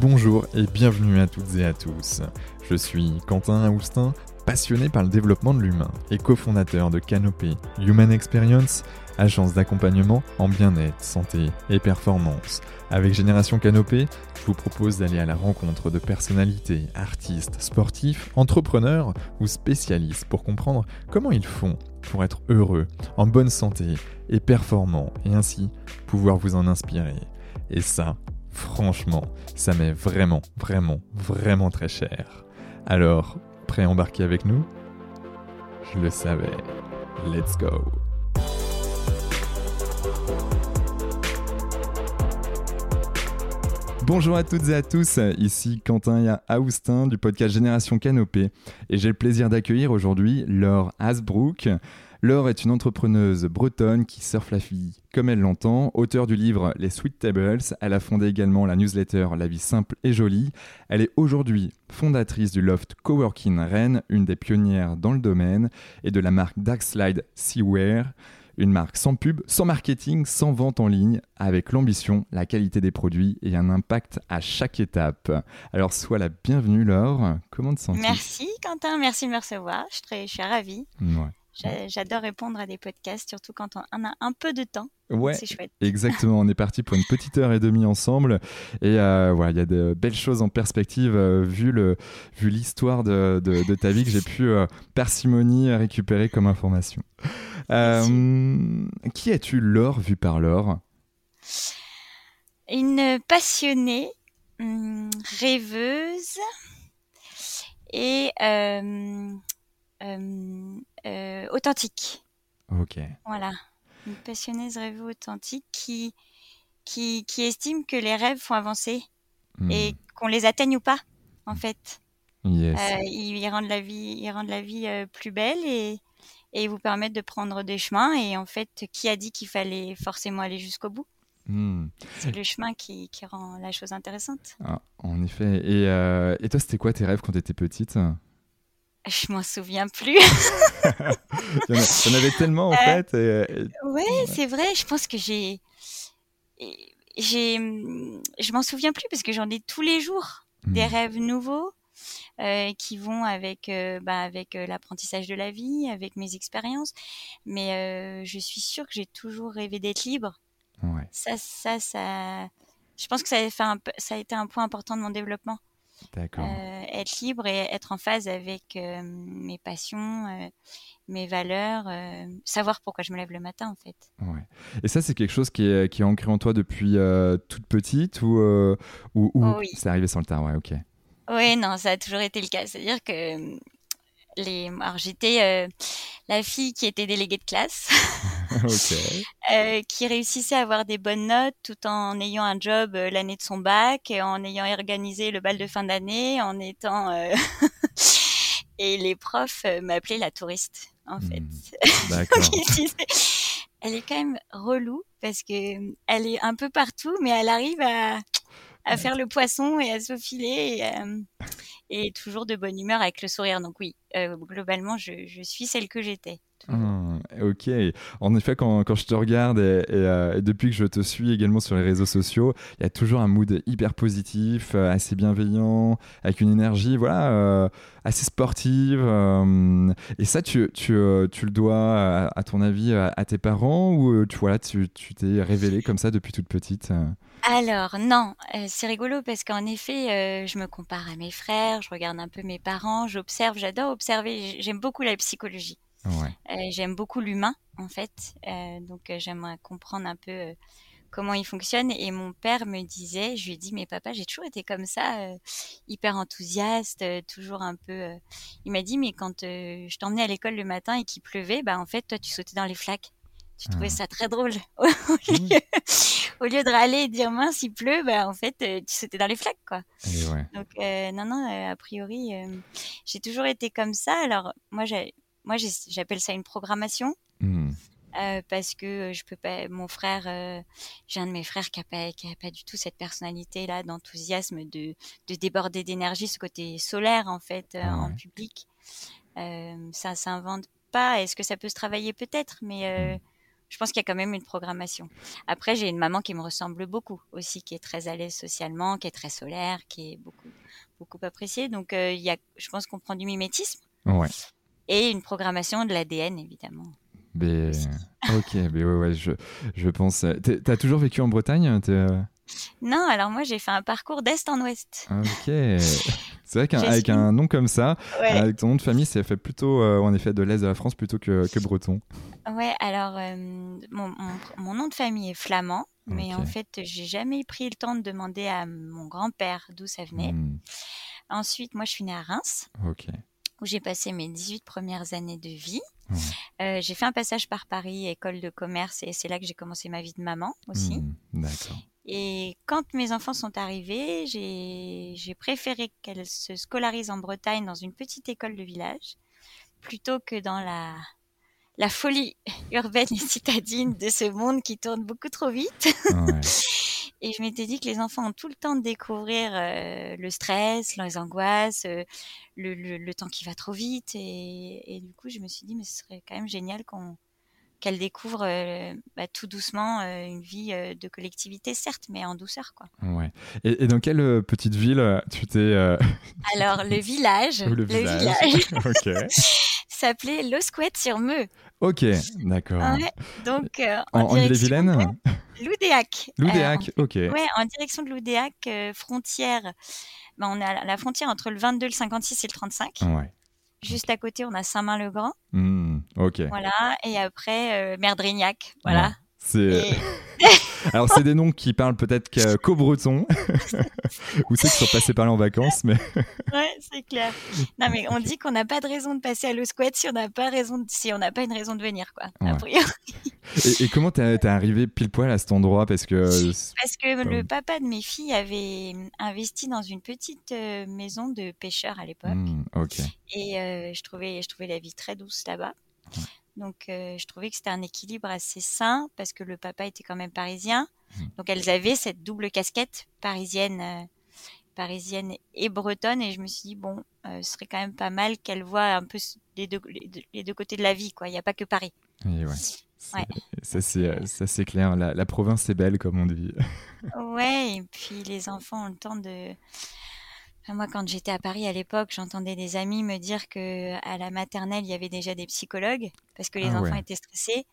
Bonjour et bienvenue à toutes et à tous. Je suis Quentin Aoustin, passionné par le développement de l'humain et cofondateur de Canopé Human Experience, agence d'accompagnement en bien-être, santé et performance. Avec Génération Canopé, je vous propose d'aller à la rencontre de personnalités, artistes, sportifs, entrepreneurs ou spécialistes pour comprendre comment ils font pour être heureux, en bonne santé et performants et ainsi pouvoir vous en inspirer. Et ça, Franchement, ça m'est vraiment, vraiment, vraiment très cher. Alors, prêt à embarquer avec nous? Je le savais. Let's go. Bonjour à toutes et à tous, ici Quentin et Austin du podcast Génération Canopée. Et j'ai le plaisir d'accueillir aujourd'hui Laure Hasbrook. Laure est une entrepreneuse bretonne qui surfe la fille comme elle l'entend. Auteur du livre Les Sweet Tables, elle a fondé également la newsletter La vie simple et jolie. Elle est aujourd'hui fondatrice du loft Coworking Rennes, une des pionnières dans le domaine, et de la marque Darkslide Seaware. Une marque sans pub, sans marketing, sans vente en ligne, avec l'ambition, la qualité des produits et un impact à chaque étape. Alors sois la bienvenue Laure, comment te sens-tu? Merci Quentin, merci de me recevoir, je suis, très, je suis ravie. Ouais. J'adore répondre à des podcasts, surtout quand on a un peu de temps. Ouais, c'est chouette. exactement. On est parti pour une petite heure et demie ensemble. Et euh, voilà, il y a de belles choses en perspective euh, vu, le, vu l'histoire de, de, ta vie que j'ai pu euh, parcimonie récupérer comme information. qui es-tu, Laure, vue par Laure? Une passionnée, hum, rêveuse et euh, euh, authentique. Ok. Voilà. Une passionnée rêveuse authentique qui, qui, qui, estime que les rêves font avancer hmm. et qu'on les atteigne ou pas, en fait. Yes. Euh, ils, rendent la vie, ils rendent la vie plus belle et, et vous permettent de prendre des chemins. Et en fait, qui a dit qu'il fallait forcément aller jusqu'au bout? Hmm. C'est le chemin qui, qui, rend la chose intéressante. Ah, en effet. Et, et toi, c'était quoi tes rêves quand tu étais petite? Je m'en souviens plus. Il y en avait tellement en euh, fait. Et, Ouais, c'est vrai. Je pense que j'ai, j'ai, je m'en souviens plus parce que j'en ai tous les jours des hmm. rêves nouveaux euh, qui vont avec, euh, bah, avec l'apprentissage de la vie, avec mes expériences. Mais je suis sûre que j'ai toujours rêvé d'être libre. Ouais. Ça, ça, ça. Je pense que ça a, fait un, ça a été un point important de mon développement. Euh, être libre et être en phase avec euh, mes passions, euh, mes valeurs, savoir pourquoi je me lève le matin en fait. Ouais. Et ça, c'est quelque chose qui est, qui est ancré en toi depuis toute petite ou, ou, ou oh c'est arrivé sans le temps Ouais, ok. Oui, non, ça a toujours été le cas. C'est-à-dire que les... Alors, j'étais la fille qui était déléguée de classe. euh, qui réussissait à avoir des bonnes notes tout en ayant un job euh, l'année de son bac, en ayant organisé le bal de fin d'année, en étant... Euh, et les profs euh, m'appelaient la touriste, en fait. Hmm. D'accord. elle est quand même relou parce que elle est un peu partout, mais elle arrive à, à faire le poisson et à se filer et, et, toujours de bonne humeur avec le sourire. Donc oui, globalement, je, suis celle que j'étais. Mmh, ok. En effet, quand, quand je te regarde euh, et, depuis que je te suis également sur les réseaux sociaux, il y a toujours un mood hyper positif, euh, assez bienveillant, avec une énergie voilà, euh, assez sportive. et ça, tu, tu, tu le dois, à, ton avis, à, tes parents ou tu voilà, tu t'es révélée comme ça depuis toute petite alors non, c'est rigolo parce qu'en effet, je me compare à mes frères, je regarde un peu mes parents, j'observe, j'adore observer, j'aime beaucoup la psychologie. Euh, j'aime beaucoup l'humain, en fait. Euh, donc, euh, j'aimerais comprendre un peu comment il fonctionne. Et mon père me disait, je lui ai dit, mais papa, j'ai toujours été comme ça, hyper enthousiaste, toujours un peu. Il m'a dit, mais quand je t'emmenais à l'école le matin et qu'il pleuvait, bah en fait, toi, tu sautais dans les flaques. Tu trouvais ah. ça très drôle. Au lieu, de râler et dire mince, il pleut, bah en fait, tu sautais dans les flaques, quoi. Donc non, non, a priori, j'ai toujours été comme ça. Alors moi, j'ai moi, j'appelle ça une programmation. Euh, parce que je peux pas. Mon frère, euh, j'ai un de mes frères qui a pas, qui a pas du tout cette personnalité-là d'enthousiasme, de, de déborder d'énergie, ce côté solaire en fait euh, en public. ça s'invente pas. Est-ce que ça peut se travailler? Peut-être Mais mmh. Je pense qu'il y a quand même une programmation. Après, j'ai une maman qui me ressemble beaucoup aussi, qui est très à l'aise socialement, qui est très solaire, qui est beaucoup, beaucoup appréciée. Donc, euh, il y a, je pense qu'on prend du mimétisme. Ouais. Et une programmation de l'ADN, évidemment. Mais, ok, mais ouais, ouais, je, je pense. T'as toujours vécu en Bretagne non, alors moi j'ai fait un parcours d'est en ouest. Ok. C'est vrai qu'avec un nom comme ça, avec ton nom de famille, ça fait plutôt euh, en effet de l'est de la France plutôt que, que breton. Ouais, alors euh, mon, mon, nom de famille est flamand, mais en fait j'ai jamais pris le temps de demander à mon grand-père d'où ça venait. Hmm. Ensuite, moi je suis née à Reims. Où j'ai passé mes 18 premières années de vie. Euh, j'ai fait un passage par Paris, école de commerce, et c'est là que j'ai commencé ma vie de maman aussi. Hmm, d'accord. Et quand mes enfants sont arrivés, j'ai préféré qu'elles se scolarisent en Bretagne dans une petite école de village plutôt que dans la, la folie urbaine et citadine de ce monde qui tourne beaucoup trop vite. et je m'étais dit que les enfants ont tout le temps de découvrir euh, le stress, les angoisses, euh, le, le, temps qui va trop vite. Et, et, du coup, je me suis dit, mais ce serait quand même génial qu'on qu'elle découvre euh, bah, tout doucement euh, une vie euh, de collectivité, certes, mais en douceur. Quoi. Ouais. Et, dans quelle petite ville tu t'es... Alors, le village, le, village, s'appelait Losquet-sur-Meux. Ok, d'accord. donc, en, en Ille-et-Vilaine Loudéac. Loudéac, ok. Ouais, en direction de Loudéac, frontière. Bah, on a la frontière entre le 22, le 56 et le 35. Ouais. Juste à côté, on a Saint-Main-le-Grand. Mmh, ok. Voilà. Et après, euh, Merdrignac. Voilà. C'est. Alors, c'est des noms qui parlent peut-être qu'au breton, ou ceux qui sont passés par là en vacances, mais. ouais, c'est clair. Non, mais on dit qu'on n'a pas de raison de passer à l'Osquette si on n'a pas raison, de... si on n'a pas une raison de venir, quoi. et, comment t'es es arrivé pile poil à cet endroit? Parce que. Parce que le papa de mes filles avait investi dans une petite euh, maison de pêcheurs à l'époque. Mmh. Et euh, je trouvais, je trouvais la vie très douce là-bas. Donc, euh, je trouvais que c'était un équilibre assez sain parce que le papa était quand même parisien. Mmh. Donc, elles avaient cette double casquette parisienne, euh, parisienne et bretonne. Et je me suis dit, bon, euh, ce serait quand même pas mal qu'elles voient un peu les deux, les deux, côtés de la vie. Quoi. Il n'y a pas que Paris. ouais. Ça, c'est clair. La, la, province est belle, comme on dit. ouais, et puis les enfants ont le temps de moi, quand j'étais à Paris à l'époque, j'entendais des amis me dire que à la maternelle, il y avait déjà des psychologues parce que les ah enfants étaient stressés.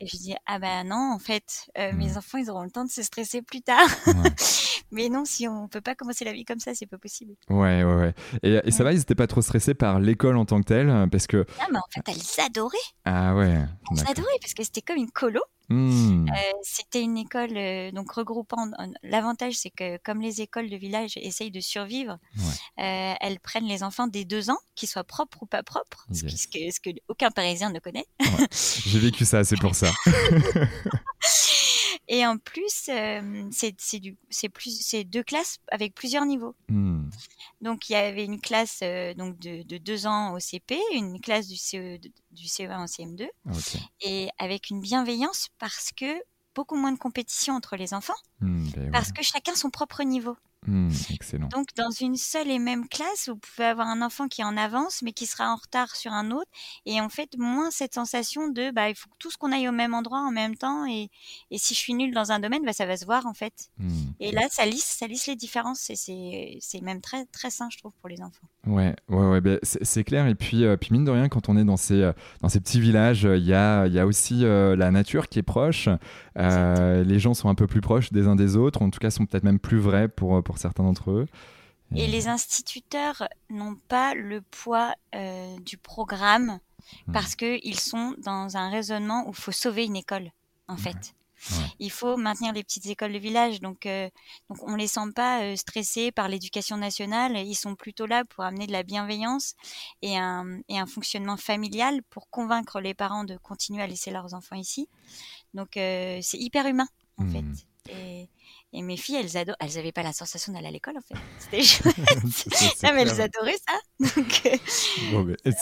Et je dis ah ben non, en fait, euh, mes mmh. enfants, ils auront le temps de se stresser plus tard. mais non, si on peut pas commencer la vie comme ça, c'est pas possible. Ouais, ouais, ouais. Et, ça va, ils étaient pas trop stressés par l'école en tant que telle parce que. Non, mais en fait, elles adoraient. Ah ouais. Elles adoraient parce que c'était comme une colo. Mmh. Euh, c'était une école euh, donc regroupant. L'avantage, c'est que comme les écoles de village essayent de survivre, euh, elles prennent les enfants des deux ans, qu'ils soient propres ou pas propres, ce, que, ce, que, aucun Parisien ne connaît. J'ai vécu ça, c'est pour ça. Et en plus, euh, c'est deux classes avec plusieurs niveaux. Mmh. Donc il y avait une classe euh, donc de, de, deux ans au CP, une classe du CE du CE1 au CM2, et avec une bienveillance parce que beaucoup moins de compétition entre les enfants, mmh, ben parce que chacun son propre niveau. Mmh, excellent. Donc, dans une seule et même classe, vous pouvez avoir un enfant qui est en avance, mais qui sera en retard sur un autre. Et en fait, moins cette sensation de, bah, il faut que tout ce qu'on aille au même endroit en même temps. Et, et si je suis nulle dans un domaine, bah, ça va se voir, en fait. Mmh. Et là, ça lisse, ça lisse les différences. Et c'est même très, très sain, je trouve, pour les enfants. Ouais, ouais, ouais bah, c'est clair. Et puis, euh, puis, mine de rien, quand on est dans ces, euh, dans ces petits villages, il y a, y a aussi euh, la nature qui est proche. Les gens sont un peu plus proches des uns des autres. En tout cas, sont peut-être même plus vrais pour, pour certains d'entre eux. Et, les instituteurs n'ont pas le poids euh, du programme hmm. parce qu'ils sont dans un raisonnement où il faut sauver une école, en fait. Il faut maintenir les petites écoles de village. Donc, euh, donc on ne les sent pas euh, stressés par l'éducation nationale. Ils sont plutôt là pour amener de la bienveillance et un, et un fonctionnement familial pour convaincre les parents de continuer à laisser leurs enfants ici. Donc, c'est hyper humain, en hmm. fait. Et, et mes filles, elles adorent. Elles n'avaient pas la sensation d'aller à l'école, en fait. C'était chouette. non, mais elles adoraient ça. Donc, euh,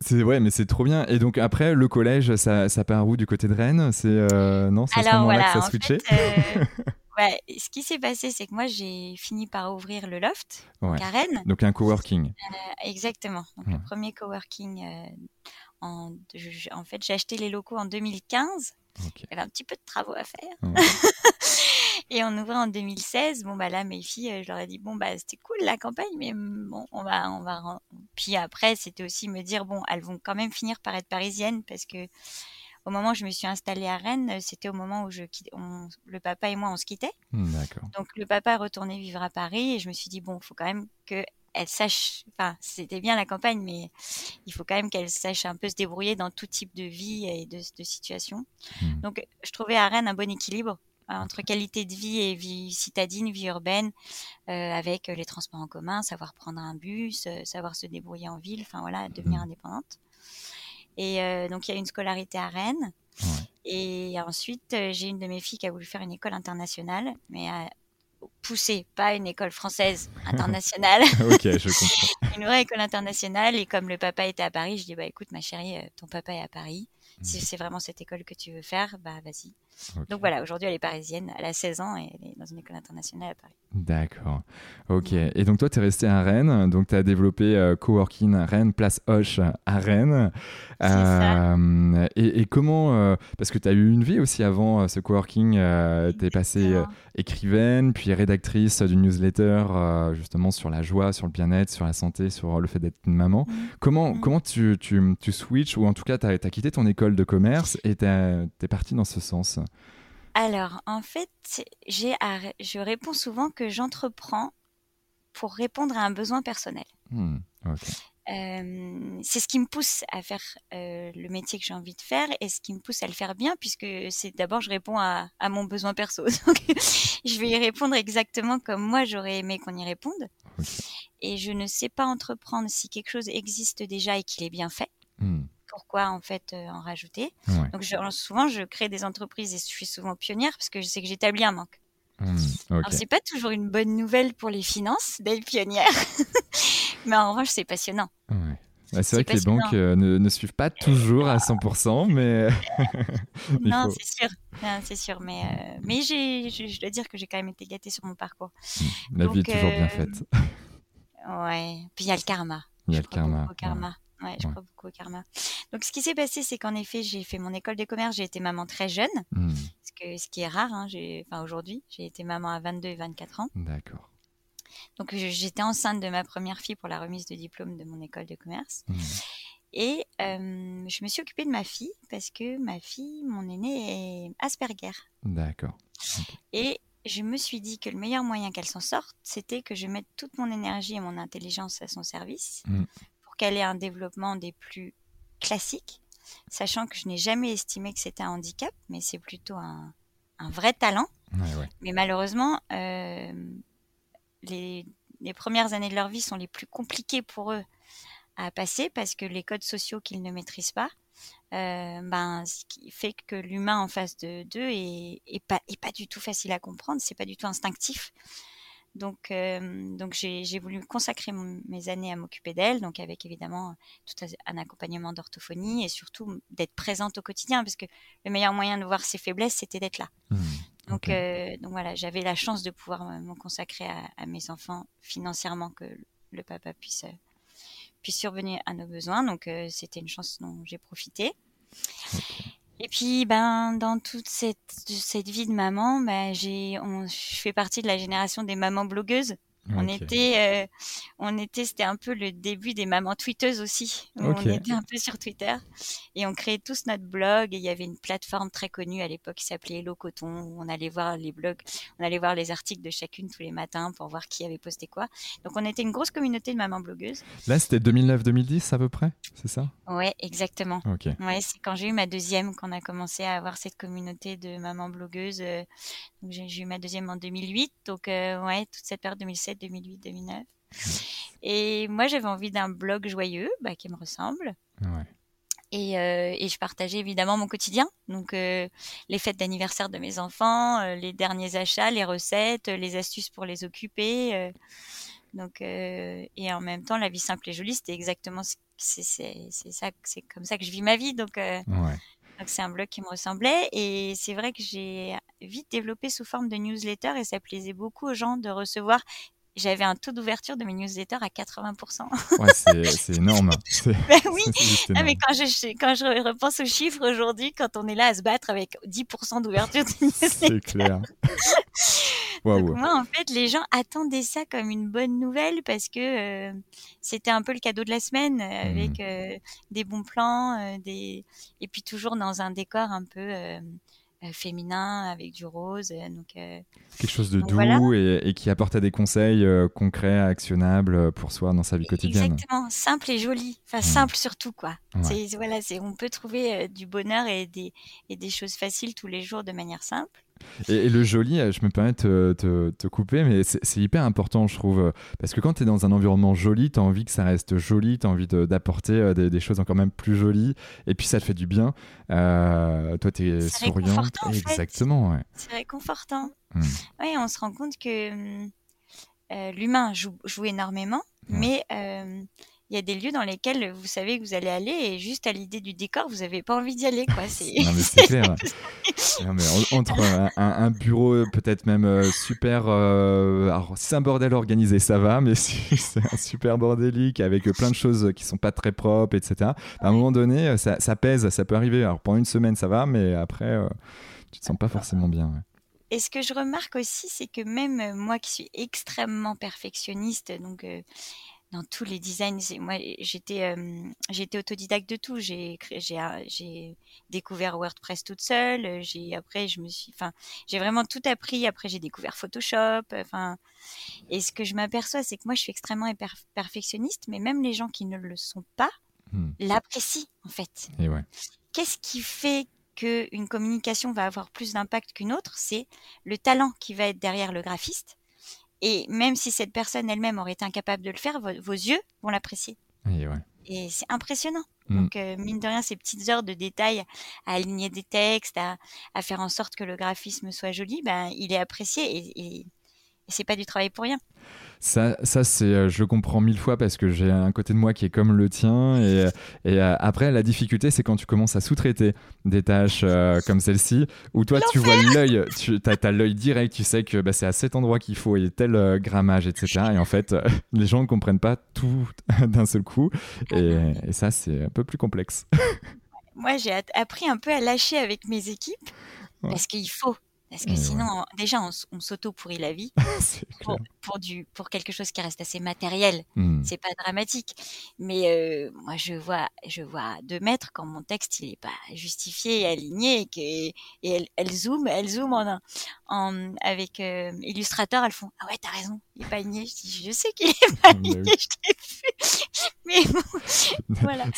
c'est ouais, mais c'est trop bien. Et donc après, le collège, ça, ça part où du côté de Rennes? C'est euh, non, c'est Alors voilà, que ça a switché. Euh, ouais, ce qui s'est passé, c'est que moi, j'ai fini par ouvrir le loft à Rennes. Donc un coworking. exactement. Donc le premier coworking. en, en fait, j'ai acheté les locaux en 2015. Il y avait un petit peu de travaux à faire. et on ouvrait en 2016. Bon, bah là, mes filles, je leur ai dit, bon, bah c'était cool la campagne, mais bon, on va, on va. Puis après, c'était aussi me dire, bon, elles vont quand même finir par être parisiennes parce que au moment où je me suis installée à Rennes, c'était au moment où je le papa et moi on se quittait. Mmh, d'accord. Donc le papa est retourné vivre à Paris et je me suis dit bon, il faut quand même que elle sache, enfin c'était bien la campagne, mais il faut quand même qu'elle sache un peu se débrouiller dans tout type de vie et de, situation. Mmh. Donc je trouvais à Rennes un bon équilibre euh, entre qualité de vie et vie citadine, vie urbaine, euh, avec les transports en commun, savoir prendre un bus, euh, savoir se débrouiller en ville, enfin voilà, devenir mmh. indépendante. Et euh, donc, il y a une scolarité à Rennes. Et ensuite, j'ai une de mes filles qui a voulu faire une école internationale, mais a poussé, pas une école française internationale. ok, je comprends. une vraie école internationale. Et comme le papa était à Paris, je dis bah écoute, ma chérie, euh, ton papa est à Paris. Si mhm. c'est vraiment cette école que tu veux faire, bah vas-y. Donc voilà, aujourd'hui elle est parisienne, elle a 16 ans et elle est dans une école internationale à Paris. D'accord. Ok. Et donc toi, tu es resté à Rennes, donc tu as développé euh, Coworking à Rennes, Place Hoche à Rennes. Euh, et, comment, euh, parce que tu as eu une vie aussi avant ce Coworking, tu es passée écrivaine, puis rédactrice d'une newsletter justement sur la joie, sur le bien-être, sur la santé, sur le fait d'être une maman. Mmh. Comment, mmh. comment tu, tu, tu switches, ou en tout cas tu as, as, quitté ton école de commerce et tu es parti dans ce sens? Alors, en fait, j'ai je réponds souvent que j'entreprends pour répondre à un besoin personnel. Mmh, c'est ce qui me pousse à faire le métier que j'ai envie de faire et ce qui me pousse à le faire bien, puisque c'est d'abord je réponds à, mon besoin perso. Donc, je vais y répondre exactement comme moi j'aurais aimé qu'on y réponde. Et je ne sais pas entreprendre si quelque chose existe déjà et qu'il est bien fait. Mmh pourquoi en fait euh, en rajouter. Donc souvent je crée des entreprises et je suis souvent pionnière parce que je sais que j'établis un manque. Mmh, Alors c'est pas toujours une bonne nouvelle pour les finances d'être pionnière, mais en revanche c'est passionnant. c'est vrai que les banques euh, ne, suivent pas toujours à 100%, mais. non, c'est sûr. C'est sûr. Mais, euh, mais je, dois dire que j'ai quand même été gâtée sur mon parcours. Mmh, la vie est toujours bien faite. ouais. Puis il y a le karma. Il y a le karma. karma. Ouais, je crois beaucoup au karma. Donc, ce qui s'est passé, c'est qu'en effet, j'ai fait mon école de commerce. J'ai été maman très jeune, mmh. ce, que, ce qui est rare. Hein, enfin, aujourd'hui, j'ai été maman à 22 et 24 ans. D'accord. Donc, j'étais enceinte de ma première fille pour la remise de diplôme de mon école de commerce. Mmh. Et euh, je me suis occupée de ma fille parce que ma fille, mon aînée, est Asperger. D'accord. Et je me suis dit que le meilleur moyen qu'elle s'en sorte, c'était que je mette toute mon énergie et mon intelligence à son service mmh qu'elle ait un développement des plus classiques, sachant que je n'ai jamais estimé que c'était un handicap, mais c'est plutôt un, vrai talent. Mais malheureusement, euh, les, premières années de leur vie sont les plus compliquées pour eux à passer parce que les codes sociaux qu'ils ne maîtrisent pas, euh, ben, ce qui fait que l'humain en face de d'eux est, pas, est pas du tout facile à comprendre, c'est pas du tout instinctif. Donc, euh, donc j'ai voulu consacrer mes années à m'occuper d'elle, donc avec évidemment tout un accompagnement d'orthophonie et surtout d'être présente au quotidien, parce que le meilleur moyen de voir ses faiblesses, c'était d'être là. Mmh, donc, euh, donc voilà, j'avais la chance de pouvoir me consacrer à, mes enfants financièrement, que le papa puisse, puisse survenir à nos besoins. Donc c'était une chance dont j'ai profité. Et puis, ben, dans toute cette, cette vie de maman, ben, j'ai, je fais partie de la génération des mamans blogueuses. On était, euh, on était, c'était un peu le début des mamans tweeteuses aussi. On était un peu sur Twitter et on créait tous notre blog. Et il y avait une plateforme très connue à l'époque qui s'appelait Hello Coton où on allait voir les blogs, on allait voir les articles de chacune tous les matins pour voir qui avait posté quoi. Donc on était une grosse communauté de mamans blogueuses. Là, c'était 2009-2010 à peu près, c'est ça? Ouais, exactement. Ouais, c'est quand j'ai eu ma deuxième qu'on a commencé à avoir cette communauté de mamans blogueuses. J'ai eu ma deuxième en 2008, donc euh, ouais, toute cette période 2007, 2008, 2009. Et moi, j'avais envie d'un blog joyeux, bah, qui me ressemble. Et, euh, et, je partageais évidemment mon quotidien, donc euh, les fêtes d'anniversaire de mes enfants, les derniers achats, les recettes, les astuces pour les occuper. donc et en même temps, la vie simple et jolie, c'était exactement c'est ça, c'est comme ça que je vis ma vie. Donc ouais. Donc c'est un blog qui me ressemblait et c'est vrai que j'ai vite développé sous forme de newsletter et ça plaisait beaucoup aux gens de recevoir j'avais un taux d'ouverture de mes newsletters à 80%. ouais, c'est énorme. Ben oui, ah, mais quand je, quand je repense aux chiffres aujourd'hui, quand on est là à se battre avec 10% d'ouverture de C'est clair. Donc moi, en fait, les gens attendaient ça comme une bonne nouvelle parce que euh, c'était un peu le cadeau de la semaine euh, avec mmh. euh, des bons plans, des et puis toujours dans un décor un peu euh, féminin avec du rose. Euh, donc, euh, Quelque chose de doux et, qui apporte à des conseils concrets, actionnables pour soi dans sa vie quotidienne. Exactement, simple et joli. Enfin, simple surtout, quoi. C'est, voilà, c'est, on peut trouver du bonheur et des, et des choses faciles tous les jours de manière simple. Et, le joli, euh, je me permets de te, couper, mais c'est hyper important, je trouve. Parce que quand tu es dans un environnement joli, tu as envie que ça reste joli, tu as envie d'apporter euh, des, choses encore même plus jolies, et puis ça te fait du bien. Euh, toi, tu es souriante. Exactement, ouais. C'est réconfortant. Mmh. Oui, on se rend compte que l'humain joue, joue, énormément, mais il y a des lieux dans lesquels vous savez que vous allez aller et juste à l'idée du décor, vous n'avez pas envie d'y aller. Quoi. non, mais c'est clair. non, mais entre un, bureau peut-être même euh, super... Euh, alors, si c'est un bordel organisé, ça va, mais si c'est un super bordélique avec plein de choses qui sont pas très propres, etc., à un moment donné, ça, ça, pèse, ça peut arriver. Alors, pendant une semaine, ça va, mais après, euh, tu te sens pas forcément bien. Et ce que je remarque aussi, c'est que même moi qui suis extrêmement perfectionniste, donc dans tous les designs. Moi, j'étais j'étais autodidacte de tout. J'ai j'ai découvert WordPress toute seule. J'ai après je me suis, enfin, j'ai vraiment tout appris. Après, j'ai découvert Photoshop. Enfin, et ce que je m'aperçois, c'est que moi, je suis extrêmement perfectionniste, mais même les gens qui ne le sont pas mmh. l'apprécient en fait. ouais. Qu'est-ce qui fait qu'une communication va avoir plus d'impact qu'une autre? C'est le talent qui va être derrière le graphiste et même si cette personne elle-même aurait été incapable de le faire, vos, yeux vont l'apprécier. Et, c'est impressionnant. Mm. Donc, euh, mine de rien, ces petites heures de détail à aligner des textes, à, faire en sorte que le graphisme soit joli, ben, il est apprécié et, et c'est pas du travail pour rien. Ça, ça c'est, euh, je comprends mille fois parce que j'ai un côté de moi qui est comme le tien. Et, et euh, après, la difficulté, c'est quand tu commences à sous-traiter des tâches euh, comme celle-ci, où toi, tu vois l'œil, tu as, l'œil direct, tu sais que bah, c'est à cet endroit qu'il faut et tel grammage, etc. Et en fait, les gens ne comprennent pas tout d'un seul coup. Et, et ça, c'est un peu plus complexe. Moi, j'ai appris un peu à lâcher avec mes équipes parce qu'il faut. Parce que sinon, déjà, on, s'auto-pourrit la vie. Pour, du, pour quelque chose qui reste assez matériel. Mmh. C'est pas dramatique. Mais euh, moi, je vois, je vois deux mètres quand mon texte il est pas justifié et aligné et, que, et elle, elle zoome, elle zoome en, en avec euh, Illustrator, elles font ah ouais, t'as raison, il est pas aligné. Je dis je sais qu'il est pas aligné, je l'ai vu. Mais bon, voilà.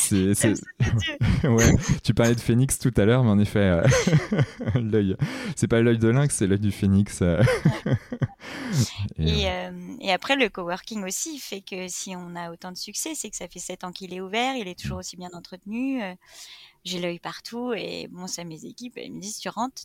Ouais. Tu parlais de Phoenix tout à l'heure, mais en effet, euh, l'œil, c'est pas l'œil de lynx, c'est l'œil du phénix. Euh. et, euh, et, après, le coworking aussi fait que si on a autant de succès, c'est que ça fait sept ans qu'il est ouvert, il est toujours aussi bien entretenu. Euh, j'ai l'œil partout et bon, ça, mes équipes, elles me disent, tu rentres,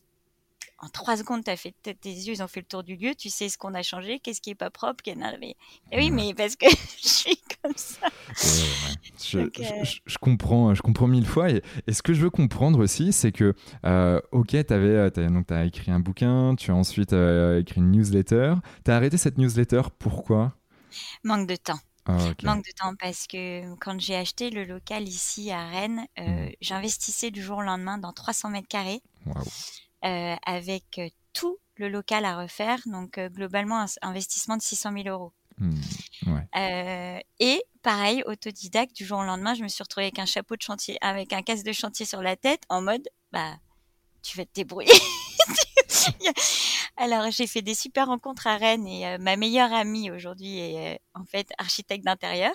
en trois secondes, as fait tes yeux, ils ont fait le tour du lieu, tu sais ce qu'on a changé, qu'est-ce qui est pas propre, qu'est mais eh oui, mais parce que je suis comme ça. Euh, je, comprends, je comprends mille fois. Et, ce que je veux comprendre aussi, c'est que, euh, ok, tu avais, donc as écrit un bouquin, tu as ensuite euh, écrit une newsletter. Tu as arrêté cette newsletter, pourquoi? Manque de temps. Ah, Manque de temps parce que quand j'ai acheté le local ici à Rennes, mmh. j'investissais du jour au lendemain dans 300 mètres carrés. Euh, avec euh, tout le local à refaire. Donc, euh, globalement, un investissement de 600 000 euros. Mmh, et pareil, autodidacte, du jour au lendemain, je me suis retrouvée avec un chapeau de chantier, avec un casque de chantier sur la tête, en mode, bah, tu vas te débrouiller. Alors, j'ai fait des super rencontres à Rennes et ma meilleure amie aujourd'hui est en fait architecte d'intérieur.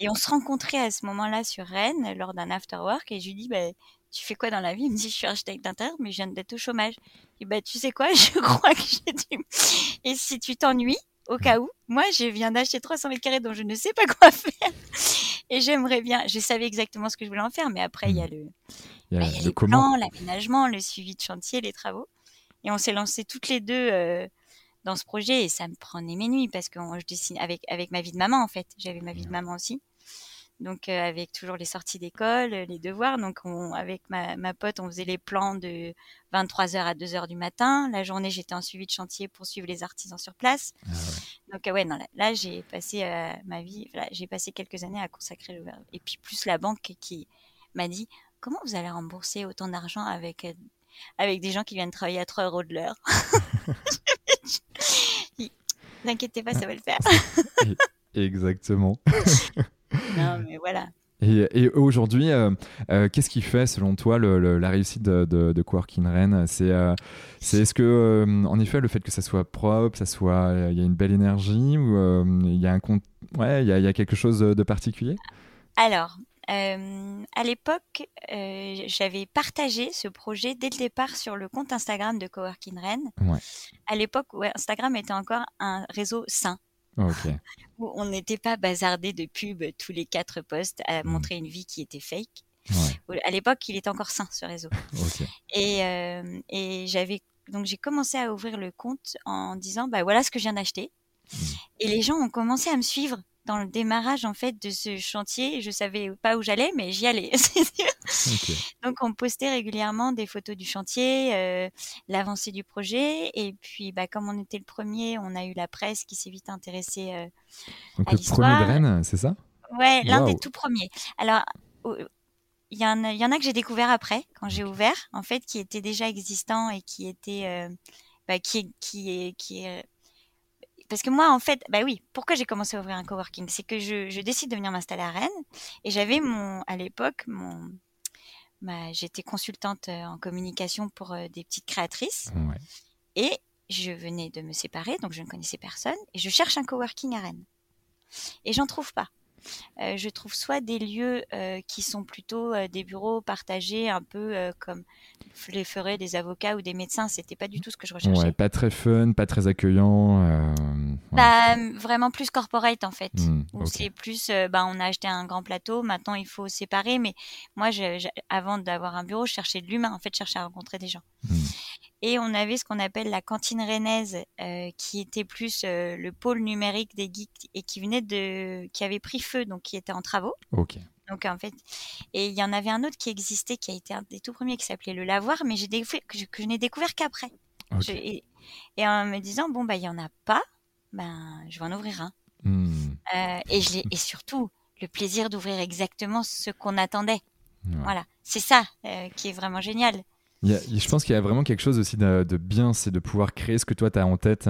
Et on se rencontrait à ce moment-là sur Rennes lors d'un after work et je lui dis, bah, tu fais quoi dans la vie? Il me dit, je suis architecte d'intérieur, mais je viens d'être au chômage. Et bah, tu sais quoi? Je crois que j'ai dû. Et si tu t'ennuies, au cas où, moi, je viens d'acheter 300 mètres carrés dont je ne sais pas quoi faire. Et j'aimerais bien, je savais exactement ce que je voulais en faire, mais après, il y a le, y a, les plans, l'aménagement, le suivi de chantier, les travaux. Et on s'est lancé toutes les deux euh, dans ce projet et ça me prenait mes nuits parce que je dessine avec, avec ma vie de maman, en fait. J'avais ma vie de maman aussi. Donc avec toujours les sorties d'école, les devoirs. Donc avec ma, ma, pote, on faisait les plans de 23h à 2h du matin. La journée, j'étais en suivi de chantier pour suivre les artisans sur place. Ah Donc ouais, non, là, j'ai passé ma vie, j'ai passé quelques années à consacrer le et puis plus la banque qui m'a dit comment vous allez rembourser autant d'argent avec avec des gens qui viennent travailler à 3 euros de l'heure? N'inquiétez pas, ça va le faire. Exactement. Non, mais voilà. Et, aujourd'hui, euh, euh, qu'est-ce qui fait, selon toi, la réussite de, de, de Coworking Rennes C'est euh, est-ce que, en effet, le fait que ça soit propre, ça soit, il y a une belle énergie ou il y a un ouais, il y, y, a quelque chose de particulier? Alors, euh, à l'époque, euh, j'avais partagé ce projet dès le départ sur le compte Instagram de Coworking Rennes. Ouais. À l'époque, ouais, Instagram était encore un réseau sain. Où on n'était pas bazardé de pubs tous les quatre posts à mmh. montrer une vie qui était fake. Ouais. À l'époque, il était encore sain ce réseau. Et, euh, et j'avais donc j'ai commencé à ouvrir le compte en disant bah voilà ce que je viens d'acheter. Mmh. Et les gens ont commencé à me suivre dans le démarrage en fait de ce chantier. Je savais pas où j'allais, mais j'y allais. Donc on postait régulièrement des photos du chantier, euh, l'avancée du projet, et puis bah comme on était le premier, on a eu la presse qui s'est vite intéressée euh, Donc le premier de Rennes, c'est ça? Ouais, l'un des tout premiers. Alors il y, en a, il y en a que j'ai découvert après, quand j'ai ouvert, en fait, qui était déjà existant et qui était, euh, bah, qui, qui qui est parce que moi, en fait, bah oui, pourquoi j'ai commencé à ouvrir un coworking? C'est que je, décide de venir m'installer à Rennes et j'avais mon, à l'époque, mon, j'étais consultante euh, en communication pour euh, des petites créatrices et je venais de me séparer, donc je ne connaissais personne et je cherche un coworking à Rennes et j'en trouve pas. Euh, je trouve soit des lieux euh, qui sont plutôt euh, des bureaux partagés, un peu comme les feraient des avocats ou des médecins. C'était pas du tout ce que je recherchais. pas très fun, pas très accueillant. Bah, vraiment plus corporate en fait. Hmm, c'est plus, bah, on a acheté un grand plateau, maintenant il faut séparer. Mais moi, avant d'avoir un bureau, je cherchais de l'humain. En fait, je cherchais à rencontrer des gens. Hmm. Et on avait ce qu'on appelle la cantine rennaise, euh, qui était plus euh, le pôle numérique des geeks et qui venait de, qui avait pris feu, donc qui était en travaux. Ok. Donc en fait, et il y en avait un autre qui existait, qui a été un des tout premiers, qui s'appelait le Lavoir, mais j'ai que je, n'ai découvert qu'après. Et, en me disant bon bah il y en a pas, ben je vais en ouvrir un. Hmm. Euh, et je et surtout le plaisir d'ouvrir exactement ce qu'on attendait. Voilà, c'est ça qui est vraiment génial je pense qu'il y a vraiment quelque chose aussi de, bien, c'est de pouvoir créer ce que toi tu as en tête.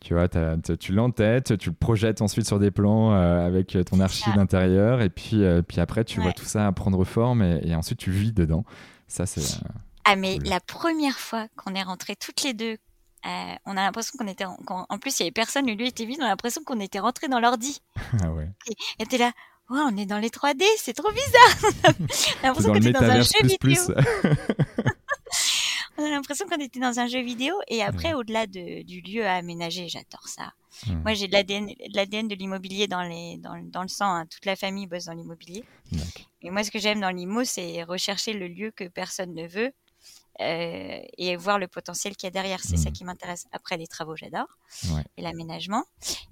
Tu vois, tu l'as en tête, tu le projettes ensuite sur des plans euh, avec ton archive intérieure, et puis, euh, puis après tu vois tout ça prendre forme, et, ensuite tu vis dedans. Ça, c'est. Euh, ah, mais la première fois qu'on est rentrés toutes les deux, on a l'impression qu'on était. En, plus, il y avait personne, lui était vide, on a l'impression qu'on était rentrés dans l'ordi. ah ouais. Et t'es là, on est dans les 3D, c'est trop bizarre. on a l'impression qu'on est dans un jeu vidéo. on a l'impression qu'on était dans un jeu vidéo. Et après, au-delà du lieu à aménager, j'adore ça. Moi, j'ai de l'ADN de l'immobilier dans, les, dans, dans, le sang. Hein. Toute la famille bosse dans l'immobilier. Et moi, ce que j'aime dans l'IMO, c'est rechercher le lieu que personne ne veut. Euh, et voir le potentiel qu'il y a derrière. C'est ça mmh. qui m'intéresse. Après, les travaux, j'adore. Et l'aménagement.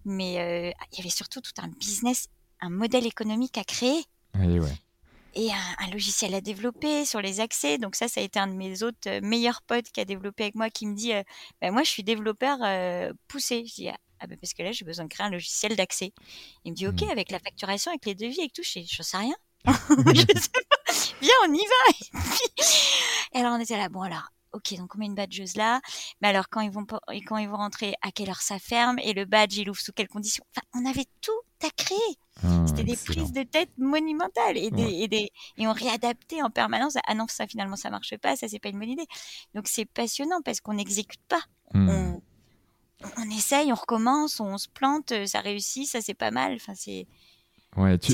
Mais euh, il y avait surtout tout un business, un modèle économique à créer. Oui, ouais et un, logiciel à développer sur les accès. Donc ça, ça a été un de mes autres euh, meilleurs potes qui a développé avec moi, qui me dit, euh, bah, moi, je suis développeur euh, poussé. Je dis, ah, ah bah, parce que là, j'ai besoin de créer un logiciel d'accès. Il me dit, ok, mmh. avec la facturation, avec les devis, avec tout, je, je sais rien. je sais pas. Viens, on y va. et, alors on était là, bon alors, ok, donc on met une badgeuse là, mais alors quand ils vont quand ils vont rentrer, à quelle heure ça ferme? Et le badge il ouvre sous quelles conditions? Enfin, on avait tout créer. Ah, C'était des prises de tête monumentales et, des, et, des, et on réadaptait en permanence. Ah non, ça finalement ça marche pas, ça c'est pas une bonne idée. Donc c'est passionnant parce qu'on n'exécute pas. Hmm. On, on, essaye, on recommence, on se plante, ça réussit, ça c'est pas mal. Enfin c'est Ouais, tu,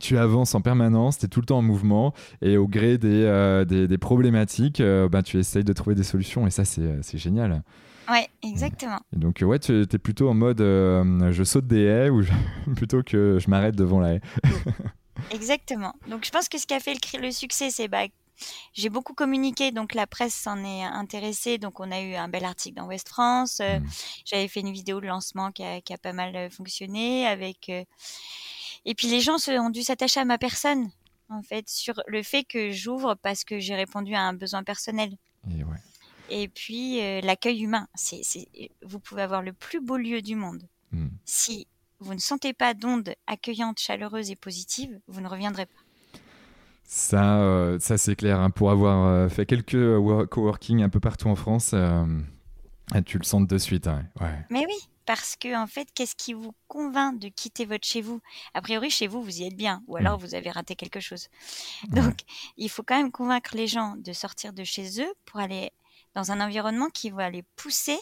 tu, avances en permanence, tu es tout le temps en mouvement et au gré des, euh, des, problématiques, euh, bah, tu essayes de trouver des solutions et ça, c'est euh, génial. Ouais, exactement. Et donc, ouais, tu es plutôt en mode je saute des haies ou plutôt que je m'arrête devant la haie. exactement. Donc, je pense que ce qui a fait le, le succès, c'est bah, j'ai beaucoup communiqué, donc la presse s'en est intéressée. Donc on a eu un bel article dans Ouest France. Euh, mmh. J'avais fait une vidéo de lancement qui a, qui a pas mal euh, fonctionné avec. Et puis les gens se, ont dû s'attacher à ma personne, en fait, sur le fait que j'ouvre parce que j'ai répondu à un besoin personnel. Et, ouais. Et puis l'accueil humain. C'est, vous pouvez avoir le plus beau lieu du monde. Mmh. Si vous ne sentez pas d'ondes accueillantes, chaleureuses et positives, vous ne reviendrez pas. Ça, euh, ça c'est clair. Hein. pour avoir euh, fait quelques coworking un peu partout en France, euh, tu le sens de suite. Hein. Ouais. Mais oui, parce que en fait, qu'est-ce qui vous convainc de quitter votre chez vous? A priori, chez vous, vous y êtes bien, ou alors mm. vous avez raté quelque chose. Donc, il faut quand même convaincre les gens de sortir de chez eux pour aller dans un environnement qui va les pousser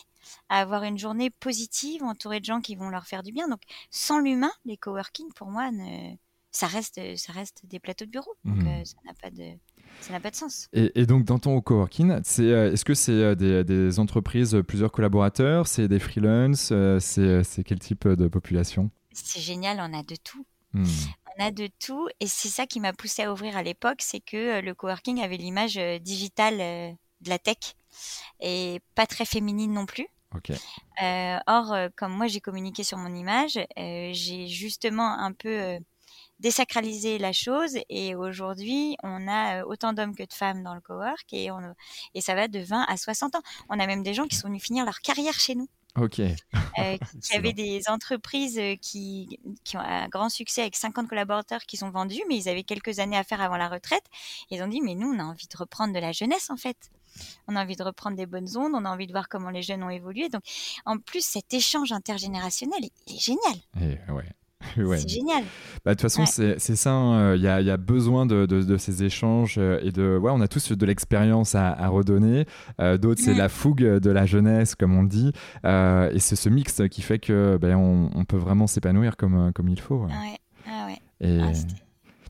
à avoir une journée positive, entourée de gens qui vont leur faire du bien. Donc, sans l'humain, les coworking, pour moi, ne ça reste, ça reste des plateaux de bureau. Donc, mmh. euh, ça n'a pas de. Ça n'a pas de sens. Et, donc, dans ton coworking, c'est, euh, est-ce que c'est euh, des, entreprises, plusieurs collaborateurs? C'est des freelances? C'est, c'est quel type de population? C'est génial, on a de tout. Mmh. On a de tout. Et c'est ça qui m'a poussé à ouvrir à l'époque c'est que le coworking avait l'image digitale de la tech et pas très féminine non plus. or, comme moi j'ai communiqué sur mon image, j'ai justement un peu désacraliser la chose. Et aujourd'hui, on a euh, autant d'hommes que de femmes dans le cowork et, on, et ça va de 20 à 60 ans. On a même des gens qui sont venus finir leur carrière chez nous. Ok. Euh, qui avaient des entreprises euh, qui, qui, ont un grand succès avec 50 collaborateurs qui sont vendus, mais ils avaient quelques années à faire avant la retraite. Ils ont dit, mais nous, on a envie de reprendre de la jeunesse, en fait. On a envie de reprendre des bonnes ondes, on a envie de voir comment les jeunes ont évolué. Donc, en plus, cet échange intergénérationnel, il est génial. Et ouais. C'est génial. Bah, de toute façon, c'est ça. Hein. Il y, a, y, a, besoin de, de, ces échanges euh, et de. Ouais, on a tous de l'expérience à, à, redonner. Euh, d'autres, c'est la fougue de la jeunesse, comme on dit. Euh, et c'est ce mix qui fait que ben, on, on, peut vraiment s'épanouir comme, comme il faut. Ouais. Ah ouais. Et... Ah,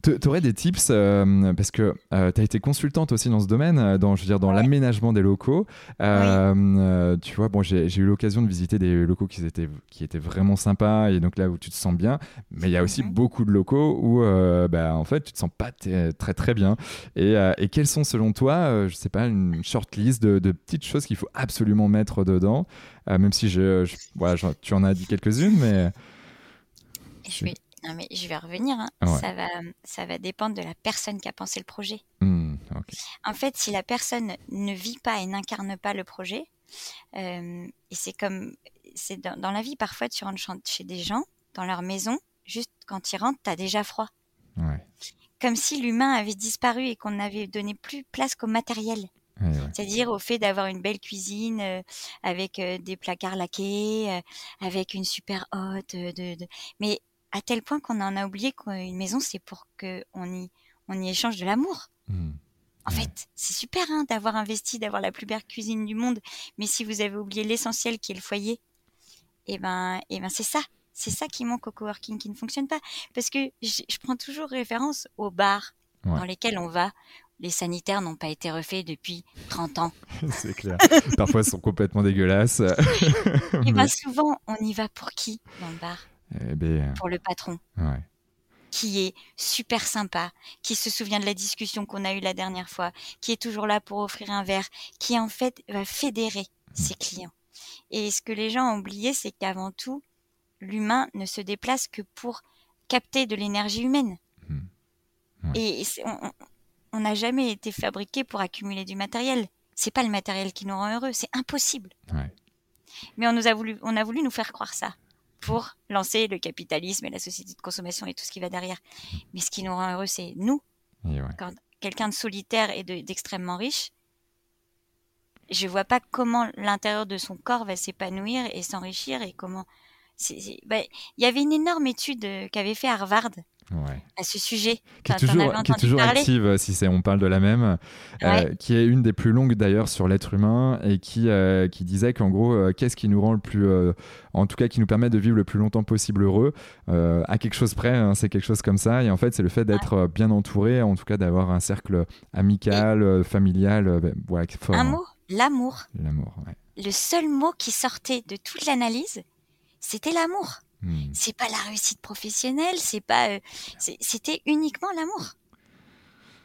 tu aurais des tips euh, parce que euh, tu as été consultante aussi dans ce domaine, euh, dans, je veux dire, dans l'aménagement des locaux. tu vois, bon, j'ai eu l'occasion de visiter des locaux qui étaient, qui étaient vraiment sympas et donc là où tu te sens bien. Mais il y a aussi beaucoup de locaux où, bah, en fait, tu te sens pas très très bien. Et, et quelles sont selon toi, je sais pas, une short list de, de petites choses qu'il faut absolument mettre dedans, même si je, voilà, tu en as dit quelques-unes, mais. Je vais non, mais je vais revenir. Hein. Ça, va, ça va dépendre de la personne qui a pensé le projet. Mmh, en fait, si la personne ne vit pas et n'incarne pas le projet, euh, et c'est comme. c'est dans, la vie, parfois, tu rentres chez des gens, dans leur maison, juste quand ils rentrent, tu as déjà froid. Comme si l'humain avait disparu et qu'on n'avait donné plus place qu'au matériel. C'est-à-dire au fait d'avoir une belle cuisine euh, avec euh, des placards laqués, avec une super hotte. De, de... Mais à tel point qu'on en a oublié qu'une maison, c'est pour qu'on y, on y échange de l'amour. Mmh. En fait, c'est super hein, d'avoir investi, d'avoir la plus belle cuisine du monde, mais si vous avez oublié l'essentiel qui est le foyer, eh ben, eh ben c'est ça. C'est ça qui manque au coworking, qui ne fonctionne pas. Parce que je, prends toujours référence aux bars dans lesquels on va. Les sanitaires n'ont pas été refaits depuis 30 ans. c'est clair. Parfois, ils sont complètement dégueulasses. Et bien souvent, on y va pour qui dans le bar? Eh ben, pour le patron. Qui est super sympa, qui se souvient de la discussion qu'on a eue la dernière fois, qui est toujours là pour offrir un verre, qui en fait va fédérer mmh. ses clients. Et ce que les gens ont oublié, c'est qu'avant tout, l'humain ne se déplace que pour capter de l'énergie humaine. Mmh. Et on n'a jamais été fabriqué pour accumuler du matériel. C'est pas le matériel qui nous rend heureux, c'est impossible. Mais on nous a voulu, on a voulu nous faire croire ça pour lancer le capitalisme et la société de consommation et tout ce qui va derrière. Mais ce qui nous rend heureux, c'est nous. Quand quelqu'un de solitaire et d'extrêmement riche, je vois pas comment l'intérieur de son corps va s'épanouir et s'enrichir et comment. Bah, il y avait une énorme étude euh, qu'avait fait Harvard à ce sujet. Qui est toujours, qui est toujours active, euh, si on parle de la même, euh, qui est une des plus longues d'ailleurs sur l'être humain et qui, euh, qui disait qu'en gros, qu'est-ce qui nous rend le plus, en tout cas qui nous permet de vivre le plus longtemps possible heureux, à quelque chose près, hein, c'est quelque chose comme ça. Et en fait, c'est le fait d'être bien entouré, en tout cas d'avoir un cercle amical, familial. Ben, voilà, un hein. mot, l'amour. L'amour, Le seul mot qui sortait de toute l'analyse, c'était l'amour. Hmm. C'est pas la réussite professionnelle, c'est pas, euh, c'était uniquement l'amour.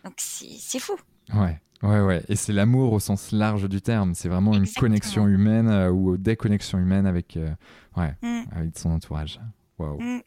Donc c'est fou. Ouais. Ouais, ouais, et c'est l'amour au sens large du terme. C'est vraiment une connexion humaine euh, ou des connexions humaines avec, euh, ouais, mm. avec son entourage. Waouh. Mm.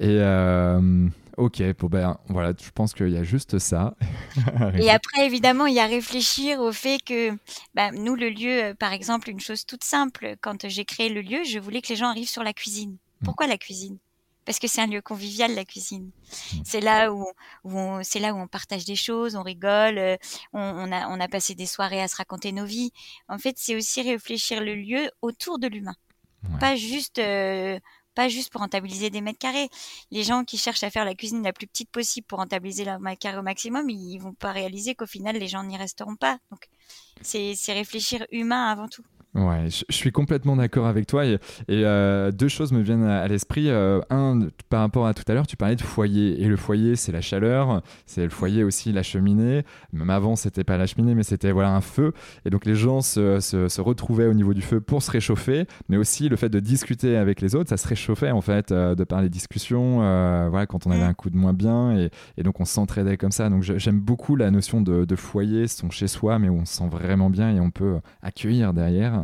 Et euh, ok, bon ben voilà, je pense qu'il y a juste ça. et après, évidemment, il y a réfléchir au fait que bah, nous, le lieu, par exemple, une chose toute simple, quand j'ai créé le lieu, je voulais que les gens arrivent sur la cuisine. Mm. Pourquoi la cuisine? Parce que c'est un lieu convivial la cuisine. Mmh. C'est là où, on, c'est là où on partage des choses, on rigole, euh, on, a on a passé des soirées à se raconter nos vies. En fait, c'est aussi réfléchir le lieu autour de l'humain, pas juste euh, pas juste pour rentabiliser des mètres carrés. Les gens qui cherchent à faire la cuisine la plus petite possible pour rentabiliser leur mètre carré au maximum, ils vont pas réaliser qu'au final les gens n'y resteront pas. Donc c'est réfléchir humain avant tout. Ouais, je, suis complètement d'accord avec toi. Et, euh, deux choses me viennent à, l'esprit. Euh, un, par rapport à tout à l'heure, tu parlais de foyer. Et le foyer, c'est la chaleur. C'est le foyer aussi, la cheminée. Même avant, c'était pas la cheminée, mais c'était voilà un feu. Et donc les gens se, se, retrouvaient au niveau du feu pour se réchauffer. Mais aussi le fait de discuter avec les autres, ça se réchauffait en fait, euh, de par les discussions. voilà, quand on avait un coup de moins bien. Et, et donc on s'entraidait comme ça. Donc j'aime beaucoup la notion de, de foyer, son chez soi, mais où on se sent vraiment bien et on peut accueillir derrière.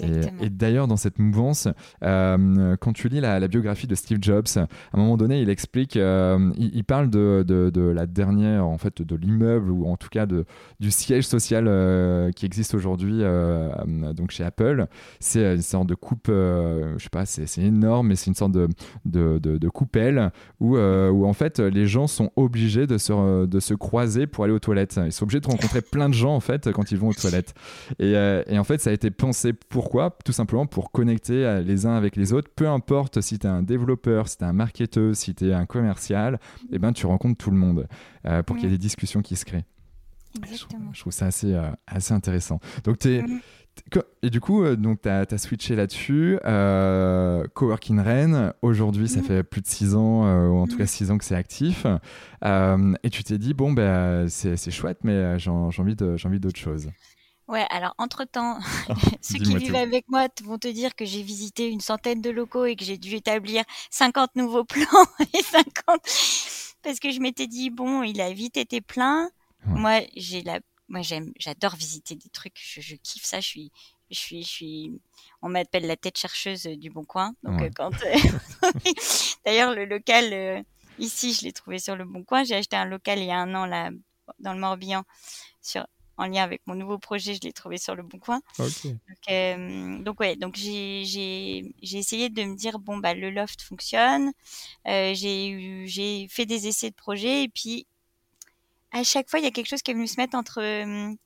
Et, d'ailleurs, dans cette mouvance, euh, quand tu lis la, biographie de Steve Jobs, à un moment donné, il explique, euh, il, parle de, la dernière, en fait, de l'immeuble ou en tout cas de, du siège social euh, qui existe aujourd'hui donc chez Apple. C'est une sorte de coupe, je sais pas, c'est énorme, mais c'est une sorte de, coupelle où, où en fait les gens sont obligés de se, croiser pour aller aux toilettes. Ils sont obligés de rencontrer plein de gens en fait quand ils vont aux toilettes. Et, et en fait, ça a été pensé pourquoi? Tout simplement pour connecter euh, les uns avec les autres. Peu importe si tu es un développeur, si tu es un marketeur, si tu es un commercial, eh ben, tu rencontres tout le monde euh, pour qu'il y ait des discussions qui se créent. Je, trouve ça assez, euh, assez intéressant. Donc, es, mm. et du coup, donc tu as, switché là-dessus. Coworking Rennes, aujourd'hui, ça mm. fait plus de 6 ans, ou en tout cas 6 mm. ans que c'est actif. et tu t'es dit, bon, ben, c'est chouette, mais j'ai envie d'autre chose. Ouais, alors entre-temps, ceux qui vivent avec moi vont te dire que j'ai visité une centaine de locaux et que j'ai dû établir 50 nouveaux plans et 50 parce que je m'étais dit bon, il a vite été plein. Moi, j'ai la moi j'aime j'adore visiter des trucs, je, kiffe ça, je suis je suis je suis on m'appelle la tête chercheuse du bon coin. Donc euh, quand euh, d'ailleurs le local euh, ici, je l'ai trouvé sur le bon coin, j'ai acheté un local il y a un an là dans le Morbihan sur en lien avec mon nouveau projet, je l'ai trouvé sur le bon coin. Donc, euh, donc ouais, donc j'ai j'ai essayé de me dire bon bah le loft fonctionne. Euh, j'ai j'ai fait des essais de projet et puis à chaque fois il y a quelque chose qui est venu se mettre entre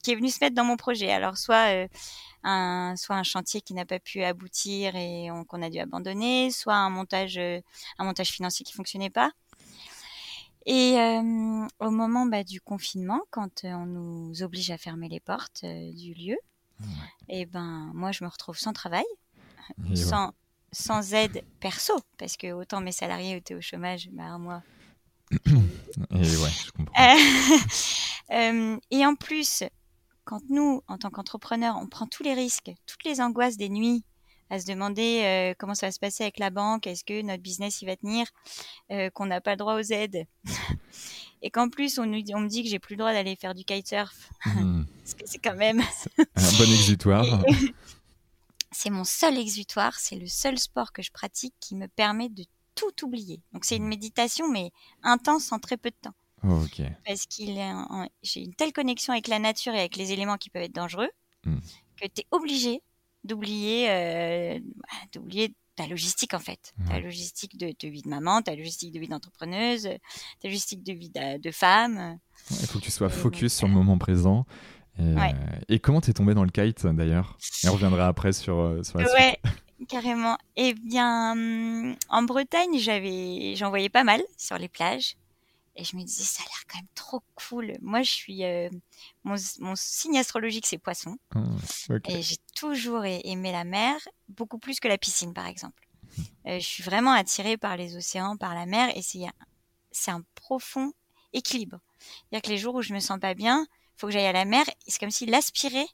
qui est venu se mettre dans mon projet. Alors soit euh, un soit un chantier qui n'a pas pu aboutir et qu'on a dû abandonner, soit un montage un montage financier qui fonctionnait pas. Et euh, au moment bah, du confinement, quand euh, on nous oblige à fermer les portes euh, du lieu, et ben moi je me retrouve sans travail, sans, sans aide perso, parce que autant mes salariés étaient au chômage, bah, moi. et ouais, je comprends. et en plus, quand nous, en tant qu'entrepreneurs, on prend tous les risques, toutes les angoisses des nuits à se demander euh, comment ça va se passer avec la banque, est-ce que notre business il va tenir, euh, qu'on n'a pas le droit aux aides, et qu'en plus on, me dit que j'ai plus le droit d'aller faire du kitesurf, mmh. parce que c'est quand même un bon exutoire. c'est mon seul exutoire, c'est le seul sport que je pratique qui me permet de tout oublier. Donc c'est une méditation mais intense en très peu de temps. Oh, parce qu'il j'ai une telle connexion avec la nature et avec les éléments qui peuvent être dangereux mmh. que tu es obligé d'oublier euh, d'oublier ta logistique en fait, ta logistique de, vie de maman, ta logistique de vie d'entrepreneuse, ta logistique de vie de, femme. Il faut que tu sois focus sur le moment présent. Et, ouais. et comment t'es tombé dans le kite d'ailleurs? Et on reviendra après sur, euh, sur la ouais, carrément. Eh bien, hum, en Bretagne, j'avais, j'en voyais pas mal sur les plages. Et je me disais, ça a l'air quand même trop cool. Moi, je suis. Euh, mon, mon, signe astrologique, c'est poisson. Ah, et j'ai toujours aimé la mer, beaucoup plus que la piscine, par exemple. Euh, je suis vraiment attirée par les océans, par la mer, et c'est un profond équilibre. C'est-à-dire que les jours où je me sens pas bien, il faut que j'aille à la mer, c'est comme s'il aspirait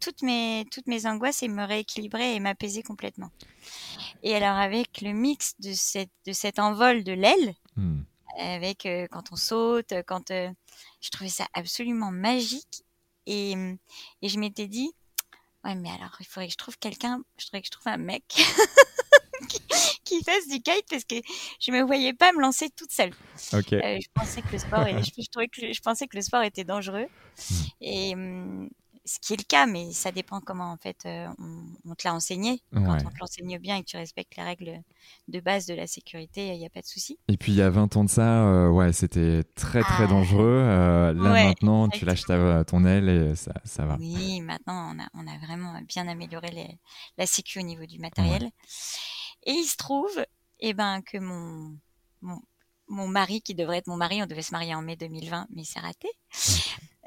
toutes mes, toutes mes angoisses et me rééquilibrer et m'apaiser complètement. Et alors, avec le mix de, cette, de cet envol de l'aile, mmh. Avec quand on saute, quand je trouvais ça absolument magique et, et je m'étais dit ouais mais alors il faudrait que je trouve quelqu'un, je voudrais que je trouve un mec qui, fasse du kite parce que je me voyais pas me lancer toute seule. je pensais que le sport, je, trouvais que je pensais que le sport était dangereux mmh. et ce qui est le cas, mais ça dépend comment en fait euh, on, te l'a enseigné. Quand on te l'enseigne bien et que tu respectes les règles de base de la sécurité, il n'y a pas de souci. Et puis il y a 20 ans de ça, euh, ouais, c'était très très ah. dangereux. Euh, là maintenant, tu lâches ton aile et ça, ça, va. Oui, maintenant on a, on a vraiment bien amélioré les, la sécu au niveau du matériel. Et il se trouve eh ben, que mon, mon, mon, mari, qui devrait être mon mari, on devait se marier en mai 2020, mais c'est raté.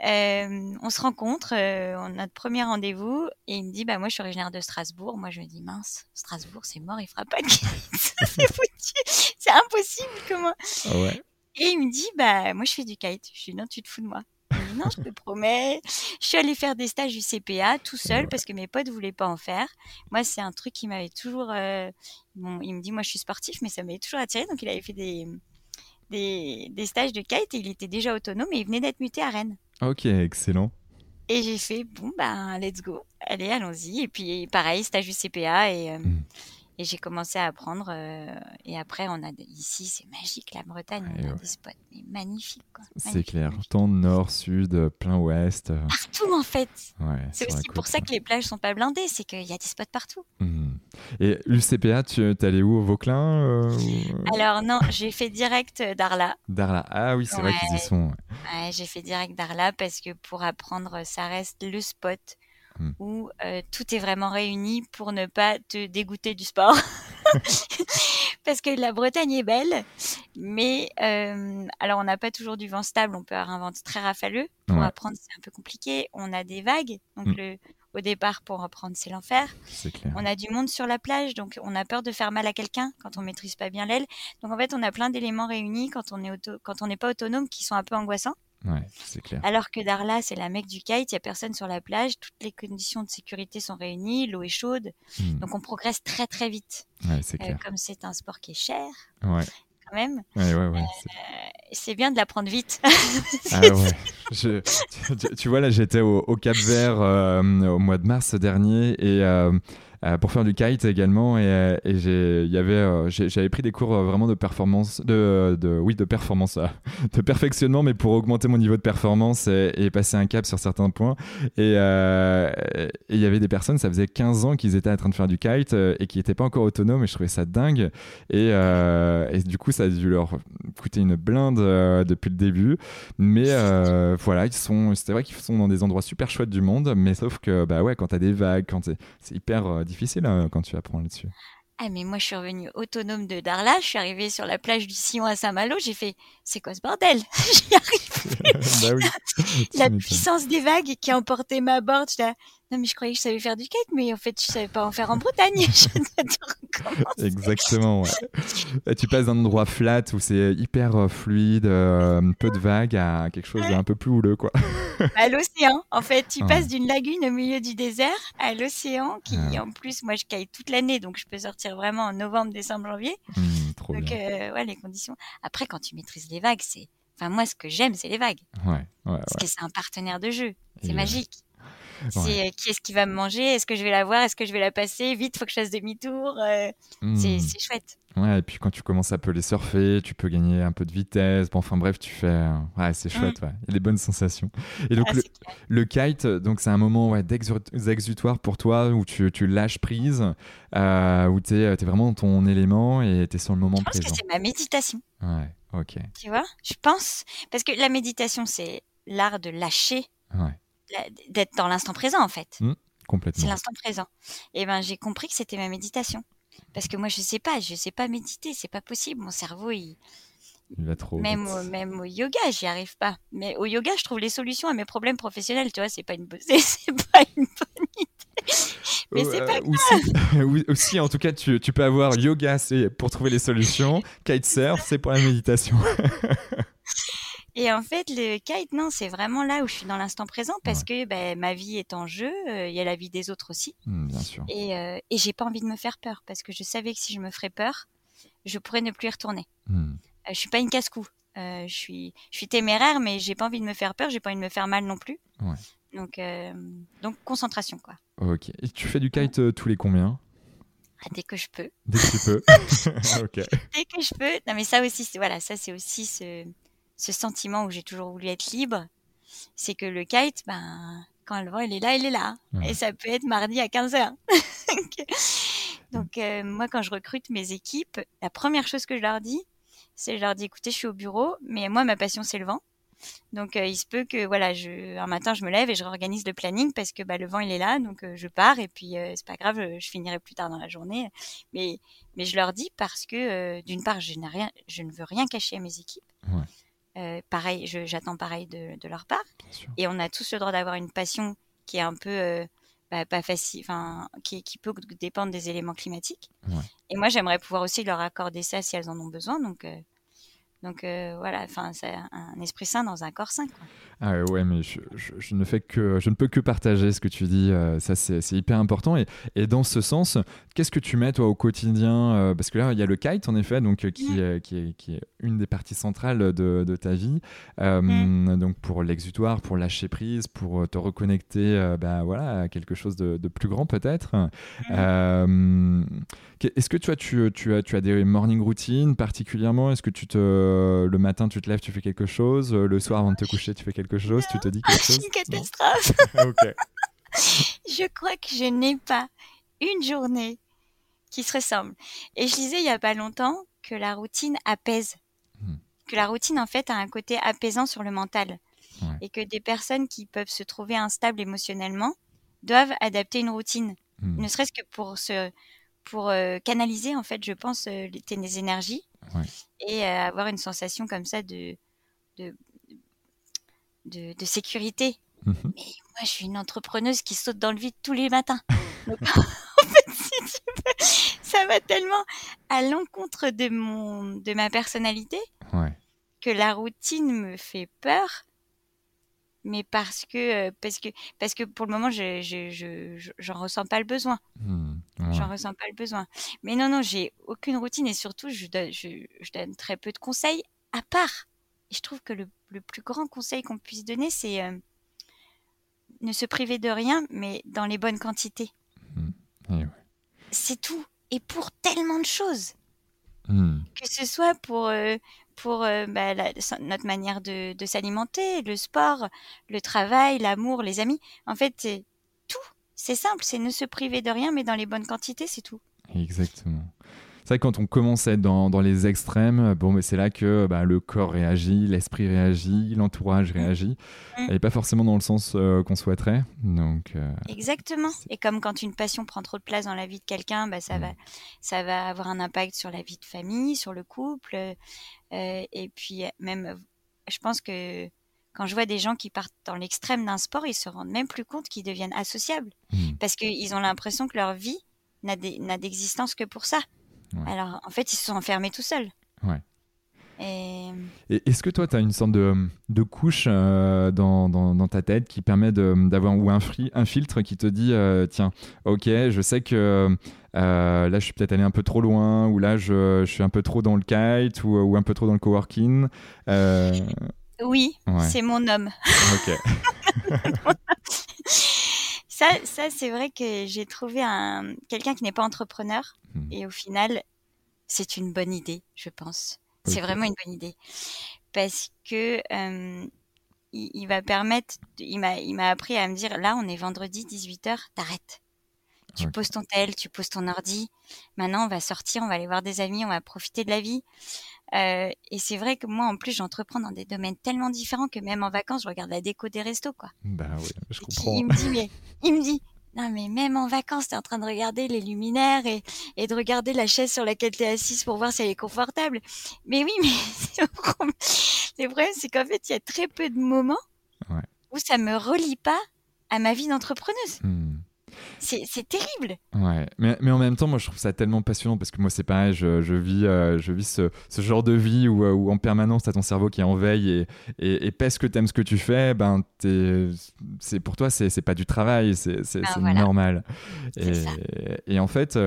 Euh, on se rencontre, euh, on a notre premier rendez-vous et il me dit bah moi je suis originaire de Strasbourg. Moi je me dis mince, Strasbourg c'est mort, il fera pas de kite, c'est impossible comment? Ah et il me dit bah moi je fais du kite. Je dis non tu te fous de moi. Dit, non je te promets. Je suis allée faire des stages du CPA tout seul parce que mes potes voulaient pas en faire. Moi c'est un truc qui m'avait toujours. Euh, bon, il me dit moi je suis sportif mais ça m'avait toujours attiré donc il avait fait des des, des stages de kite et il était déjà autonome et il venait d'être muté à Rennes. Ok, excellent. Et j'ai fait, bon, ben, let's go. Allez, allons-y. Et puis, pareil, stage du CPA. Et, euh, hmm. Et j'ai commencé à apprendre. Euh, et après, on a ici, c'est magique, la Bretagne. on a des spots mais magnifiques. C'est clair. Tant nord, sud, plein ouest. Euh. Partout, en fait. c'est aussi pour ça que les plages sont pas blindées. C'est qu'il y a des spots partout. Hmm. Et l'UCPA, tu es allé où? Au Vauclin euh, Alors, non, j'ai fait direct d'Arla. Darla. Ah oui, c'est vrai qu'ils y sont. j'ai fait direct d'Arla parce que pour apprendre, ça reste le spot Mmh. où euh, tout est vraiment réuni pour ne pas te dégoûter du sport. Parce que la Bretagne est belle, mais euh, alors on n'a pas toujours du vent stable, on peut avoir un vent très rafaleux. Pour apprendre, c'est un peu compliqué. On a des vagues, donc mmh. le, au départ, pour apprendre, c'est l'enfer. On a du monde sur la plage, donc on a peur de faire mal à quelqu'un quand on maîtrise pas bien l'aile. Donc en fait, on a plein d'éléments réunis quand on est quand on n'est pas autonome qui sont un peu angoissants. Alors que Darla, c'est la mec du kite, il n'y a personne sur la plage, toutes les conditions de sécurité sont réunies, l'eau est chaude, hmm. donc on progresse très très vite. Euh, comme c'est un sport qui est cher, quand même, euh, c'est bien de l'apprendre vite. ah tu, vois, là j'étais au, Cap Vert euh, au mois de mars dernier et euh, pour faire du kite également. Et, euh, euh, j'avais pris des cours vraiment de performance, de, oui, de performance, de perfectionnement, mais pour augmenter mon niveau de performance et, passer un cap sur certains points. Et il y avait des personnes, ça faisait 15 ans qu'ils étaient en train de faire du kite et qui n'étaient pas encore autonomes. Et je trouvais ça dingue. Et, du coup, ça a dû leur coûter une blinde depuis le début. Mais voilà, ils sont, c'est vrai qu'ils sont dans des endroits super chouettes du monde, mais sauf que bah ouais, quand t'as des vagues, quand c'est hyper difficile hein, quand tu apprends là-dessus. Ah mais moi je suis revenue autonome de Darla, je suis arrivée sur la plage du Sillon à Saint-Malo, j'ai fait c'est quoi ce bordel? J'y arrive. bah oui. La puissance des vagues qui a emporté ma board, non mais je croyais que je savais faire du kite, mais en fait je savais pas en faire en Bretagne. Exactement. Ouais. tu passes d'un endroit flat où c'est hyper euh, fluide, euh, peu de vagues, à quelque chose d'un peu plus houleux quoi. à l'océan, en fait, tu passes d'une lagune au milieu du désert à l'océan, qui en plus moi je kite toute l'année, donc je peux sortir vraiment en novembre, décembre, janvier. Mmh, trop donc euh, ouais les conditions. Après quand tu maîtrises les vagues, c'est, enfin moi ce que j'aime c'est les vagues. Ouais. Parce que c'est un partenaire de jeu, c'est magique. C'est euh, qui est-ce qui va me manger? Est-ce que je vais la voir? Est-ce que je vais la passer? Vite, faut que je fasse demi-tour. Euh, hmm. C'est chouette. Ouais, et puis quand tu commences à peu les surfer, tu peux gagner un peu de vitesse. Bon, enfin bref, tu fais. Euh, ouais, c'est chouette, ouais. Il y a des bonnes sensations. Et donc, ah, le, kite, donc c'est un moment ouais, d'exutoire pour toi où tu, tu lâches prise, où tu es, vraiment dans ton élément et tu es sur le moment présent. Je pense que c'est ma méditation. Ouais, ok. Tu vois? Je pense. Parce que la méditation, c'est l'art de lâcher. Ouais d'être dans l'instant présent en fait. Mmh, complètement. C'est l'instant présent. Et ben j'ai compris que c'était ma méditation. Parce que moi je sais pas, je sais pas méditer, c'est pas possible. Mon cerveau il, il va trop. Même au, même au yoga, j'y arrive pas. Mais au yoga, je trouve les solutions à mes problèmes professionnels. Tu vois, c'est pas une, c'est pas une bonne idée. Mais c'est pas aussi, aussi, en tout cas, tu, tu peux avoir yoga, c'est pour trouver les solutions. Kitesurf, c'est pour la méditation. Et en fait, le kite, non, c'est vraiment là où je suis dans l'instant présent parce que ben, ma vie est en jeu, euh, il y a la vie des autres aussi. Mmh, bien sûr. Et, euh, et j'ai pas envie de me faire peur parce que je savais que si je me ferais peur, je pourrais ne plus y retourner. Mmh. Euh, je suis pas une casse-cou. je suis, je suis téméraire, mais j'ai pas envie de me faire peur, j'ai pas envie de me faire mal non plus. Donc, donc concentration quoi. Ok. Et tu fais du kite tous les combien? Ah, Dès que je peux. Dès que tu peux. ok. Dès que je peux. Non mais ça aussi, voilà, ça c'est aussi ce, ce sentiment où j'ai toujours voulu être libre, c'est que le kite, ben quand le vent il est là, il est là. Et ça peut être mardi à 15h. Donc euh, moi quand je recrute mes équipes, la première chose que je leur dis, c'est je leur dis écoutez, je suis au bureau, mais moi ma passion c'est le vent. Donc euh, il se peut que voilà, je, un matin je me lève et je réorganise le planning parce que bah, le vent il est là, donc euh, je pars et puis c'est pas grave, je, finirai plus tard dans la journée. Mais mais je leur dis parce que d'une part je n'ai rien, je ne veux rien cacher à mes équipes. Pareil, j'attends pareil de, de leur part. Et on a tous le droit d'avoir une passion qui est un peu bah, pas facile, enfin, qui, qui, peut dépendre des éléments climatiques. Et moi, j'aimerais pouvoir aussi leur accorder ça si elles en ont besoin. Donc, euh, donc euh, voilà, enfin, c'est un esprit sain dans un corps sain. Quoi. Ah ouais, mais je, je, ne fais que, je ne peux que partager ce que tu dis. Euh, ça, c'est hyper important. Et, et, dans ce sens, qu'est-ce que tu mets toi au quotidien euh, Parce que là, il y a le kite en effet, donc qui, mm. qui, est, qui, est, une des parties centrales de, de ta vie. Mm. Donc pour l'exutoire, pour lâcher prise, pour te reconnecter, bah, voilà, à quelque chose de, de plus grand peut-être. Mm. Est-ce que toi, tu, tu, as, tu as des morning routines particulièrement? Est-ce que tu te, le matin, tu te lèves, tu fais quelque chose? Le soir, avant de te coucher, tu fais quelque chose Tu te dis quelque chose Une catastrophe Je crois que je n'ai pas une journée qui se ressemble. Et je disais il y a pas longtemps que la routine apaise. Hmm. Que la routine, en fait, a un côté apaisant sur le mental. Et que des personnes qui peuvent se trouver instables émotionnellement doivent adapter une routine. Hmm. Ne serait-ce que pour se pour euh, canaliser en fait je pense euh, tes énergies et euh, avoir une sensation comme ça de de, de, sécurité. Mhm. mais moi je suis une entrepreneuse qui saute dans le vide tous les matins. Donc, en fait, si tu veux, ça va tellement à l'encontre de mon de ma personnalité que la routine me fait peur. Mais parce que euh, parce que parce que pour le moment je je je j'en ressens pas le besoin. Mmh, j'en ressens pas le besoin. Mais non non j'ai aucune routine et surtout je donne je, je, donne très peu de conseils à part et je trouve que le, le plus grand conseil qu'on puisse donner c'est euh, ne se priver de rien mais dans les bonnes quantités mmh, c'est tout et pour tellement de choses mmh. que ce soit pour euh, pour euh, bah, notre manière de, s'alimenter, le sport, le travail, l'amour, les amis. En fait, c'est tout. C'est simple, c'est ne se priver de rien, mais dans les bonnes quantités, c'est tout. Exactement. C'est vrai que quand on commence à être dans, les extrêmes, bon, mais c'est là que bah, le corps réagit, l'esprit réagit, l'entourage mmh. réagit, mmh. et pas forcément dans le sens euh, qu'on souhaiterait. Donc, euh, Exactement. Et comme quand une passion prend trop de place dans la vie de quelqu'un, bah, ça, mmh. va, ça va avoir un impact sur la vie de famille, sur le couple, euh, et puis même, je pense que quand je vois des gens qui partent dans l'extrême d'un sport, ils se rendent même plus compte qu'ils deviennent associables, parce qu'ils ont l'impression que leur vie n'a d'existence que pour ça. Alors, en fait, ils se sont enfermés tout seuls. Ouais. Et... Est-ce que toi, tu as une sorte de, de couche euh, dans, dans, ta tête qui permet d'avoir, ou un, un, filtre qui te dit, euh, tiens, ok, je sais que euh, là, je suis peut-être allé un peu trop loin, ou là, je, je, suis un peu trop dans le kite, ou, ou un peu trop dans le coworking. Oui, c'est mon homme. Ok. ça, ça c'est vrai que j'ai trouvé un, quelqu'un qui n'est pas entrepreneur, Hmm. Et au final, c'est une bonne idée, je pense. C'est vraiment une bonne idée. Parce que euh, il, va permettre, il m'a, il m'a appris à me dire, là, on est vendredi 18h, t'arrêtes. Tu poses ton tel, tu poses ton ordi. Maintenant, on va sortir, on va aller voir des amis, on va profiter de la vie. Euh, et c'est vrai que moi, en plus, j'entreprends dans des domaines tellement différents que même en vacances, je regarde la déco des restos, quoi. Bah oui, je comprends. Il me dit, mais, il me dit, non, mais même en vacances, tu es en train de regarder les luminaires et, et de regarder la chaise sur laquelle tu es assise pour voir si elle est confortable. Mais oui, mais le problème, c'est qu'en fait, il y a très peu de moments où ça me relie pas à ma vie d'entrepreneuse. Hmm. C'est terrible. Ouais, mais, mais, en même temps, moi, je trouve ça tellement passionnant parce que moi, c'est pareil, je, je, vis, euh, je vis ce, ce, genre de vie où, euh, où en permanence, tu as ton cerveau qui est en veille et, et, et parce que tu aimes ce que tu fais, ben, c'est pour toi, c'est pas du travail, c'est ah, normal. Et, et, en fait,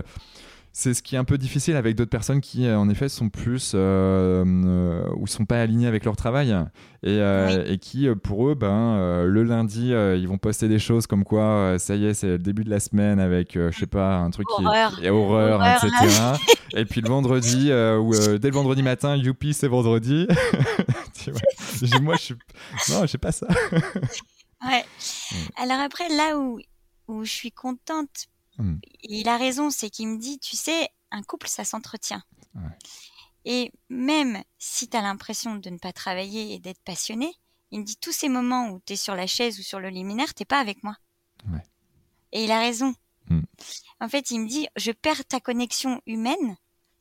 C'est ce qui est un peu difficile avec d'autres personnes qui, en effet, sont plus euh, euh, ou sont pas alignées avec leur travail et, et qui, pour eux, ben, le lundi, ils vont poster des choses comme quoi, ça y est, c'est le début de la semaine avec, je sais pas, un truc horreur. qui est horreur, etc. et puis le vendredi, ou dès le vendredi matin, youpi, c'est vendredi. Moi, je suis, non, je sais pas ça. ouais. Alors après, là où où je suis contente. Hmm. Il a raison, c'est qu'il me dit, tu sais, un couple, ça s'entretient. Et même si tu as l'impression de ne pas travailler et d'être passionné, il me dit, tous ces moments où tu es sur la chaise ou sur le liminaire, t'es pas avec moi. Et il a raison. Hmm. En fait, il me dit, je perds ta connexion humaine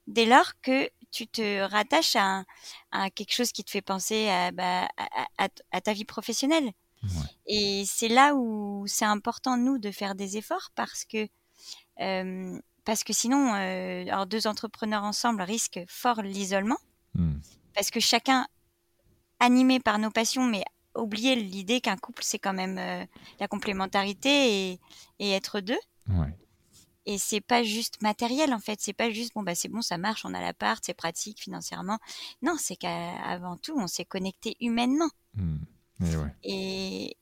dès lors que tu te rattaches à, quelque chose qui te fait penser à, bah, à ta vie professionnelle. Et c'est là où c'est important, nous, de faire des efforts parce que, euh, parce que sinon, euh, alors deux entrepreneurs ensemble risquent fort l'isolement. Hmm. Parce que chacun, animé par nos passions, mais oublier l'idée qu'un couple, c'est quand même euh, la complémentarité et, et être deux. Ouais. Et c'est pas juste matériel en fait, c'est pas juste bon bah c'est bon ça marche, on a l'appart, c'est pratique financièrement. Non, c'est qu'avant tout on s'est connecté humainement. Hmm. Et,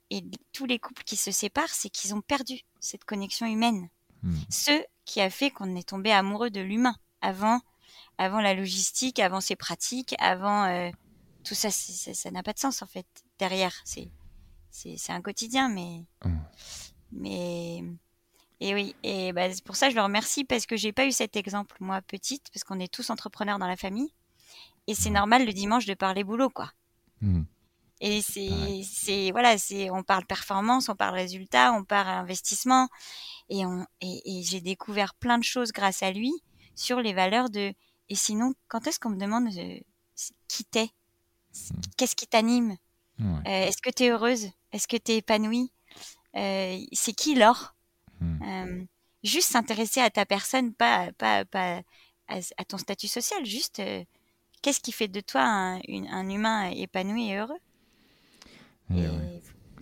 tous les couples qui se séparent, c'est qu'ils ont perdu cette connexion humaine. Hmm. Ce qui a fait qu'on est tombé amoureux de l'humain avant, avant la logistique, avant ses pratiques, avant euh, tout ça, ça n'a pas de sens en fait. Derrière, c'est c'est un quotidien, mais hmm. mais et oui, et bah, c'est pour ça je le remercie parce que j'ai pas eu cet exemple moi petite parce qu'on est tous entrepreneurs dans la famille et c'est hmm. normal le dimanche de parler boulot quoi. Et c'est, c'est voilà, c'est, on parle performance, on parle résultat, on parle investissement, et on, et, j'ai découvert plein de choses grâce à lui sur les valeurs de. Et sinon, quand est-ce qu'on me demande euh, qui t'es, mmh. qu'est-ce qui t'anime, euh, est-ce que tu es heureuse, est-ce que tu es épanouie, euh, c'est qui l'or mmh. Juste s'intéresser à ta personne, pas, pas, pas à, ton statut social, juste qu'est-ce qui fait de toi un, un humain épanoui et heureux?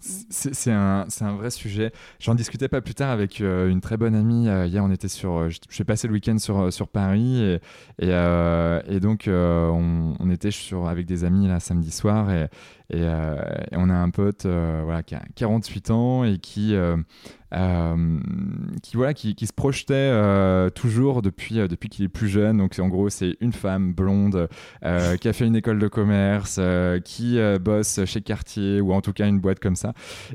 C'est un, un, vrai sujet. J'en discutais pas plus tard avec euh, une très bonne amie. Euh, hier, on était sur. Euh, je, suis passé le week-end sur, sur Paris et, et, donc on, on, était sur, avec des amis là samedi soir et, et, on a un pote voilà, qui a 48 ans et qui euh, qui voilà qui, qui se projetait euh, toujours depuis euh, depuis qu'il est plus jeune. Donc en gros c'est une femme blonde qui a fait une école de commerce qui bosse chez Cartier ou en tout cas une boîte comme ça.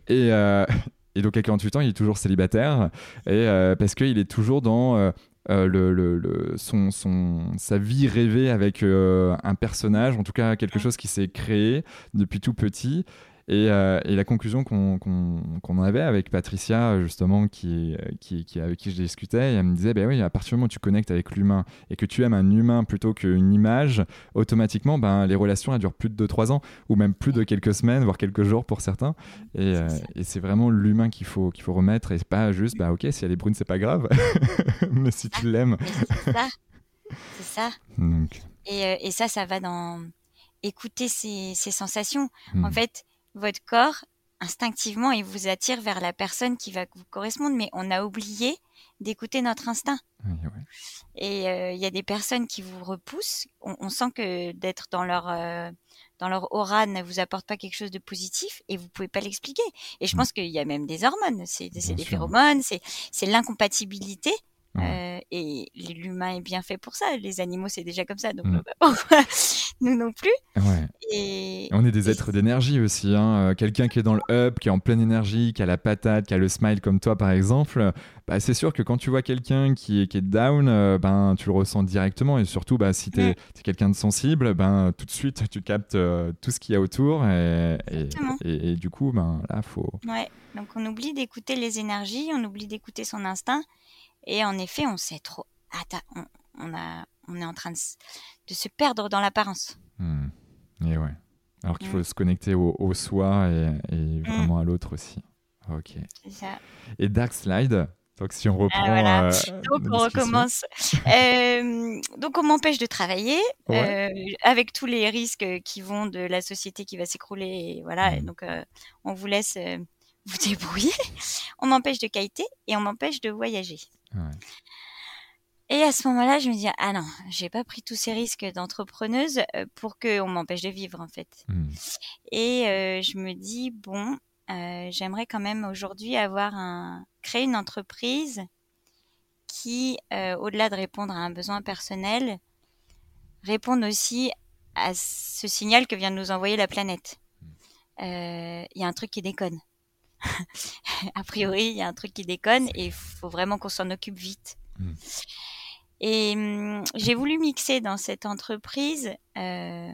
Et et donc à 48 ans, il est toujours célibataire. Et parce qu'il est toujours dans le, le, son, son, sa vie rêvée avec un personnage, en tout cas quelque chose qui s'est créé depuis tout petit euh, et, la conclusion qu'on en avait avec Patricia, justement, qui, qui, qui, avec qui je discutais, elle me disait ben oui, à partir du moment où tu connectes avec l'humain et que tu aimes un humain plutôt qu'une image, automatiquement, ben, les relations elles durent plus de 2-3 ans ou même plus de quelques semaines, voire quelques jours pour certains. Et, euh, c'est vraiment l'humain qu'il faut, qu'il faut remettre et pas juste, bah, ok, si elle est brune, c'est pas grave, mais si tu l'aimes. c'est ça. C'est ça. Et, euh, et, ça, ça va dans écouter ses, ses sensations. En hmm. fait, votre corps, instinctivement, il vous attire vers la personne qui va vous correspondre, mais on a oublié d'écouter notre instinct. Et euh, il y a des personnes qui vous repoussent. On, sent que d'être dans leur euh, dans leur aura ne vous apporte pas quelque chose de positif et vous pouvez pas l'expliquer. Et je mm. pense qu'il y a même des hormones, c'est des phéromones, c'est l'incompatibilité euh, et l'humain est bien fait pour ça. Les animaux, c'est déjà comme ça. Donc, mm. nous non plus. Et... On est des êtres d'énergie aussi. Hein. Euh, quelqu'un qui est dans le up, qui est en pleine énergie, qui a la patate, qui a le smile comme toi, par exemple, bah, c'est sûr que quand tu vois quelqu'un qui est, qui est down, euh, ben, tu le ressens directement. Et surtout, bah, si tu es, quelqu'un de sensible, ben, tout de suite, tu captes tout ce qu'il y a autour. Et, et, du coup, ben, là, faut. Ouais. Donc, on oublie d'écouter les énergies, on oublie d'écouter son instinct. Et en effet, on sait trop. on, on, a, on est en train de, de se perdre dans l'apparence. Et ouais. Alors qu'il faut se connecter au, au soi et, et hmm. vraiment à l'autre aussi. Ok. C'est ça. Et Dark Slide, donc si on reprend. Ah, euh, donc on recommence. euh, donc on m'empêche de travailler euh, avec tous les risques qui vont de la société qui va s'écrouler. Voilà. donc euh, on vous laisse vous débrouiller. on m'empêche de qualité et on m'empêche de voyager. Et à ce moment-là, je me dis ah non, j'ai pas pris tous ces risques d'entrepreneuse euh, pour qu'on m'empêche de vivre en fait. Mmh. Et euh, je me dis bon, euh, j'aimerais quand même aujourd'hui avoir un créer une entreprise qui, au-delà de répondre à un besoin personnel, réponde aussi à ce signal que vient de nous envoyer la planète. Il y a un truc qui déconne. a priori, il y a un truc qui déconne et il faut vraiment qu'on s'en occupe vite. Mmh. Et hum, j'ai voulu mixer dans cette entreprise euh,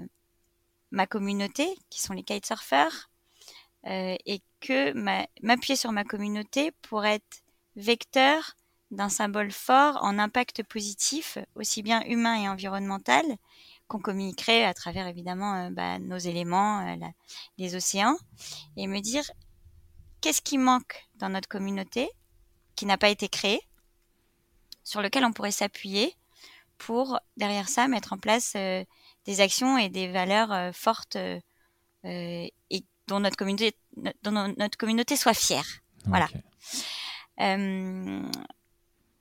ma communauté, qui sont les kitesurfers, euh, et que m'appuyer sur ma communauté pour être vecteur d'un symbole fort en impact positif, aussi bien humain et environnemental, qu'on communiquerait à travers évidemment euh, bah, nos éléments, les océans, et me dire qu'est-ce qui manque dans notre communauté qui n'a pas été créé? Sur lequel on pourrait s'appuyer pour, derrière ça, mettre en place euh, des actions et des valeurs euh, fortes euh, et dont notre communauté, dont notre communauté soit fière. Voilà.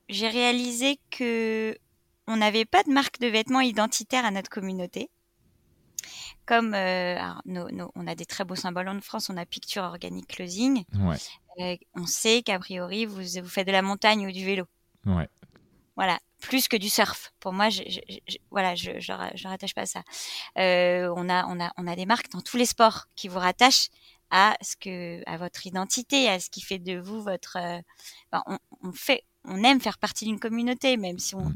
J'ai réalisé que on n'avait pas de marque de vêtements identitaire à notre communauté. Comme on a des très beaux symboles en France, on a Picture Organic Closing. on sait qu'a priori, vous, vous faites de la montagne ou du vélo. Ouais. Voilà, plus que du surf. Pour moi, je, je, je voilà, je, je, rattache pas à ça. Euh, on a, on a, on a des marques dans tous les sports qui vous rattachent à ce que, à votre identité, à ce qui fait de vous votre. Euh, on, on, fait, on aime faire partie d'une communauté, même si on,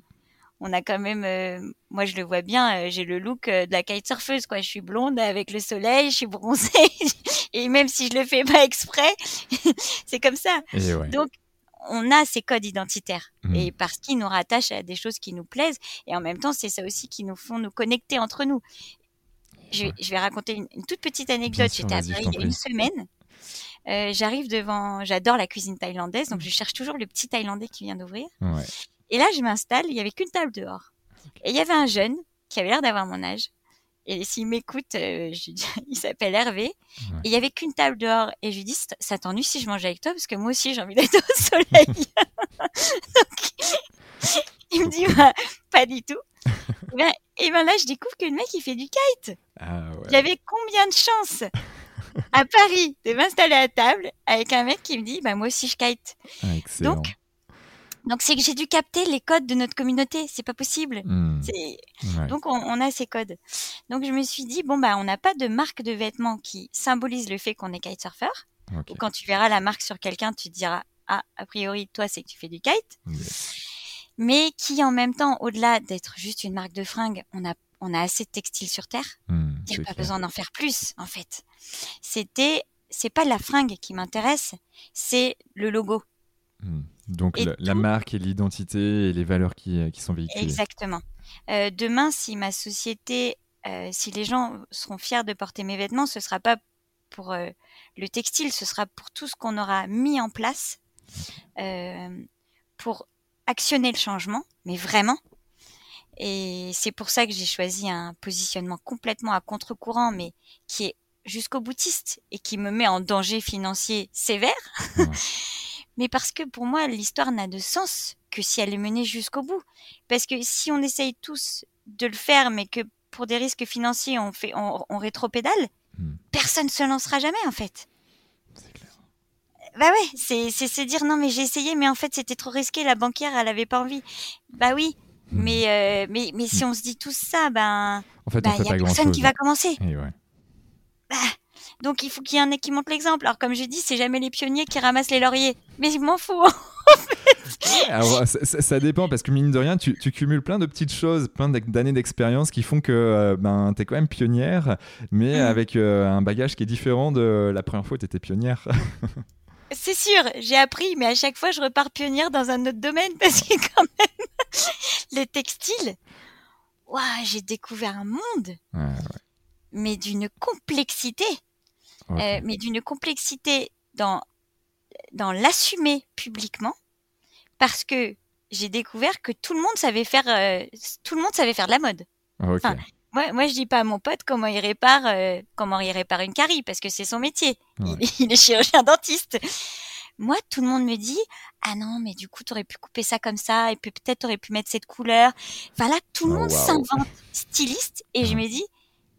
on a quand même, euh, moi je le vois bien, euh, j'ai le look de la kitesurfeuse, quoi. Je suis blonde avec le soleil, je suis bronzée, et même si je le fais pas exprès, c'est comme ça. Donc on a ces codes identitaires mmh. et parce qu'ils nous rattachent à des choses qui nous plaisent et en même temps c'est ça aussi qui nous font nous connecter entre nous. Je, vais raconter une, toute petite anecdote. J'étais à Paris il y a une semaine. Euh, j'arrive devant, j'adore la cuisine thaïlandaise, donc je cherche toujours le petit Thaïlandais qui vient d'ouvrir. Et là, je m'installe, il y avait qu'une table dehors. Et il y avait un jeune qui avait l'air d'avoir mon âge, et s'il m'écoute, euh, il s'appelle Hervé. Et il y avait qu'une table dehors. Et je lui dis, ça t'ennuie si je mange avec toi Parce que moi aussi, j'ai envie d'être au soleil. il me dit, bah, pas du tout. et, ben, et ben là, je découvre que le mec, il fait du kite. Ah, J'avais combien de chance à Paris de m'installer à table avec un mec qui me dit, bah, moi aussi, je kite. Ah, excellent. Donc, donc c'est que j'ai dû capter les codes de notre communauté, c'est pas possible. Mmh. Donc on, a ces codes. Donc je me suis dit bon bah on n'a pas de marque de vêtements qui symbolise le fait qu'on est kitesurfer. Ou quand tu verras la marque sur quelqu'un, tu te diras ah a priori toi c'est que tu fais du kite. Mais qui en même temps, au-delà d'être juste une marque de fringues, on a on a assez de textiles sur terre. Mmh, Il n'y a pas besoin d'en faire plus en fait. C'était c'est pas la fringue qui m'intéresse, c'est le logo. Mmh. Donc la, marque et l'identité et les valeurs qui, euh, qui sont véhiculées. Exactement. Euh, demain, si ma société, euh, si les gens seront fiers de porter mes vêtements, ce sera pas pour le textile, ce sera pour tout ce qu'on aura mis en place pour actionner le changement, mais vraiment. Et c'est pour ça que j'ai choisi un positionnement complètement à contre-courant, mais qui est jusqu'au boutiste et qui me met en danger financier sévère. mais parce que pour moi, l'histoire n'a de sens que si elle est menée jusqu'au bout. Parce que si on essaye tous de le faire, mais que pour des risques financiers, on fait, on, on rétropédale, hmm. personne ne se lancera jamais, en fait. C'est clair. Bah ouais, c'est, c'est dire non, mais j'ai essayé, mais en fait, c'était trop risqué, la banquière, elle avait pas envie. Bah oui, hmm. mais, euh, mais, mais si hmm. on se dit tout ça, ben, en fait, bah, il y a personne qui va commencer. Bah, donc il faut qu'il y en ait qui montrent l'exemple. Alors comme je dis, c'est jamais les pionniers qui ramassent les lauriers. Mais je m'en fous. Alors, ça, dépend parce que mine de rien, tu, cumules plein de petites choses, plein d'années d'expérience qui font que euh, ben, tu es quand même pionnière, mais mm. avec euh, un bagage qui est différent de la première fois où tu étais pionnière. C'est sûr, j'ai appris, mais à chaque fois, je repars pionnière dans un autre domaine parce que quand même, les textiles, j'ai découvert un monde, mais d'une complexité. Euh, mais d'une complexité dans, dans l'assumer publiquement, parce que j'ai découvert que tout le monde savait faire, euh, tout le monde savait faire de la mode. Enfin, moi, moi, je dis pas à mon pote comment il répare, euh, comment il répare une carie, parce que c'est son métier. Il, est chirurgien dentiste. moi, tout le monde me dit, ah non, mais du coup, tu aurais pu couper ça comme ça, et puis peut-être tu aurais pu mettre cette couleur. Voilà, tout le oh, monde s'invente styliste, et je me dis,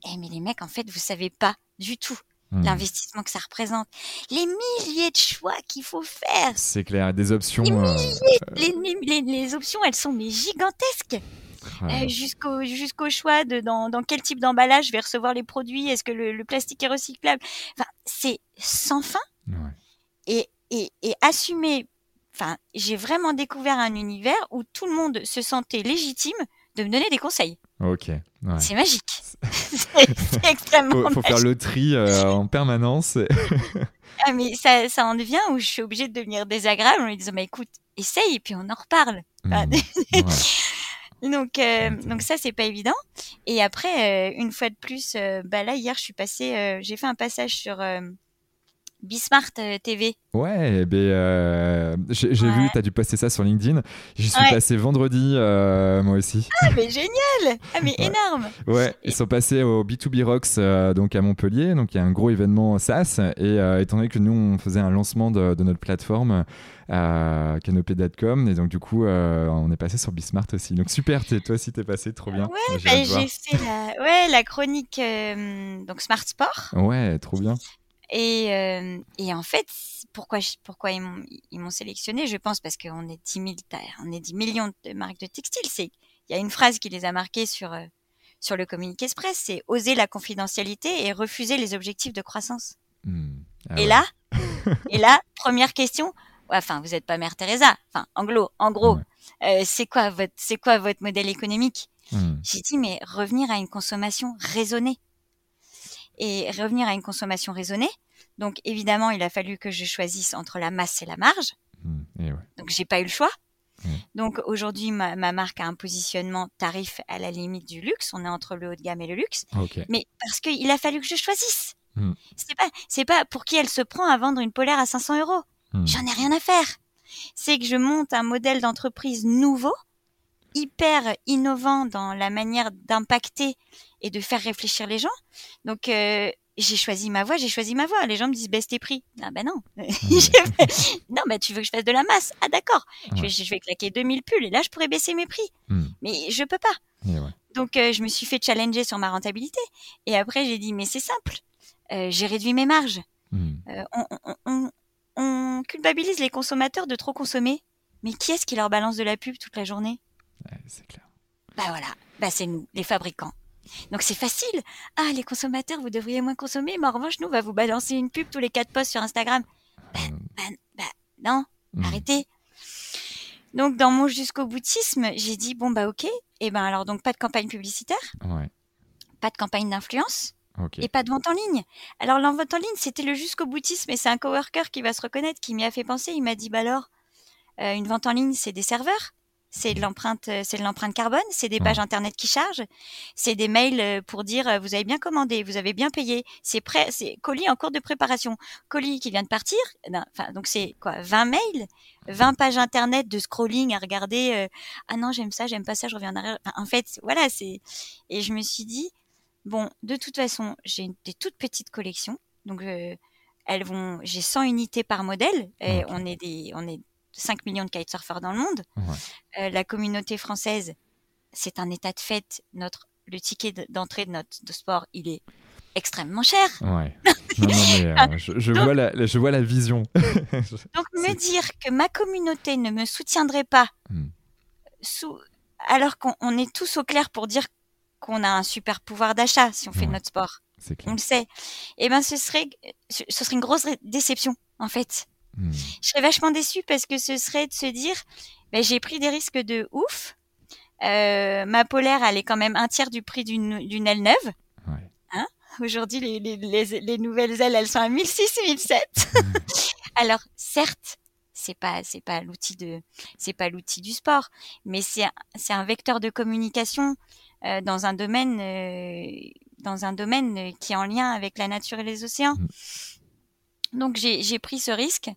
eh, mais les mecs, en fait, vous savez pas du tout hmm. l'investissement que ça représente, les milliers de choix qu'il faut faire. C'est clair, des options. Les, euh, les, options, elles sont mais gigantesques. Euh, jusqu'au jusqu'au choix de dans, dans quel type d'emballage je vais recevoir les produits, est-ce que le, plastique est recyclable? Enfin, c'est sans fin. Et, et, et assumer. Enfin, j'ai vraiment découvert un univers où tout le monde se sentait légitime de me donner des conseils. Ok. C'est magique. c'est extrêmement. Faut, faut faire le tri euh, en permanence. ah, mais ça, ça en devient où je suis obligée de devenir désagréable en lui disant, bah, écoute, essaye et puis on en reparle. Mmh. donc, euh, donc ça, c'est pas évident. Et après, euh, une fois de plus, bah là, hier, je suis passée, j'ai fait un passage sur Bismart euh, TV. Ouais, ben, euh, j'ai vu, tu as dû poster ça sur LinkedIn. J'y suis passé vendredi, euh, moi aussi. Ah, mais génial Ah, mais énorme Ouais, ils sont passés au B2B Rocks donc à Montpellier. Donc il y a un gros événement SaaS. Et étant donné que nous, on faisait un lancement de, notre plateforme à canopé.com. Et donc, du coup, on est passé sur Bismart aussi. Donc, super, toi aussi, t'es passé, trop bien. Ouais, bah, j'ai fait la, ouais, la chronique donc Smart Sport. Ouais, trop bien. Et, euh, et en fait, pourquoi, pourquoi ils m'ont sélectionné Je pense parce qu'on est 10 on est 10 millions de marques de textiles. C'est il y a une phrase qui les a marquées sur euh, sur le communiqué express, c'est oser la confidentialité et refuser les objectifs de croissance. Mmh. Ah et là, et là, première question. Enfin, vous n'êtes pas Mère Teresa. Enfin, en gros, en gros, euh, c'est quoi votre c'est quoi votre modèle économique? Mmh. J'ai dit mais revenir à une consommation raisonnée et revenir à une consommation raisonnée. Donc évidemment, il a fallu que je choisisse entre la masse et la marge. Mmh, et ouais. Donc j'ai pas eu le choix. Mmh. Donc aujourd'hui, ma, marque a un positionnement tarif à la limite du luxe. On est entre le haut de gamme et le luxe. Mais parce qu'il a fallu que je choisisse. Mmh. C'est pas, c'est pas pour qui elle se prend à vendre une polaire à 500 euros. J'en ai rien à faire. C'est que je monte un modèle d'entreprise nouveau, hyper innovant dans la manière d'impacter et de faire réfléchir les gens. Donc euh, j'ai choisi ma voie, j'ai choisi ma voie. Les gens me disent baisse tes prix. Ah ben non. non, bah tu veux que je fasse de la masse? Ah d'accord. Je, vais, je, vais, claquer 2000 pulls et là je pourrais baisser mes prix. Hmm. Mais je peux pas. Donc euh, je me suis fait challenger sur ma rentabilité. Et après j'ai dit mais c'est simple. Euh, j'ai réduit mes marges. Hmm. On, on, on, on, culpabilise les consommateurs de trop consommer. Mais qui est-ce qui leur balance de la pub toute la journée? C'est clair. Bah voilà. Bah c'est nous, les fabricants. Donc c'est facile. Ah, les consommateurs, vous devriez moins consommer, mais en revanche, nous, on va vous balancer une pub tous les quatre posts sur Instagram. Bah, hmm. bah, bah non, hmm. arrêtez. Donc dans mon jusqu'au boutisme, j'ai dit bon bah ok, et eh ben alors donc pas de campagne publicitaire, pas de campagne d'influence. Et pas de vente en ligne. Alors la vente en ligne, c'était le jusqu'au boutisme et c'est un coworker qui va se reconnaître, qui m'y a fait penser. Il m'a dit bah alors, euh, une vente en ligne, c'est des serveurs c'est de l'empreinte, euh, c'est de l'empreinte carbone, c'est des pages internet qui chargent, c'est des mails euh, pour dire euh, vous avez bien commandé, vous avez bien payé, c'est prêt, c'est colis en cours de préparation, colis qui vient de partir, eh ben, enfin donc c'est quoi, 20 mails, 20 pages internet de scrolling à regarder, ah non j'aime ça, j'aime pas ça, je reviens en arrière. en fait voilà c'est et je me suis dit bon de toute façon j'ai des toutes petites collections. Donc elles vont j'ai 100 unités par modèle et on est des on est 5 millions de kitesurfers dans le monde. Euh, la communauté française, c'est un état de fait. Notre, le ticket d'entrée de notre de sport, il est extrêmement cher. Ouais. Non, non, mais, euh, je, vois la, je vois la vision. donc me dire que ma communauté ne me soutiendrait pas, hmm. sous, alors qu'on est tous au clair pour dire qu'on a un super pouvoir d'achat si on fait notre sport. On le sait. Et eh ben ce serait, ce serait une grosse déception en fait. Hmm. Je serais vachement déçue parce que ce serait de se dire, ben, j'ai pris des risques de ouf. Euh, ma polaire, elle est quand même un tiers du prix d'une aile neuve. Ouais. Hein? Aujourd'hui, les, les, les, les, nouvelles ailes, elles sont à 1006, 1007. Hmm. Alors, certes, c'est pas c'est pas l'outil de c'est pas l'outil du sport, mais c'est c'est un vecteur de communication euh, dans un domaine euh, dans un domaine qui est en lien avec la nature et les océans. Hmm. Donc j'ai pris ce risque.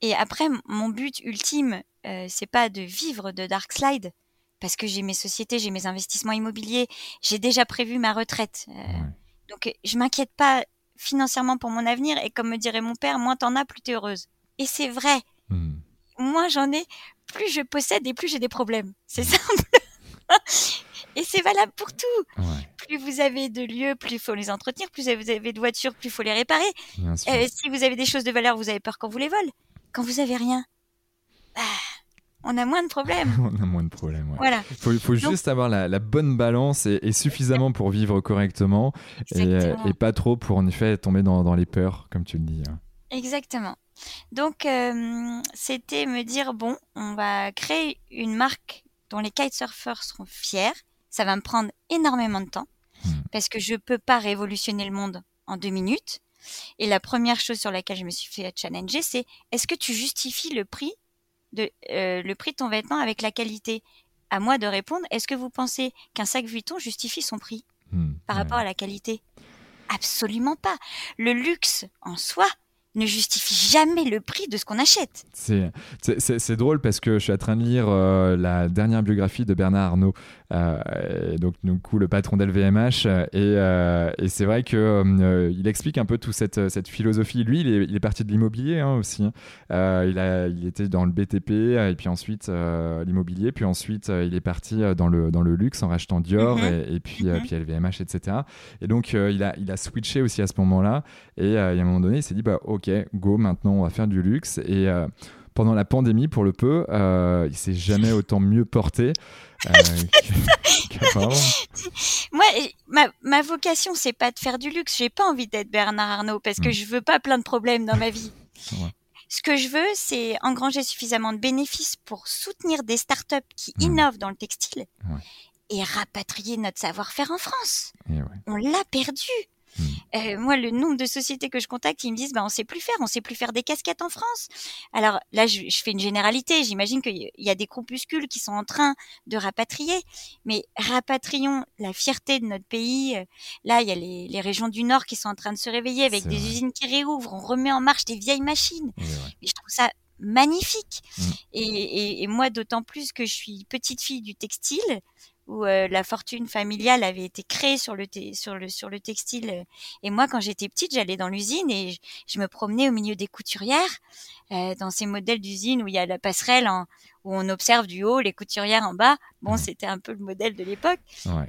Et après, mon but ultime, euh, c'est pas de vivre de Dark Slide, parce que j'ai mes sociétés, j'ai mes investissements immobiliers, j'ai déjà prévu ma retraite. Euh, donc je m'inquiète pas financièrement pour mon avenir. Et comme me dirait mon père, moins t'en as, plus t'es heureuse. Et c'est vrai. Hmm. Moins j'en ai, plus je possède et plus j'ai des problèmes. C'est hmm. simple. et c'est valable pour tout. Plus vous avez de lieux, plus il faut les entretenir. Plus vous avez de voitures, plus il faut les réparer. Euh, si vous avez des choses de valeur, vous avez peur quand vous les volent. Quand vous avez rien, bah, on a moins de problèmes. on a moins de problèmes. Voilà. Il faut, juste avoir la, bonne balance et, suffisamment pour vivre correctement euh, et, pas trop pour en effet tomber dans, les peurs, comme tu le dis. Hein. Exactement. Donc, euh, c'était me dire bon, on va créer une marque dont les kitesurfers seront fiers. Ça va me prendre énormément de temps hmm. parce que je peux pas révolutionner le monde en deux minutes. Et la première chose sur laquelle je me suis fait challenger, c'est est-ce que tu justifies le prix de euh, le prix de ton vêtement avec la qualité? À moi de répondre. Est-ce que vous pensez qu'un sac Vuitton justifie son prix hmm, par rapport à la qualité? Absolument pas. Le luxe en soi ne justifie jamais le prix de ce qu'on achète. C'est drôle parce que je suis en train de lire euh, la dernière biographie de Bernard Arnault, donc du coup le patron d'LVMH, et, euh, et c'est vrai que il explique un peu toute cette, cette philosophie. Lui, il est, parti de l'immobilier hein, aussi. Hein. il, a, il était dans le BTP et puis ensuite l'immobilier, puis ensuite il est parti dans le, dans le luxe en rachetant Dior mhm. et, puis, mhm. puis LVMH, etc. Et donc il, a, il a switché aussi à ce moment-là. Et, à un moment donné, il s'est dit bah ok, go, maintenant on va faire du luxe. Et pendant la pandémie, pour le peu, euh, il s'est jamais autant mieux porté. Euh, Moi, ma, ma vocation, c'est pas de faire du luxe. J'ai pas envie d'être Bernard Arnault parce que mm. je veux pas plein de problèmes dans ma vie. Ce que je veux, c'est engranger suffisamment de bénéfices pour soutenir des startups qui mm. innovent dans le textile et rapatrier notre savoir-faire en France. On l'a perdu. Euh, moi, le nombre de sociétés que je contacte, ils me disent, bah, on sait plus faire, on sait plus faire des casquettes en France. Alors là, je, fais une généralité. J'imagine qu'il y a des groupuscules qui sont en train de rapatrier, mais rapatrions la fierté de notre pays. Là, il y a les, régions du Nord qui sont en train de se réveiller avec des usines qui réouvrent. On remet en marche des vieilles machines. Et je trouve ça magnifique. Hmm. et, moi, d'autant plus que je suis petite fille du textile, où euh, la fortune familiale avait été créée sur le, sur le, sur le textile. Et moi, quand j'étais petite, j'allais dans l'usine et je, me promenais au milieu des couturières, euh, dans ces modèles d'usine où il y a la passerelle, où on observe du haut, les couturières en bas. Bon, c'était un peu le modèle de l'époque.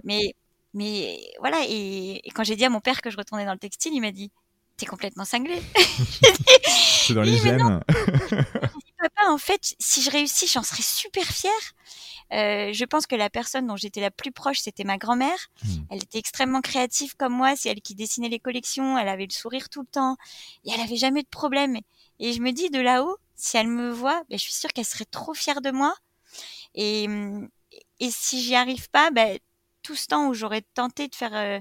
Mais, mais voilà, et, quand j'ai dit à mon père que je retournais dans le textile, il m'a dit, t'es complètement cinglé. C'est dans les gènes. Papa, en fait, si je réussis, j'en serais super fière. Euh, je pense que la personne dont j'étais la plus proche, c'était ma grand-mère. Hmm. Elle était extrêmement créative comme moi. C'est elle qui dessinait les collections. Elle avait le sourire tout le temps. Et elle avait jamais de problème. Et je me dis, de là-haut, si elle me voit, ben, je suis sûre qu'elle serait trop fière de moi. Et, et si j'y arrive pas, ben, tout ce temps où j'aurais tenté de faire euh,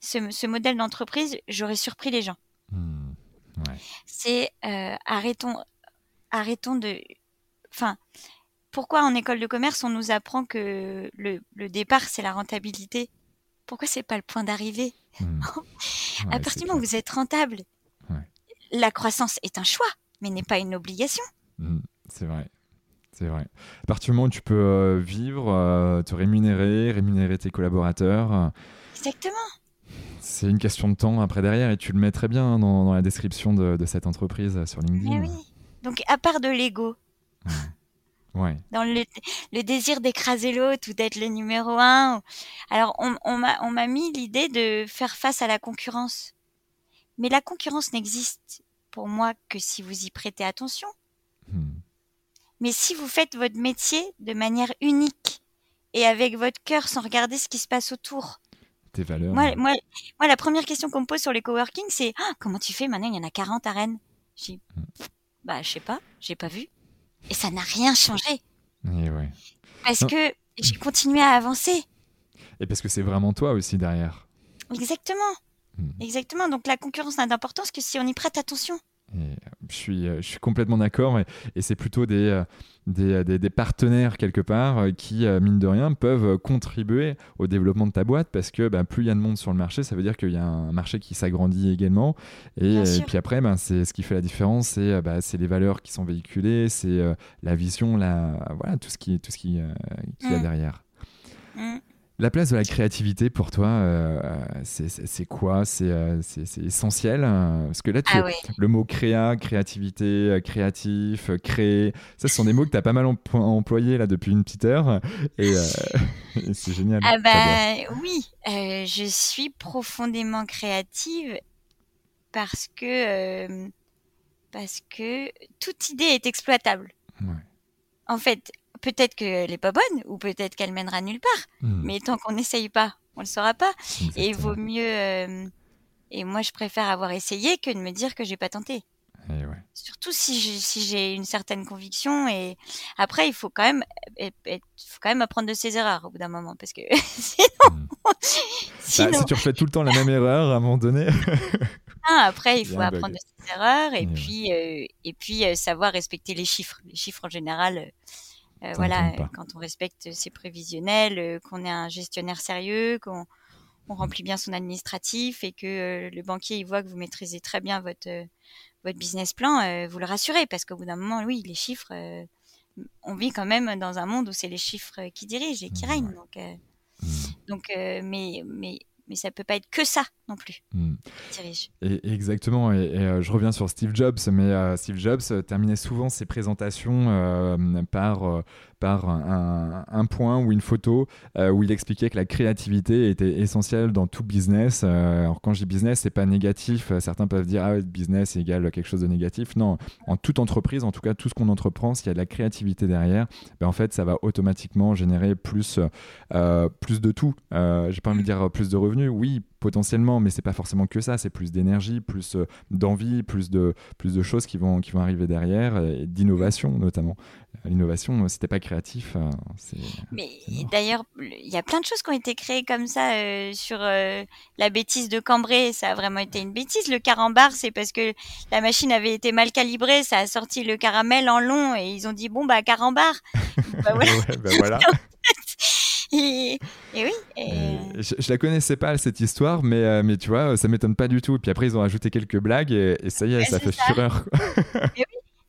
ce, modèle d'entreprise, j'aurais surpris les gens. Hmm. C'est euh, arrêtons, arrêtons de, enfin, pourquoi en école de commerce on nous apprend que le, départ c'est la rentabilité? Pourquoi c'est pas le point d'arrivée? Hmm. À partir du moment où vous êtes rentable, la croissance est un choix, mais n'est pas une obligation. Hmm, c'est vrai. C'est vrai. À partir du moment où tu peux euh, vivre, euh, te rémunérer, rémunérer tes collaborateurs. Exactement. C'est une question de temps après derrière et tu le mets très bien dans, la description de, cette entreprise sur LinkedIn. oui. Donc à part de l'ego, dans le, désir d'écraser l'autre ou d'être le numéro un. Alors, on, on m'a mis l'idée de faire face à la concurrence. Mais la concurrence n'existe pour moi que si vous y prêtez attention. Hmm. Mais si vous faites votre métier de manière unique et avec votre cœur sans regarder ce qui se passe autour. Tes valeurs. Moi, moi, moi la première question qu'on me pose sur les coworking, c'est ah, comment tu fais maintenant Il y en a 40 à Rennes. Je dis, hmm. Bah, je sais pas, j'ai pas vu. Et ça n'a rien changé. Parce que j'ai continué à avancer. Et parce que c'est vraiment toi aussi derrière. Exactement. Hmm. Exactement. Donc la concurrence n'a d'importance que si on y prête attention. Je, suis, euh, je suis complètement d'accord. Et, c'est plutôt des, euh, des, des, partenaires quelque part qui, mine de rien, peuvent contribuer au développement de ta boîte parce que bah, plus il y a de monde sur le marché, ça veut dire qu'il y a un marché qui s'agrandit également. Et, puis après, bah, c'est ce qui fait la différence, c'est bah, les valeurs qui sont véhiculées, c'est la vision, la, voilà, tout ce qui, tout ce qui, qui y a mmh. derrière. Mmh. La place de la créativité pour toi, euh, c'est quoi? Euh, C'est essentiel Parce que là, tu, ah le mot créa, créativité, euh, créatif, créer, ça, ce sont des mots que tu as pas mal employés là depuis une petite heure. Et, c'est génial. Ah bah oui, je suis profondément créative parce que, parce que toute idée est exploitable. En fait, peut-être qu'elle n'est pas bonne ou peut-être qu'elle mènera nulle part. Hmm. Mais tant qu'on n'essaye pas, on ne le saura pas. Et il vaut mieux. Euh, et moi, je préfère avoir essayé que de me dire que j'ai pas tenté. Surtout si j'ai, si une certaine conviction. Et après, il faut quand même, faut quand même apprendre de ses erreurs au bout d'un moment, parce que hmm. sinon, bah, si tu refais tout le temps la même erreur, à un moment donné. Ah, après, il faut apprendre de ses erreurs et puis, euh, et puis euh, savoir respecter les chiffres. Les chiffres en général, euh, voilà, quand on respecte ses prévisionnels, euh, qu'on est un gestionnaire sérieux, qu'on on remplit bien son administratif et que euh, le banquier il voit que vous maîtrisez très bien votre votre business plan, vous le rassurez parce qu'au bout d'un moment, oui, les chiffres, on vit quand même dans un monde où c'est les chiffres qui dirigent et qui règnent. Donc, mmh. donc mais mais mais ça peut pas être que ça non plus. Hmm. Et, exactement. Et, euh, je reviens sur Steve Jobs, mais euh, Steve Jobs euh, terminait souvent ses présentations par par un, point ou une photo où il expliquait que la créativité était essentielle dans tout business. alors quand je dis business, c'est pas négatif. Certains peuvent dire ah business égale quelque chose de négatif. Non, en toute entreprise, en tout cas tout ce qu'on entreprend, s'il y a de la créativité derrière, ben, en fait ça va automatiquement générer plus plus de tout. J'ai pas envie de dire plus de revenus. Oui, potentiellement, mais c'est pas forcément que ça, c'est plus d'énergie, plus euh, d'envie, plus de, plus de choses qui vont, qui vont arriver derrière, et d'innovation notamment. L'innovation, c'était pas créatif. Euh, mais d'ailleurs, il y a plein de choses qui ont été créées comme ça euh, sur la bêtise de Cambrai, ça a vraiment été une bêtise. Le carambar, c'est parce que la machine avait été mal calibrée, ça a sorti le caramel en long et ils ont dit bon bah carambar. bah voilà. bah voilà. et, oui. Je, la connaissais pas cette histoire, mais, euh, mais tu vois, ça m'étonne pas du tout. Et puis après, ils ont ajouté quelques blagues et, ça y est, ça fait fureur.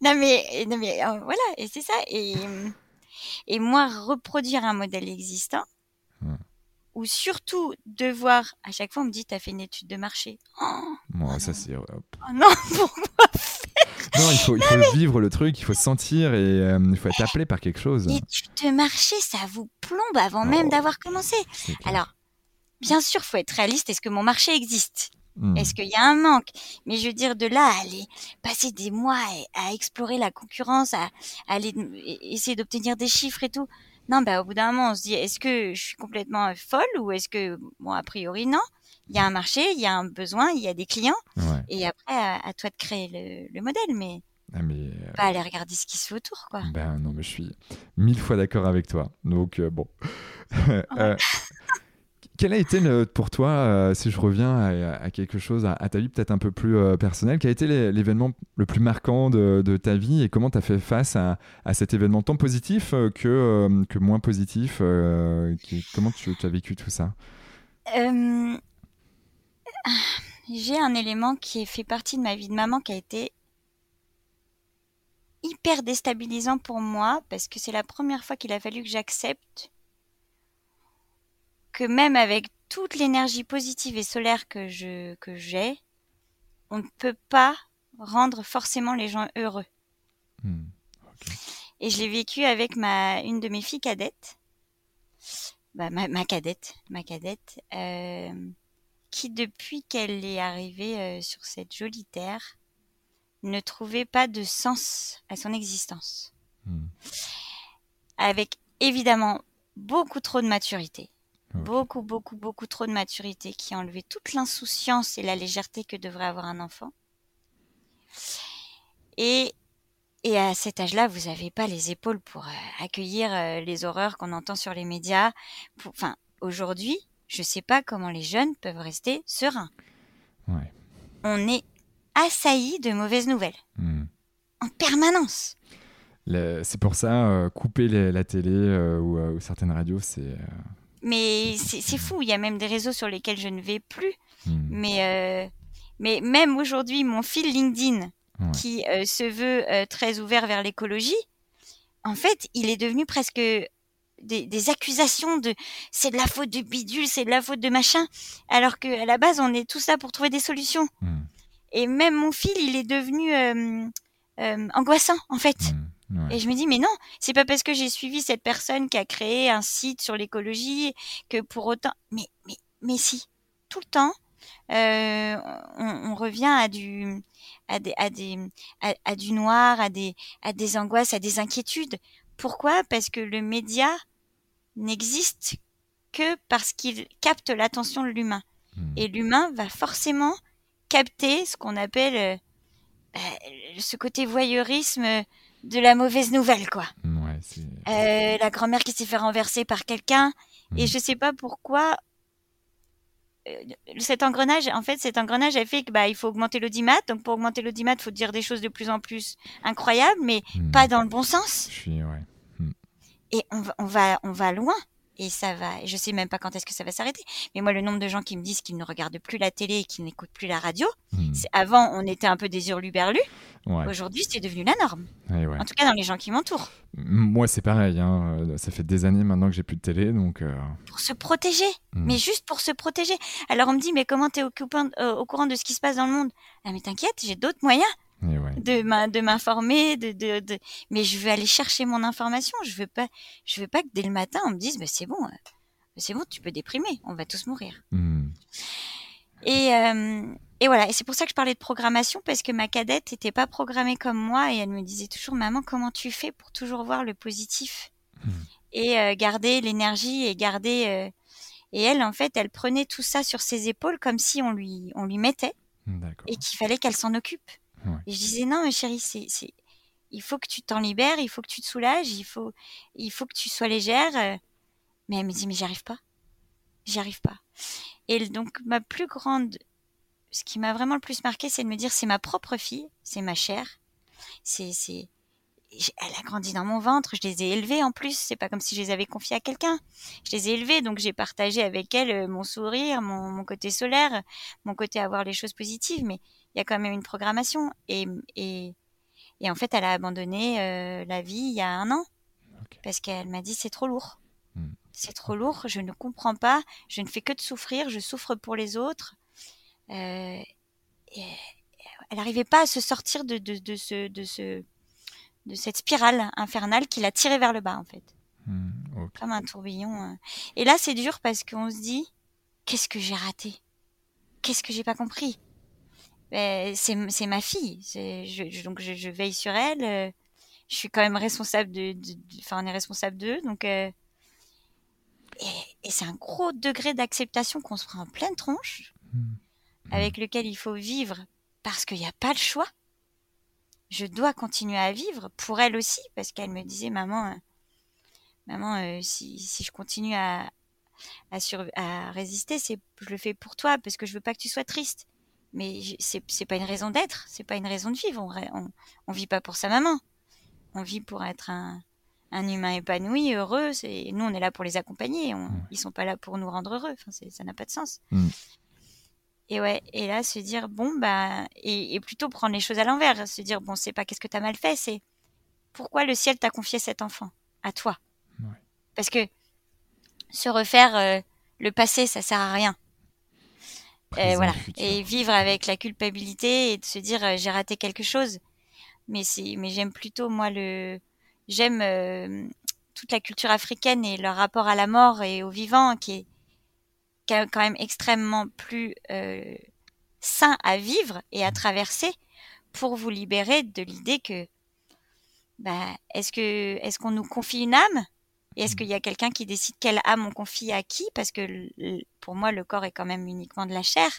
Non mais, non mais euh, voilà, et c'est ça. Et, et moi, reproduire un modèle existant, ou surtout devoir, à chaque fois, on me dit, tu as fait une étude de marché. Oh, Moi, ça c'est. Oh non, pourquoi Non, il faut, il faut vivre le truc, il faut sentir et euh, il faut être appelé par quelque chose. L'étude de marché, ça vous plombe avant même oh, d'avoir commencé. Alors, bien sûr, il faut être réaliste. Est-ce que mon marché existe? Hmm. Est-ce qu'il y a un manque? Mais je veux dire, de là à aller passer des mois à, explorer la concurrence, à aller essayer d'obtenir des chiffres et tout. Non, bah, au bout d'un moment, on se dit, est-ce que je suis complètement euh, folle ou est-ce que, bon, a priori, non? Il y a un marché, il y a un besoin, il y a des clients. Et après, à, toi de créer le, modèle, mais. Ah, mais euh, Pas aller regarder ce qui se fait autour, quoi. Ben non, mais je suis mille fois d'accord avec toi. Donc, euh, bon. Quel a été pour toi, euh, si je reviens à, quelque chose, à, ta vie peut-être un peu plus euh, personnelle, quel a été l'événement le plus marquant de, ta vie et comment tu as fait face à, cet événement tant positif euh, que, que moins positif Comment tu, as vécu tout ça? J'ai un élément qui fait partie de ma vie de maman qui a été hyper déstabilisant pour moi parce que c'est la première fois qu'il a fallu que j'accepte que même avec toute l'énergie positive et solaire que je que j'ai, on ne peut pas rendre forcément les gens heureux. Hmm, et je l'ai vécu avec ma une de mes filles cadettes, bah, ma, cadette, ma cadette, euh, qui depuis qu'elle est arrivée euh, sur cette jolie terre, ne trouvait pas de sens à son existence. Hmm. Avec évidemment beaucoup trop de maturité, Beaucoup, beaucoup, beaucoup trop de maturité qui a enlevé toute l'insouciance et la légèreté que devrait avoir un enfant. Et, et à cet âge-là, vous n'avez pas les épaules pour euh, accueillir euh, les horreurs qu'on entend sur les médias. Enfin, aujourd'hui, je ne sais pas comment les jeunes peuvent rester sereins. On est assailli de mauvaises nouvelles. Hmm. En permanence. C'est pour ça, euh, couper la télé ou, certaines radios, c'est mais c'est fou. Il y a même des réseaux sur lesquels je ne vais plus. Hmm. Mais, euh, mais même aujourd'hui, mon fil LinkedIn, qui euh, se veut euh, très ouvert vers l'écologie, en fait, il est devenu presque des, accusations de c'est de la faute du bidule, c'est de la faute de machin, alors que à la base on est tous là pour trouver des solutions. Mmh. Et même mon fil, il est devenu euh, euh, angoissant en fait. Mmh, Et je me dis mais non, c'est pas parce que j'ai suivi cette personne qui a créé un site sur l'écologie que pour autant. Mais mais mais si, tout le temps, euh, on, revient à du à des à des à, du noir, à des à des angoisses, à des inquiétudes. Pourquoi? Parce que le média n'existe que parce qu'il capte l'attention de l'humain. Mmh. Et l'humain va forcément capter ce qu'on appelle euh, bah, ce côté voyeurisme de la mauvaise nouvelle, quoi. euh, la grand-mère qui s'est fait renverser par quelqu'un. Et mmh. je sais pas pourquoi euh, cet engrenage, en fait, cet engrenage a fait que bah, il faut augmenter l'audimat. Donc pour augmenter l'audimat, il faut dire des choses de plus en plus incroyables, mais mmh. pas dans le bon sens. Et on va, on va, on va loin. Et ça va. Je sais même pas quand est-ce que ça va s'arrêter. Mais moi, le nombre de gens qui me disent qu'ils ne regardent plus la télé et qu'ils n'écoutent plus la radio, hmm. c'est avant, on était un peu des hurluberlus. Aujourd'hui, c'est devenu la norme. En tout cas, dans les gens qui m'entourent. Moi, c'est pareil. Hein. Ça fait des années maintenant que j'ai plus de télé, donc. Euh, pour se protéger, hmm. mais juste pour se protéger. Alors on me dit, mais comment tu es euh, au courant de ce qui se passe dans le monde? Ah, mais t'inquiète, j'ai d'autres moyens de m'informer, de, de, de, mais je veux aller chercher mon information. Je veux pas, je veux pas que dès le matin on me dise, bah, c'est bon, euh, c'est bon, tu peux déprimer, on va tous mourir. Hmm. Et, euh, et voilà, et c'est pour ça que je parlais de programmation parce que ma cadette n'était pas programmée comme moi et elle me disait toujours, maman, comment tu fais pour toujours voir le positif? Hmm. et euh, garder l'énergie et garder. et elle, en fait, elle prenait tout ça sur ses épaules comme si on lui, on lui mettait et qu'il fallait qu'elle s'en occupe. Et je disais non, mais chérie, c'est, il faut que tu t'en libères, il faut que tu te soulages, il faut, il faut que tu sois légère. Mais elle me dit mais j'y arrive pas, j'y arrive pas. Et donc ma plus grande, ce qui m'a vraiment le plus marqué, c'est de me dire c'est ma propre fille, c'est ma chère, c'est, c'est, elle a grandi dans mon ventre, je les ai élevées en plus, c'est pas comme si je les avais confiées à quelqu'un. Je les ai élevées, donc j'ai partagé avec elle euh, mon sourire, mon, mon côté solaire, mon côté avoir les choses positives, mais il y a quand même une programmation. Et, et, et en fait, elle a abandonné euh, la vie il y a un an. Parce qu'elle m'a dit c'est trop lourd. Hmm. C'est trop lourd, je ne comprends pas, je ne fais que de souffrir, je souffre pour les autres. Euh, elle n'arrivait pas à se sortir de, de, de, ce, de, ce, de cette spirale infernale qui l'a tirée vers le bas, en fait. Hmm, Comme un tourbillon. Hein. Et là, c'est dur parce qu'on se dit qu'est-ce que j'ai raté? Qu'est-ce que j'ai pas compris? Ben, c'est ma fille. Je, donc je, veille sur elle. Euh, je suis quand même responsable de, enfin on est responsable d'eux, donc euh, et, c'est un gros degré d'acceptation qu'on se prend en pleine tronche, mmh. avec lequel il faut vivre parce qu'il n'y a pas le choix. Je dois continuer à vivre pour elle aussi parce qu'elle me disait maman, euh, maman si, si je continue à à, à résister, c'est je le fais pour toi parce que je veux pas que tu sois triste mais c'est c'est pas une raison d'être, c'est pas une raison de vivre. On, on, vit pas pour sa maman, on vit pour être un, un humain épanoui, heureux. C'est nous, on est là pour les accompagner. On, Ils sont pas là pour nous rendre heureux. Enfin, ça n'a pas de sens. Mm. Et ouais, et là se dire bon bah et, plutôt prendre les choses à l'envers, se dire bon c'est pas qu'est-ce que t'as mal fait, c'est pourquoi le ciel t'a confié cet enfant à toi? Parce que se refaire euh, le passé, ça sert à rien. Euh, voilà. Et vivre avec la culpabilité et de se dire euh, j'ai raté quelque chose. Mais c'est, mais j'aime plutôt moi le, j'aime euh, toute la culture africaine et leur rapport à la mort et au vivant qui est, quand même extrêmement plus sain à vivre et à mmh. traverser pour vous libérer de l'idée que bah, est-ce que est-ce qu'on nous confie une âme et est-ce mmh. qu'il y a quelqu'un qui décide quelle âme on confie à qui Parce que pour moi, le corps est quand même uniquement de la chair.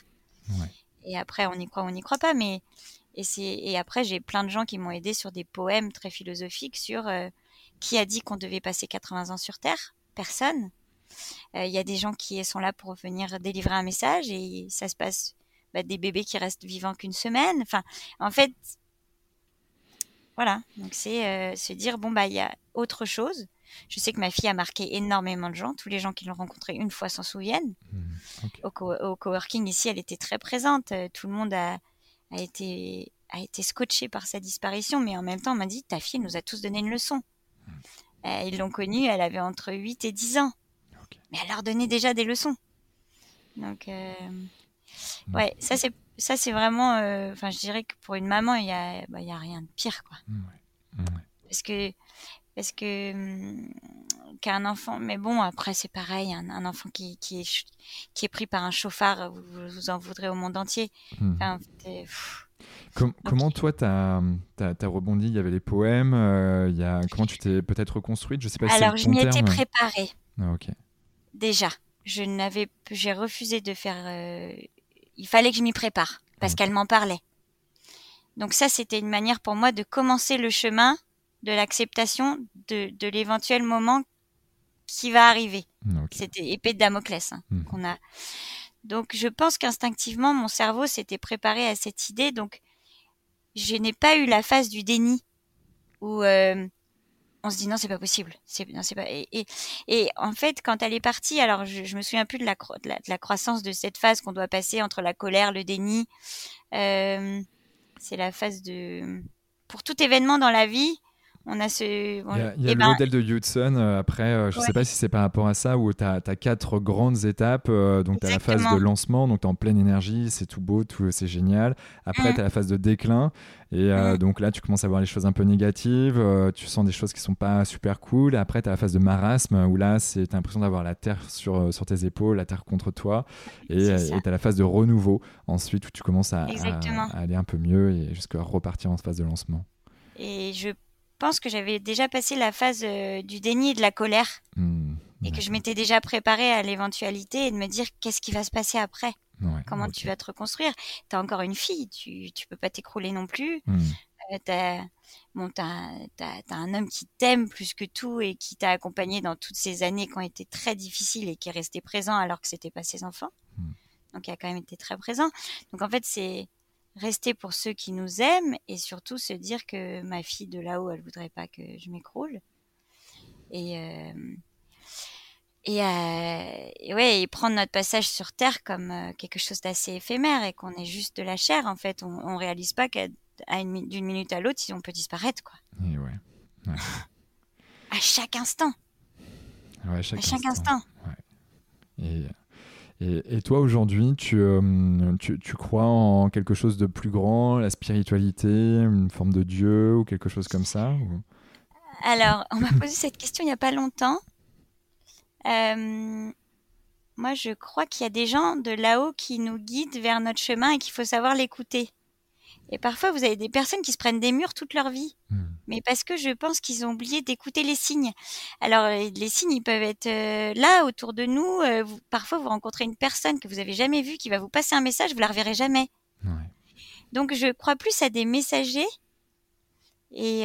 Et après, on y croit ou on n'y croit pas. Mais et, et après, j'ai plein de gens qui m'ont aidé sur des poèmes très philosophiques sur euh, qui a dit qu'on devait passer 80 ans sur Terre Personne. Euh, il y a des gens qui sont là pour venir délivrer un message et ça se passe bah, des bébés qui restent vivants qu'une semaine. Enfin, en fait, voilà. Donc c'est euh, se dire bon bah il y a autre chose. Je sais que ma fille a marqué énormément de gens. Tous les gens qui l'ont rencontrée une fois s'en souviennent. Mmh, au, coworking ici, elle était très présente. Euh, tout le monde a, a, été, a été scotché par sa disparition, mais en même temps, on m'a dit ta fille nous a tous donné une leçon. Mmh. ils l'ont connue, elle avait entre 8 et 10 ans. Mais elle leur donnait déjà des leçons. Donc, ouais, ça c'est ça c'est vraiment, enfin, je dirais que pour une maman, il y a, bah, y a rien de pire, quoi. Parce que parce que hum, qu'un enfant, mais bon, après c'est pareil, un, enfant qui, qui, est, qui est pris par un chauffard, vous, vous en voudrez au monde entier. Hmm. comment toi, tu as, rebondi? Il y avait les poèmes, euh, il y a, comment tu t'es peut-être reconstruite? Je sais pas Alors, je m'y étais préparée. Ah. Déjà, je n'avais, j'ai refusé de faire. Euh, il fallait que je m'y prépare parce qu'elle m'en parlait. Donc ça, c'était une manière pour moi de commencer le chemin de l'acceptation de, de l'éventuel moment qui va arriver. C'était épée de Damoclès hein, mhm. qu'on a. Donc je pense qu'instinctivement mon cerveau s'était préparé à cette idée. Donc je n'ai pas eu la phase du déni où euh, on se dit non c'est pas possible. C'est non c'est pas. Et, et, en fait quand elle est partie, alors je, je me souviens plus de la, de la, croissance de cette phase qu'on doit passer entre la colère, le déni. Euh, c'est la phase de pour tout événement dans la vie, on a ce. il y a, le ben modèle de Hudson. Euh, après, euh, je ne sais pas si c'est par rapport à ça, où tu as, quatre grandes étapes. Euh, donc, tu as la phase de lancement, donc tu es en pleine énergie, c'est tout beau, tout, c'est génial. Après, mm. tu as la phase de déclin. Et mm. donc là, tu commences à voir les choses un peu négatives, tu sens des choses qui sont pas super cool. Après, tu as la phase de marasme, où là, tu as l'impression d'avoir la terre sur, sur tes épaules, la terre contre toi. Et tu as la phase de renouveau, ensuite, où tu commences à, à aller un peu mieux et jusqu'à repartir en phase de lancement. Et je pense que j'avais déjà passé la phase euh, du déni et de la colère. Hmm, et que je m'étais déjà préparée à l'éventualité et de me dire qu'est-ce qui va se passer après? Comment tu vas te reconstruire? Tu as encore une fille, tu tu peux pas t'écrouler non plus. Euh, t'as bon, un homme qui t'aime plus que tout et qui t'a accompagné dans toutes ces années qui ont été très difficiles et qui est resté présent alors que c'était pas ses enfants. Hmm. Donc il a quand même été très présent. Donc en fait c'est rester pour ceux qui nous aiment et surtout se dire que ma fille de là-haut, elle voudrait pas que je m'écroule. Et, euh, euh, et, ouais, et prendre notre passage sur Terre comme euh, quelque chose d'assez éphémère et qu'on est juste de la chair. En fait, on, on réalise pas qu'à d'une minute à l'autre, si on peut disparaître, quoi. ouais. à chaque instant. Ouais, chaque à chaque instant. Et et, toi, aujourd'hui, euh, tu, tu, crois en quelque chose de plus grand, la spiritualité, une forme de Dieu ou quelque chose comme ça Alors, on m'a posé cette question il n'y a pas longtemps. Euh, moi, je crois qu'il y a des gens de là-haut qui nous guident vers notre chemin et qu'il faut savoir l'écouter. Et parfois, vous avez des personnes qui se prennent des murs toute leur vie. Hmm. Mais parce que je pense qu'ils ont oublié d'écouter les signes. Alors, euh, les signes, ils peuvent être euh, là, autour de nous. Euh, parfois, vous rencontrez une personne que vous avez jamais vue, qui va vous passer un message, vous la reverrez jamais. Donc, je crois plus à des messagers. Et,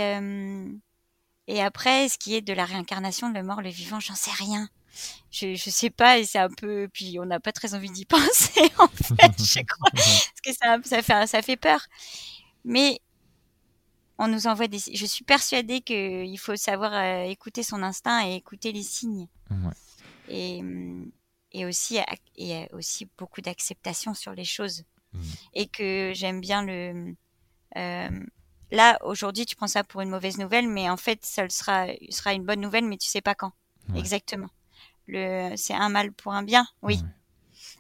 et après, ce qui est de la réincarnation, le mort, le vivant, j'en sais rien je, je sais pas et c'est un peu puis on n'a pas très envie d'y penser en fait je crois parce que ça, ça fait ça fait peur mais on nous envoie des je suis persuadée que il faut savoir euh, écouter son instinct et écouter les signes. Et et aussi et aussi beaucoup d'acceptation sur les choses. Mmh. et que j'aime bien le euh, là aujourd'hui tu prends ça pour une mauvaise nouvelle mais en fait ça sera sera une bonne nouvelle mais tu sais pas quand. Exactement. C'est un mal pour un bien, oui.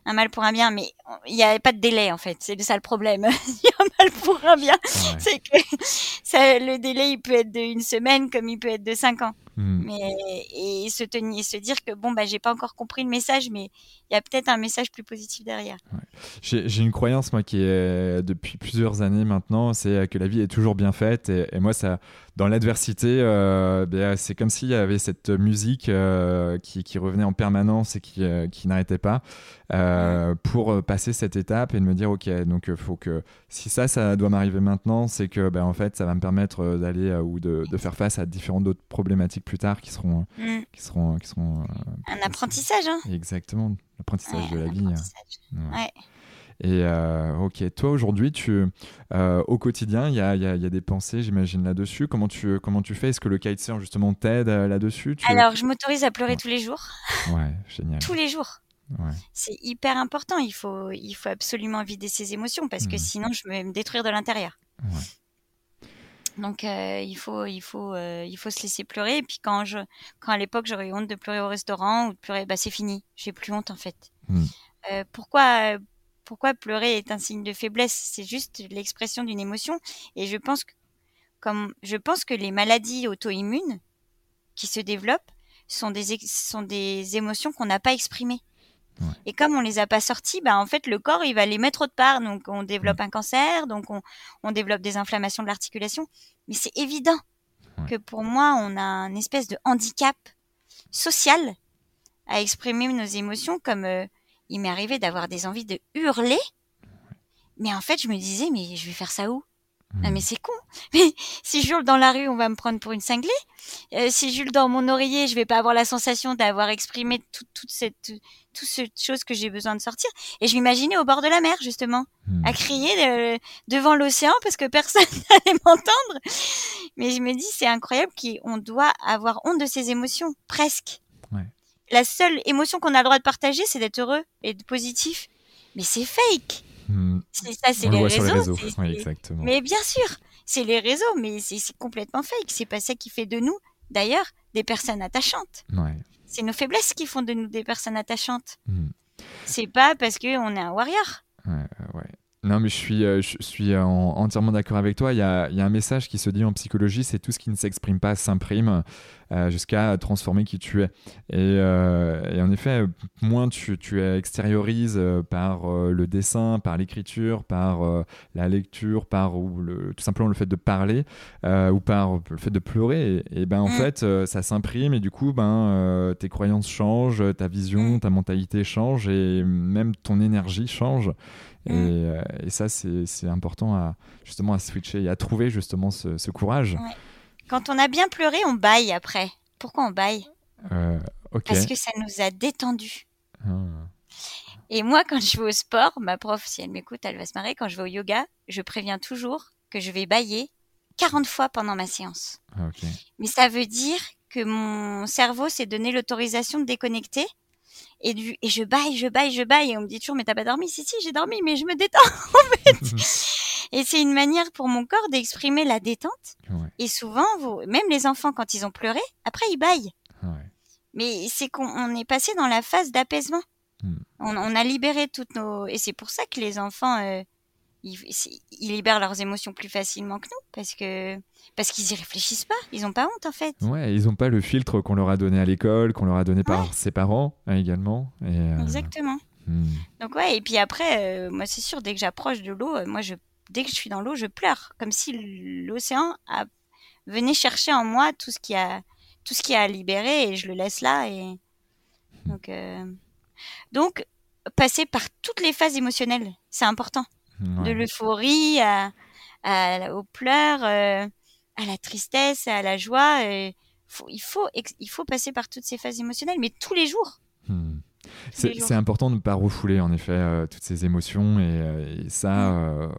Un mal pour un bien, mais il n'y a pas de délai en fait. C'est ça le problème. il y a un mal pour un bien. C'est que le délai, il peut être d'une semaine comme il peut être de cinq ans. Hmm. Mais, et se tenir, se dire que bon, bah, j'ai pas encore compris le message, mais il y a peut-être un message plus positif derrière. J'ai une croyance, moi, qui est depuis plusieurs années maintenant, c'est que la vie est toujours bien faite. Et, moi, ça, dans l'adversité, euh, ben, c'est comme s'il y avait cette musique euh, qui, qui, revenait en permanence et qui, euh, qui n'arrêtait pas pour passer cette étape et de me dire, OK, donc faut que si ça, ça doit m'arriver maintenant, c'est que ben, en fait, ça va me permettre d'aller ou de, de, faire face à différentes autres problématiques plus tard qui seront, mm. qui seront, qui seront un apprentissage. Hein Exactement, l'apprentissage de la vie. Hein. Ouais. Et euh, ok, toi aujourd'hui, tu, euh, au quotidien, il y a, y, a, y a, des pensées, j'imagine, là-dessus. Comment tu, comment tu fais? Est-ce que le kitesurf, justement, t'aide euh, là-dessus? Alors, je m'autorise à pleurer tous les jours. Ouais, génial. tous les jours. Ouais. C'est hyper important. Il faut, il faut absolument vider ses émotions parce que hmm. sinon, je vais me détruire de l'intérieur. Ouais. Donc euh, il faut il faut euh, il faut se laisser pleurer et puis quand je quand à l'époque j'aurais honte de pleurer au restaurant ou de pleurer bah c'est fini j'ai plus honte en fait euh, pourquoi pourquoi pleurer est un signe de faiblesse c'est juste l'expression d'une émotion et je pense que comme je pense que les maladies auto-immunes qui se développent sont des sont des émotions qu'on n'a pas exprimées et comme on les a pas sortis, bah en fait le corps il va les mettre autre part. Donc on développe un cancer, donc on, on développe des inflammations de l'articulation. Mais c'est évident que pour moi on a un espèce de handicap social à exprimer nos émotions. Comme euh, il m'est arrivé d'avoir des envies de hurler, mais en fait je me disais mais je vais faire ça où? Ah mais c'est con. Mais si je hurle dans la rue, on va me prendre pour une cinglée. Euh, si je hurle dans mon oreiller, je vais pas avoir la sensation d'avoir exprimé toute, toute cette toute cette chose que j'ai besoin de sortir. Et je m'imaginais au bord de la mer justement, hmm. à crier euh, devant l'océan parce que personne n'allait m'entendre. Mais je me dis c'est incroyable qu'on doit avoir honte de ses émotions presque. La seule émotion qu'on a le droit de partager, c'est d'être heureux et de positif. Mais c'est fake. Hmm. C'est ça, c'est les, réseaux. Oui, exactement. Mais bien sûr, c'est les réseaux, mais c'est complètement fake. C'est pas ça qui fait de nous, d'ailleurs, des personnes attachantes. Ouais. C'est nos faiblesses qui font de nous des personnes attachantes. Hmm. C'est pas parce qu'on est un warrior. Ouais. Non, mais je suis, euh, je suis entièrement d'accord avec toi. Il y, a, il y, a, un message qui se dit en psychologie, c'est tout ce qui ne s'exprime pas s'imprime euh, jusqu'à transformer qui tu es. Et, euh, et en effet, moins tu, tu extériorises par le dessin, par l'écriture, par la lecture, par ou le, tout simplement le fait de parler ou par le fait de pleurer, et, ben en mm. fait, ça s'imprime et du coup, ben tes croyances changent, ta vision, mm. ta mentalité change et même ton énergie change. Mm. Euh, et, ça, c'est important à, justement à switcher et à trouver justement ce, courage. Quand on a bien pleuré, on baille après. Pourquoi on baille? Euh, Parce que ça nous a détendu. Ah. Et moi, quand je vais au sport, ma prof, si elle m'écoute, elle va se marrer. Quand je vais au yoga, je préviens toujours que je vais bailler 40 fois pendant ma séance. Ah, Mais ça veut dire que mon cerveau s'est donné l'autorisation de déconnecter et, du, et je baille, je baille, je baille. Et on me dit toujours, mais t'as pas dormi? Si, si, j'ai dormi, mais je me détends, en fait. et c'est une manière pour mon corps d'exprimer la détente. Et souvent, vous, même les enfants, quand ils ont pleuré, après, ils baillent. Mais c'est qu'on est passé dans la phase d'apaisement. Hmm. On, on, a libéré toutes nos... Et c'est pour ça que les enfants... Euh, ils, ils, libèrent leurs émotions plus facilement que nous parce que parce qu'ils y réfléchissent pas, ils ont pas honte en fait. Ouais, ils ont pas le filtre qu'on leur a donné à l'école, qu'on leur a donné par ses parents hein, également. Euh, Exactement. Hmm. Donc ouais, et puis après, euh, moi c'est sûr, dès que j'approche de l'eau, euh, moi je, dès que je suis dans l'eau, je pleure, comme si l'océan a... venait chercher en moi tout ce qui a tout ce qui a libéré et je le laisse là et donc donc passer par toutes les phases émotionnelles, c'est important de l'euphorie à, aux pleurs, euh, à la tristesse, à la joie. Euh, il, faut, il faut passer par toutes ces phases émotionnelles, mais tous les jours. Hmm. C'est important de ne pas refouler en effet euh, toutes ces émotions et, ça.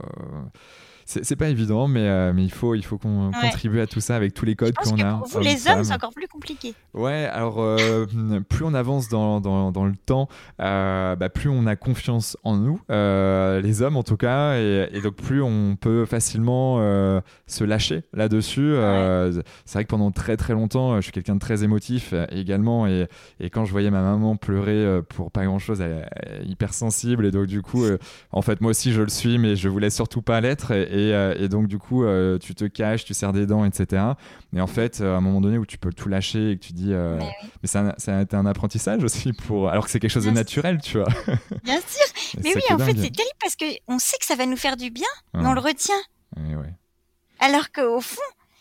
C'est pas évident, mais, euh, mais il faut, il faut qu'on contribue à tout ça avec tous les codes qu'on a. Pour vous, les hommes, c'est encore plus compliqué. Ouais, alors euh, plus on avance dans, dans, dans le temps, euh, bah, plus on a confiance en nous, les hommes en tout cas, et, donc plus on peut facilement se lâcher là-dessus. c'est vrai que pendant très très longtemps, je suis quelqu'un de très émotif également, et, et, quand je voyais ma maman pleurer pour pas grand-chose, elle, est hyper sensible, et donc du coup, en fait moi aussi je le suis, mais je voulais surtout pas l'être. Et, euh, et, donc, du coup, euh, tu te caches, tu serres des dents, etc. Mais en fait, euh, à un moment donné où tu peux tout lâcher et que tu dis. Mais, ça, a été un apprentissage aussi, pour... alors que c'est quelque chose de naturel, tu vois. Bien sûr. mais oui, en fait, c'est terrible parce qu'on sait que ça va nous faire du bien, mais on le retient. ouais. Alors qu'au fond,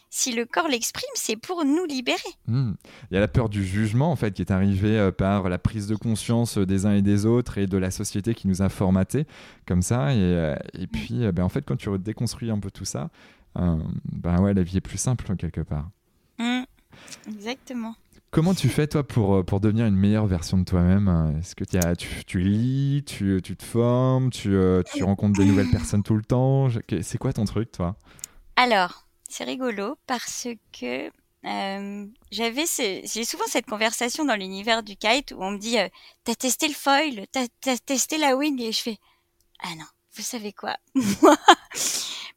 si le corps l'exprime, c'est pour nous libérer. Hmm. Il y a la peur du jugement, en fait, qui est arrivée euh, par la prise de conscience euh, des uns et des autres et de la société qui nous a formatés comme ça. Et, euh, et hmm. puis, ben, en fait, quand tu déconstruis un peu tout ça, ben ouais, la vie est plus simple, quelque part. Hmm. Exactement. Comment tu fais, toi, pour, pour devenir une meilleure version de toi-même Est-ce que as, tu, tu, lis, tu, tu te formes, tu, tu rencontres des nouvelles personnes tout le temps? C'est quoi ton truc, toi? Alors, c'est rigolo parce que euh, j'avais j'ai souvent cette conversation dans l'univers du kite où on me dit euh, t'as testé le foil t'as as testé la wing et je fais ah non vous savez quoi? Moi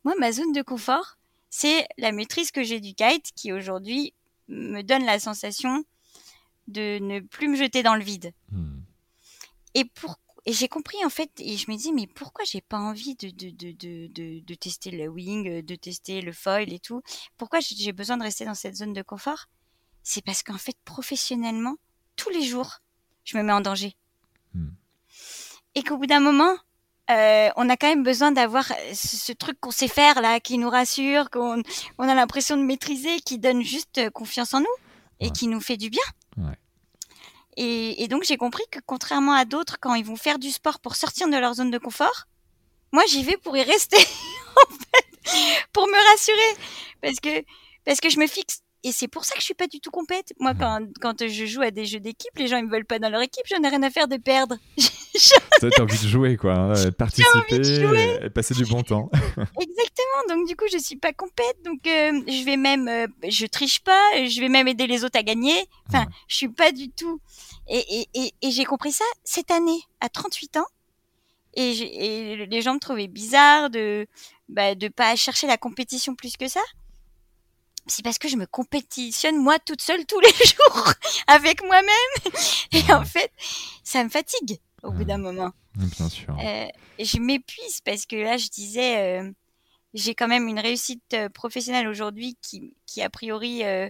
moi ma zone de confort c'est la maîtrise que j'ai du kite qui aujourd'hui me donne la sensation de ne plus me jeter dans le vide. Hmm. Et pour et j'ai compris en fait, et je me dis mais pourquoi j'ai pas envie de, de, de, de, de tester le wing, de tester le foil et tout? Pourquoi j'ai besoin de rester dans cette zone de confort? C'est parce qu'en fait professionnellement, tous les jours, je me mets en danger. Hmm. Et qu'au bout d'un moment, euh, on a quand même besoin d'avoir ce, truc qu'on sait faire là, qui nous rassure, qu'on on a l'impression de maîtriser, qui donne juste confiance en nous et qui nous fait du bien. Ouais. Et, donc j'ai compris que contrairement à d'autres, quand ils vont faire du sport pour sortir de leur zone de confort, moi j'y vais pour y rester, en fait, pour me rassurer, parce que parce que je me fixe. Et c'est pour ça que je suis pas du tout compète. Moi, quand, quand je joue à des jeux d'équipe, les gens ils me veulent pas dans leur équipe, j'en ai rien à faire de perdre. T'as envie de jouer, quoi, hein, participer, et passer du bon temps. Exactement. Donc du coup, je suis pas compète, donc euh, je vais même, euh, je triche pas, je vais même aider les autres à gagner. Enfin, je suis pas du tout. Et, et, et, j'ai compris ça cette année, à 38 ans. Et, les gens me trouvaient bizarre de bah, de pas chercher la compétition plus que ça. C'est parce que je me compétitionne moi toute seule tous les jours avec moi-même. Et en fait, ça me fatigue au bout d'un moment. Bien sûr. Euh, je m'épuise parce que là, je disais, euh, j'ai quand même une réussite euh, professionnelle aujourd'hui qui, qui, a priori, euh,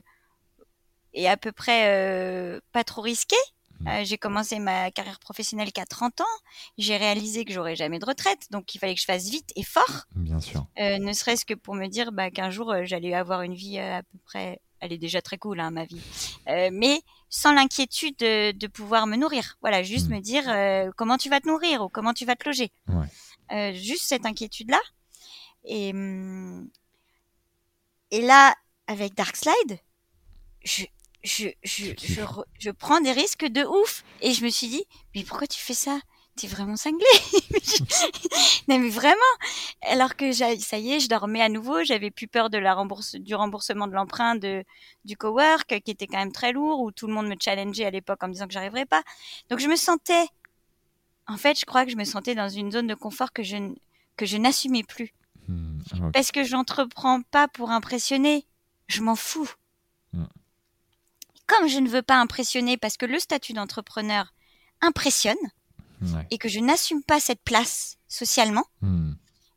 est à peu près euh, pas trop risquée. Mmh. j'ai commencé ma carrière professionnelle qu'à 30 ans. J'ai réalisé que j'aurais jamais de retraite, donc il fallait que je fasse vite et fort. Bien sûr. ne serait-ce que pour me dire bah, qu'un jour j'allais avoir une vie à peu près. Elle est déjà très cool, hein, ma vie. mais sans l'inquiétude de, de, pouvoir me nourrir. Voilà, juste mmh. me dire comment tu vas te nourrir ou comment tu vas te loger. Ouais. juste cette inquiétude-là. Et, hum, et là, avec Dark Slide, je, je, je, je, je, prends des risques de ouf. Et je me suis dit, mais pourquoi tu fais ça? T'es vraiment cinglé. non mais vraiment. Alors que ça y est, je dormais à nouveau. J'avais plus peur de la rembourse, du remboursement de l'emprunt de du cowork, qui était quand même très lourd, où tout le monde me challengeait à l'époque en me disant que j'arriverais pas. Donc je me sentais, en fait, je crois que je me sentais dans une zone de confort que je que je n'assumais plus. Hmm, Parce que j'entreprends pas pour impressionner, je m'en fous. Hmm. Comme je ne veux pas impressionner parce que le statut d'entrepreneur impressionne et que je n'assume pas cette place socialement, hmm.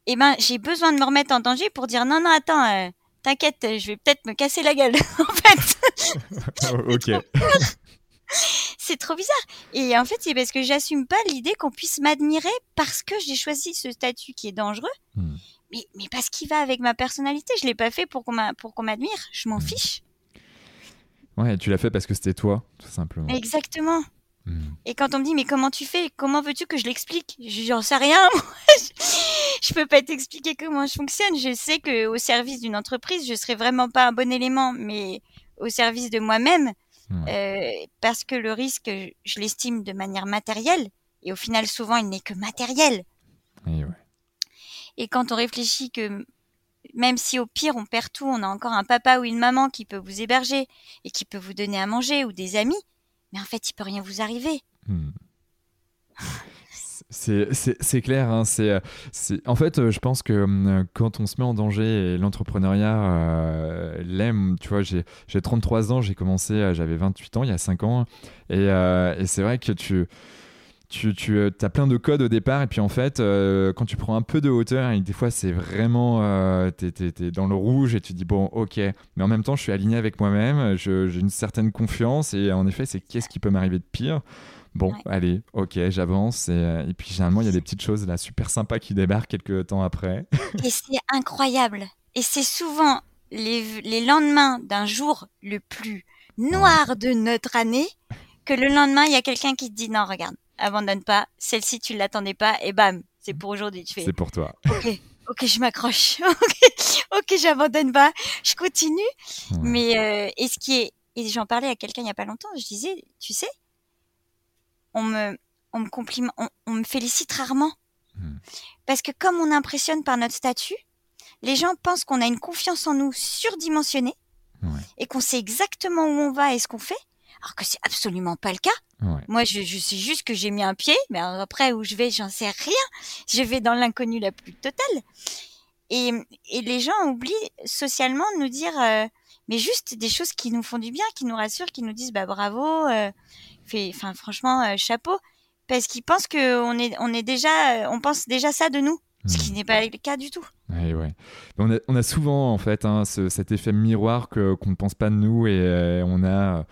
eh ben j'ai besoin de me remettre en danger pour dire non non attends euh, t'inquiète je vais peut-être me casser la gueule en fait. ok. c'est trop bizarre. Et en fait, c'est parce que j'assume pas l'idée qu'on puisse m'admirer parce que j'ai choisi ce statut qui est dangereux mais, parce qu'il va avec ma personnalité. Je l'ai pas fait pour qu'on pour qu'on m'admire. Je m'en hmm. fiche. Ouais, tu l'as fait parce que c'était toi, tout simplement. Exactement. Hmm. Et quand on me dit mais comment tu fais, comment veux-tu que je l'explique? J'en sais rien. je peux pas t'expliquer comment je fonctionne. Je sais que au service d'une entreprise, je serai vraiment pas un bon élément, mais au service de moi-même, euh, parce que le risque, je l'estime de manière matérielle, et au final, souvent, il n'est que matériel. Et ouais. Et quand on réfléchit que même si au pire on perd tout, on a encore un papa ou une maman qui peut vous héberger et qui peut vous donner à manger ou des amis, mais en fait il peut rien vous arriver. Hmm. C'est clair, hein, c'est en fait je pense que euh, quand on se met en danger et l'entrepreneuriat euh, l'aime, tu vois, j'ai 33 ans, j'ai commencé, euh, j'avais 28 ans il y a 5 ans et, et c'est vrai que tu tu, tu euh, as plein de codes au départ et puis en fait euh, quand tu prends un peu de hauteur et des fois c'est vraiment euh, tu es, dans le rouge et tu dis bon ok. Mais en même temps je suis aligné avec moi-même j'ai une certaine confiance et en effet c'est qu'est-ce qui peut m'arriver de pire? Bon allez ok j'avance et, puis généralement il y a des petites choses là super sympas qui débarquent quelques temps après. Et c'est incroyable. Et c'est souvent les, les lendemains d'un jour le plus noir de notre année que le lendemain il y a quelqu'un qui te dit non regarde abandonne pas. Celle-ci, tu l'attendais pas, et bam, c'est pour aujourd'hui. Tu fais. C'est pour toi. Ok, ok, je m'accroche. ok, j'abandonne pas. Je continue. Mais euh, et ce qui est, et j'en parlais à quelqu'un il y a pas longtemps. Je disais, tu sais, on me, on me complimente, on, me félicite rarement. Hmm. Parce que comme on impressionne par notre statut, les gens pensent qu'on a une confiance en nous surdimensionnée et qu'on sait exactement où on va et ce qu'on fait, alors que c'est absolument pas le cas. Moi, je, je, sais juste que j'ai mis un pied, mais après où je vais, j'en sais rien. Je vais dans l'inconnu la plus totale. et, et, les gens oublient socialement de nous dire, euh, mais juste des choses qui nous font du bien, qui nous rassurent, qui nous disent bah bravo, euh, fait, enfin franchement euh, chapeau, parce qu'ils pensent que on est, on est déjà, on pense déjà ça de nous, ce qui hmm. n'est pas le cas du tout. Ouais, ouais. On, a, on a souvent en fait hein, ce, cet effet miroir que qu'on ne pense pas de nous et on a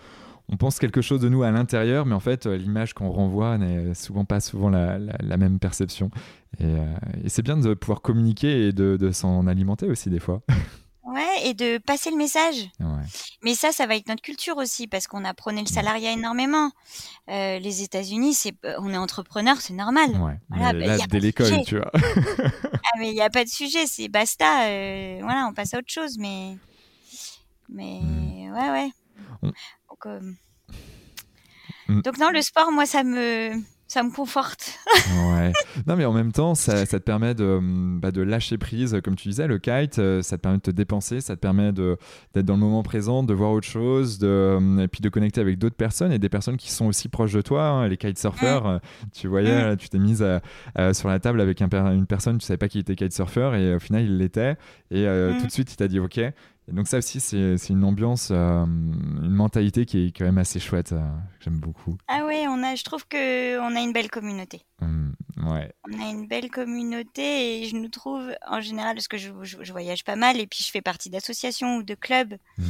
on pense quelque chose de nous à l'intérieur, mais en fait, l'image qu'on renvoie n'est souvent pas souvent la, la, même perception. Et, et c'est bien de pouvoir communiquer et de, de s'en alimenter aussi des fois. Ouais, et de passer le message. Mais ça, ça va être notre culture aussi, parce qu'on a prôné le salariat énormément. Euh, les États-Unis, c'est, on est entrepreneur, c'est normal. Ouais. Voilà, bah, là, dès l'école, tu vois. ah, mais il n'y a pas de sujet, c'est basta. Euh, voilà, on passe à autre chose, mais. Mais hmm. ouais, ouais. Donc, euh, hmm. Donc, non, le sport, moi, ça me ça me conforte. ouais. Non, mais en même temps, ça, ça te permet de, hum, bah, de, lâcher prise. Comme tu disais, le kite, euh, ça te permet de te dépenser, ça te permet d'être dans le moment présent, de voir autre chose, de, hum, et puis de connecter avec d'autres personnes et des personnes qui sont aussi proches de toi. Hein, les kitesurfers, mmh. tu voyais, mmh. tu t'es mise sur la table avec un, une personne, tu savais pas qu'il était kitesurfer et au final, il l'était. Et euh, mmh. tout de suite, il t'a dit OK. Et donc ça aussi, c'est une ambiance, euh, une mentalité qui est quand même assez chouette. Euh, j'aime beaucoup. Ah ouais, on a, je trouve que on a une belle communauté. Mmh, ouais. On a une belle communauté et je nous trouve, en général, parce que je, je, voyage pas mal et puis je fais partie d'associations ou de clubs. Mmh.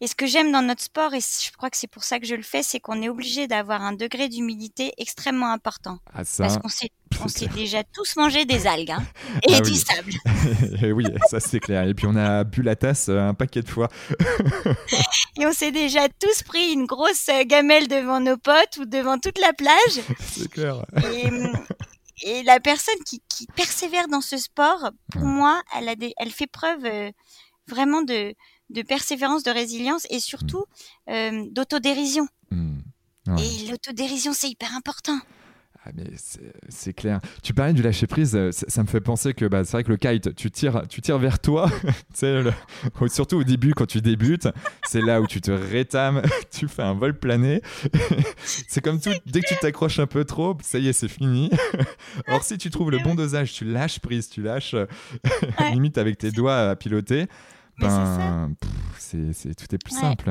Et ce que j'aime dans notre sport, et je crois que c'est pour ça que je le fais, c'est qu'on est obligé d'avoir un degré d'humidité extrêmement important. Ah, ça... Parce qu'on s'est, déjà tous mangé des algues hein, et ah, du sable. oui, ça c'est clair. Et puis on a bu la tasse euh, un paquet de fois. et on s'est déjà tous pris une grosse euh, gamelle devant nos potes ou devant toute la plage. c'est clair. Et, et la personne qui, qui, persévère dans ce sport, pour moi, elle, a des, elle fait preuve euh, vraiment de de persévérance, de résilience et surtout mm. euh, d'autodérision. Mm. Et l'autodérision, c'est hyper important. Ah mais c'est clair. Tu parlais du lâcher prise, euh, ça, me fait penser que bah, c'est vrai que le kite, tu tires, tu tires vers toi. le, surtout au début, quand tu débutes, c'est là où tu te rétames, tu fais un vol plané. c'est comme tout, dès que tu t'accroches un peu trop, ça y est, c'est fini. Or, si tu trouves le bon dosage, tu lâches prise, tu lâches limite avec tes doigts à piloter ben, c'est tout est plus simple.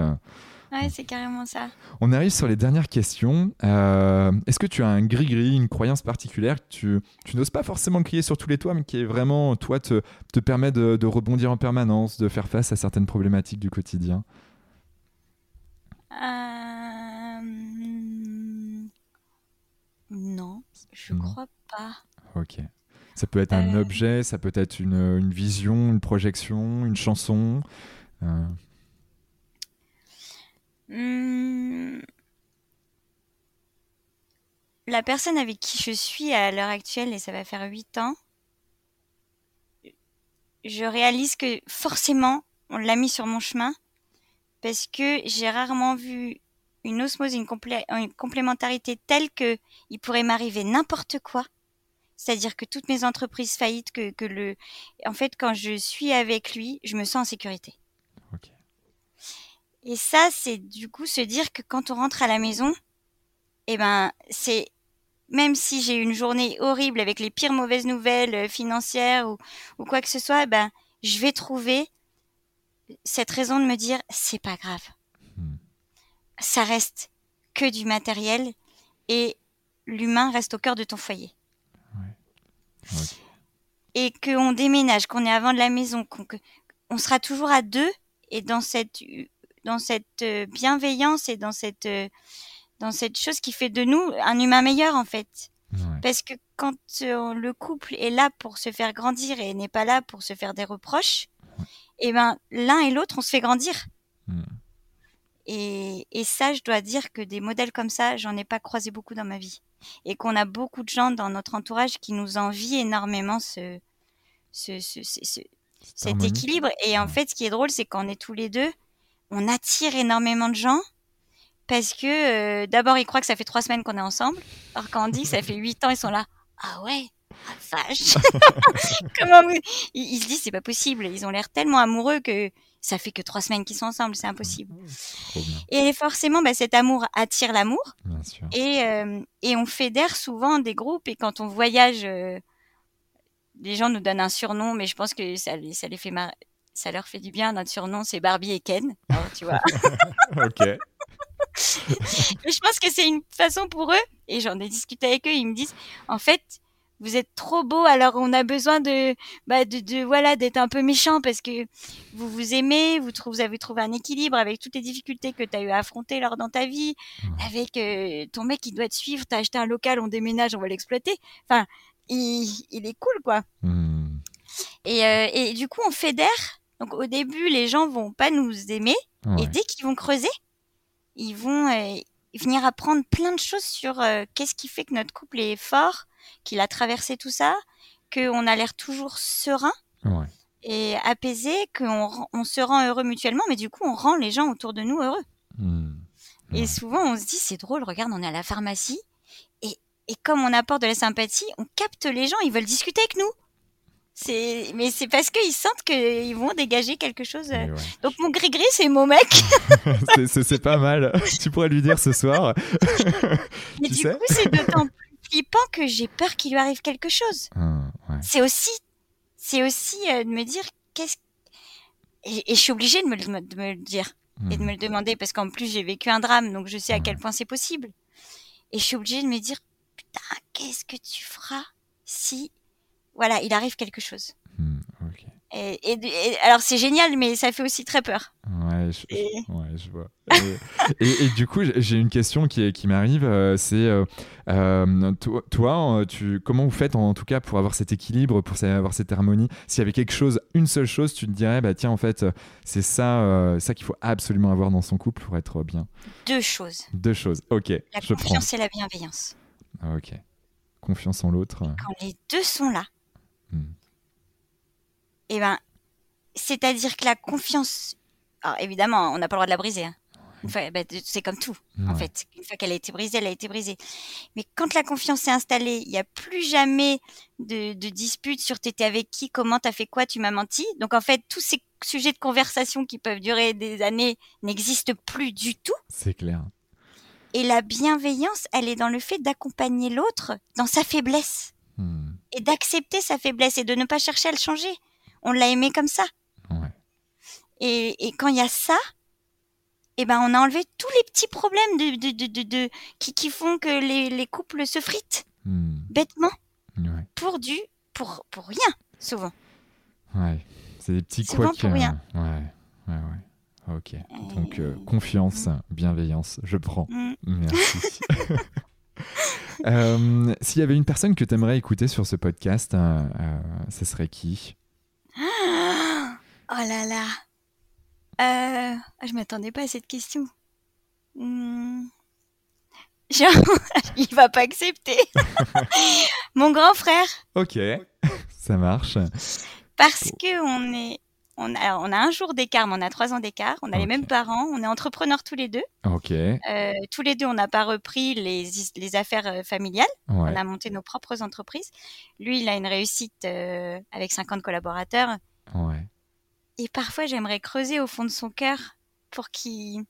Ouais, c'est carrément ça. On arrive sur les dernières questions. Euh, est-ce que tu as un gris-gris, une croyance particulière que tu, tu n'oses pas forcément crier sur tous les toits, mais qui est vraiment, toi, te, te permet de, de, rebondir en permanence, de faire face à certaines problématiques du quotidien? Euh... Non, je crois pas. Ok. Ça peut être un euh. objet, ça peut être une, vision, une projection, une chanson. Hmm. La personne avec qui je suis à l'heure actuelle, et ça va faire 8 ans, je réalise que forcément, on l'a mis sur mon chemin parce que j'ai rarement vu une osmose, une, une complémentarité telle que il pourrait m'arriver n'importe quoi c'est-à-dire que toutes mes entreprises faillites, que, que le, en fait, quand je suis avec lui, je me sens en sécurité. Et ça, c'est du coup se dire que quand on rentre à la maison, eh ben, c'est même si j'ai une journée horrible avec les pires mauvaises nouvelles euh, financières ou, ou quoi que ce soit, eh ben, je vais trouver cette raison de me dire c'est pas grave. Hmm. Ça reste que du matériel et l'humain reste au cœur de ton foyer. Et qu'on déménage, qu'on est avant de la maison, qu'on on sera toujours à deux et dans cette dans cette euh, bienveillance et dans cette euh, dans cette chose qui fait de nous un humain meilleur en fait. Parce que quand euh, le couple est là pour se faire grandir et n'est pas là pour se faire des reproches, et eh ben l'un et l'autre on se fait grandir. Hmm. Et, et ça, je dois dire que des modèles comme ça, j'en ai pas croisé beaucoup dans ma vie et qu'on a beaucoup de gens dans notre entourage qui nous envient énormément ce, ce, ce, ce cet équilibre. Et en fait, ce qui est drôle, c'est qu'on est tous les deux, on attire énormément de gens parce que euh, d'abord, ils croient que ça fait trois semaines qu'on est ensemble. Alors quand on dit que ça fait huit ans, ils sont là. Ah ouais, ah, vache. Comment ils, ils, se disent c'est pas possible. Ils ont l'air tellement amoureux que ça fait que trois semaines qu'ils sont ensemble, c'est impossible. Et forcément, bah, cet amour attire l'amour. Et, euh, et on fédère souvent des groupes. Et quand on voyage euh, les gens nous donnent un surnom, mais je pense que ça, ça les fait ça leur fait du bien. Notre surnom, c'est Barbie et Ken. tu vois. ok. je pense que c'est une façon pour eux, et j'en ai discuté avec eux, ils me disent, en fait, vous êtes trop beau, alors on a besoin de, bah, de, de voilà, d'être un peu méchant parce que vous vous aimez, vous, trouvez, vous avez trouvé un équilibre avec toutes les difficultés que tu as eu à affronter lors dans ta vie, avec euh, ton mec qui doit te suivre, t'as acheté un local, on déménage, on va l'exploiter. Enfin, il, il, est cool, quoi. Hmm. Et, euh, et du coup, on fédère. Donc au début, les gens vont pas nous aimer, et dès qu'ils vont creuser, ils vont euh, venir apprendre plein de choses sur qu'est-ce qui fait que notre couple est fort qu'il a traversé tout ça, qu'on a l'air toujours serein et apaisé, qu'on on se rend heureux mutuellement, mais du coup, on rend les gens autour de nous heureux. Hmm. Et souvent, on se dit, c'est drôle, regarde, on est à la pharmacie, et, et comme on apporte de la sympathie, on capte les gens, ils veulent discuter avec nous. C'est, mais c'est parce qu'ils sentent qu'ils vont dégager quelque chose. Donc mon gris-gris, c'est mon mec. c'est, pas mal. tu pourrais lui dire ce soir. mais du coup, c'est d'autant plus flippant que j'ai peur qu'il lui arrive quelque chose. Ah, c'est aussi, c'est aussi euh, de me dire qu'est-ce et, je suis obligée de me, le dire et de me le demander parce qu'en plus j'ai vécu un drame, donc je sais à quel point c'est possible. Et je suis obligée de me dire putain, qu'est-ce que tu feras si voilà, il arrive quelque chose. Et, alors c'est génial, mais ça fait aussi très peur. Ouais, je, vois. et, du coup, j'ai une question qui, qui m'arrive, euh, c'est euh, euh, toi, tu, comment vous faites en, tout cas pour avoir cet équilibre, pour avoir cette harmonie? S'il y avait quelque chose, une seule chose, tu te dirais, bah tiens, en fait, c'est ça, ça qu'il faut absolument avoir dans son couple pour être bien. Deux choses. Deux choses. Ok. La confiance et la bienveillance. Ok. Confiance en l'autre. Quand les deux sont là. Hmm eh ben, c'est-à-dire que la confiance, alors évidemment, on n'a pas le droit de la briser. Hein. Ben, c'est comme tout, en fait. Une fois qu'elle a été brisée, elle a été brisée. Mais quand la confiance est installée, il n'y a plus jamais de, de dispute sur t'étais avec qui, comment t'as fait quoi, tu m'as menti. Donc en fait, tous ces sujets de conversation qui peuvent durer des années n'existent plus du tout. C'est clair. Et la bienveillance, elle est dans le fait d'accompagner l'autre dans sa faiblesse. Hmm. Et d'accepter sa faiblesse et de ne pas chercher à le changer on l'a aimé comme ça. Et, quand il y a ça, eh ben on a enlevé tous les petits problèmes de, qui, font que les, couples se fritent hmm. bêtement pour du pour pour rien souvent. Ouais, c'est des petits souvent pour rien. Ouais, ouais, ouais. Ok. Donc euh, confiance, hmm. bienveillance, je prends. Hmm. Merci. Euh, s'il y avait une personne que tu aimerais écouter sur ce podcast, euh, ce serait qui? Oh là là. Euh, je m'attendais pas à cette question. Hmm. il va pas accepter. Mon grand frère. Ok, ça marche. Parce que on est, on a, on a un jour d'écart, mais on a trois ans d'écart. On a les mêmes parents. On est entrepreneurs tous les deux. Ok. Euh, tous les deux, on n'a pas repris les, les affaires euh, familiales. On a monté nos propres entreprises. Lui, il a une réussite avec 50 collaborateurs. Ouais. Et parfois, j'aimerais creuser au fond de son cœur pour qu'il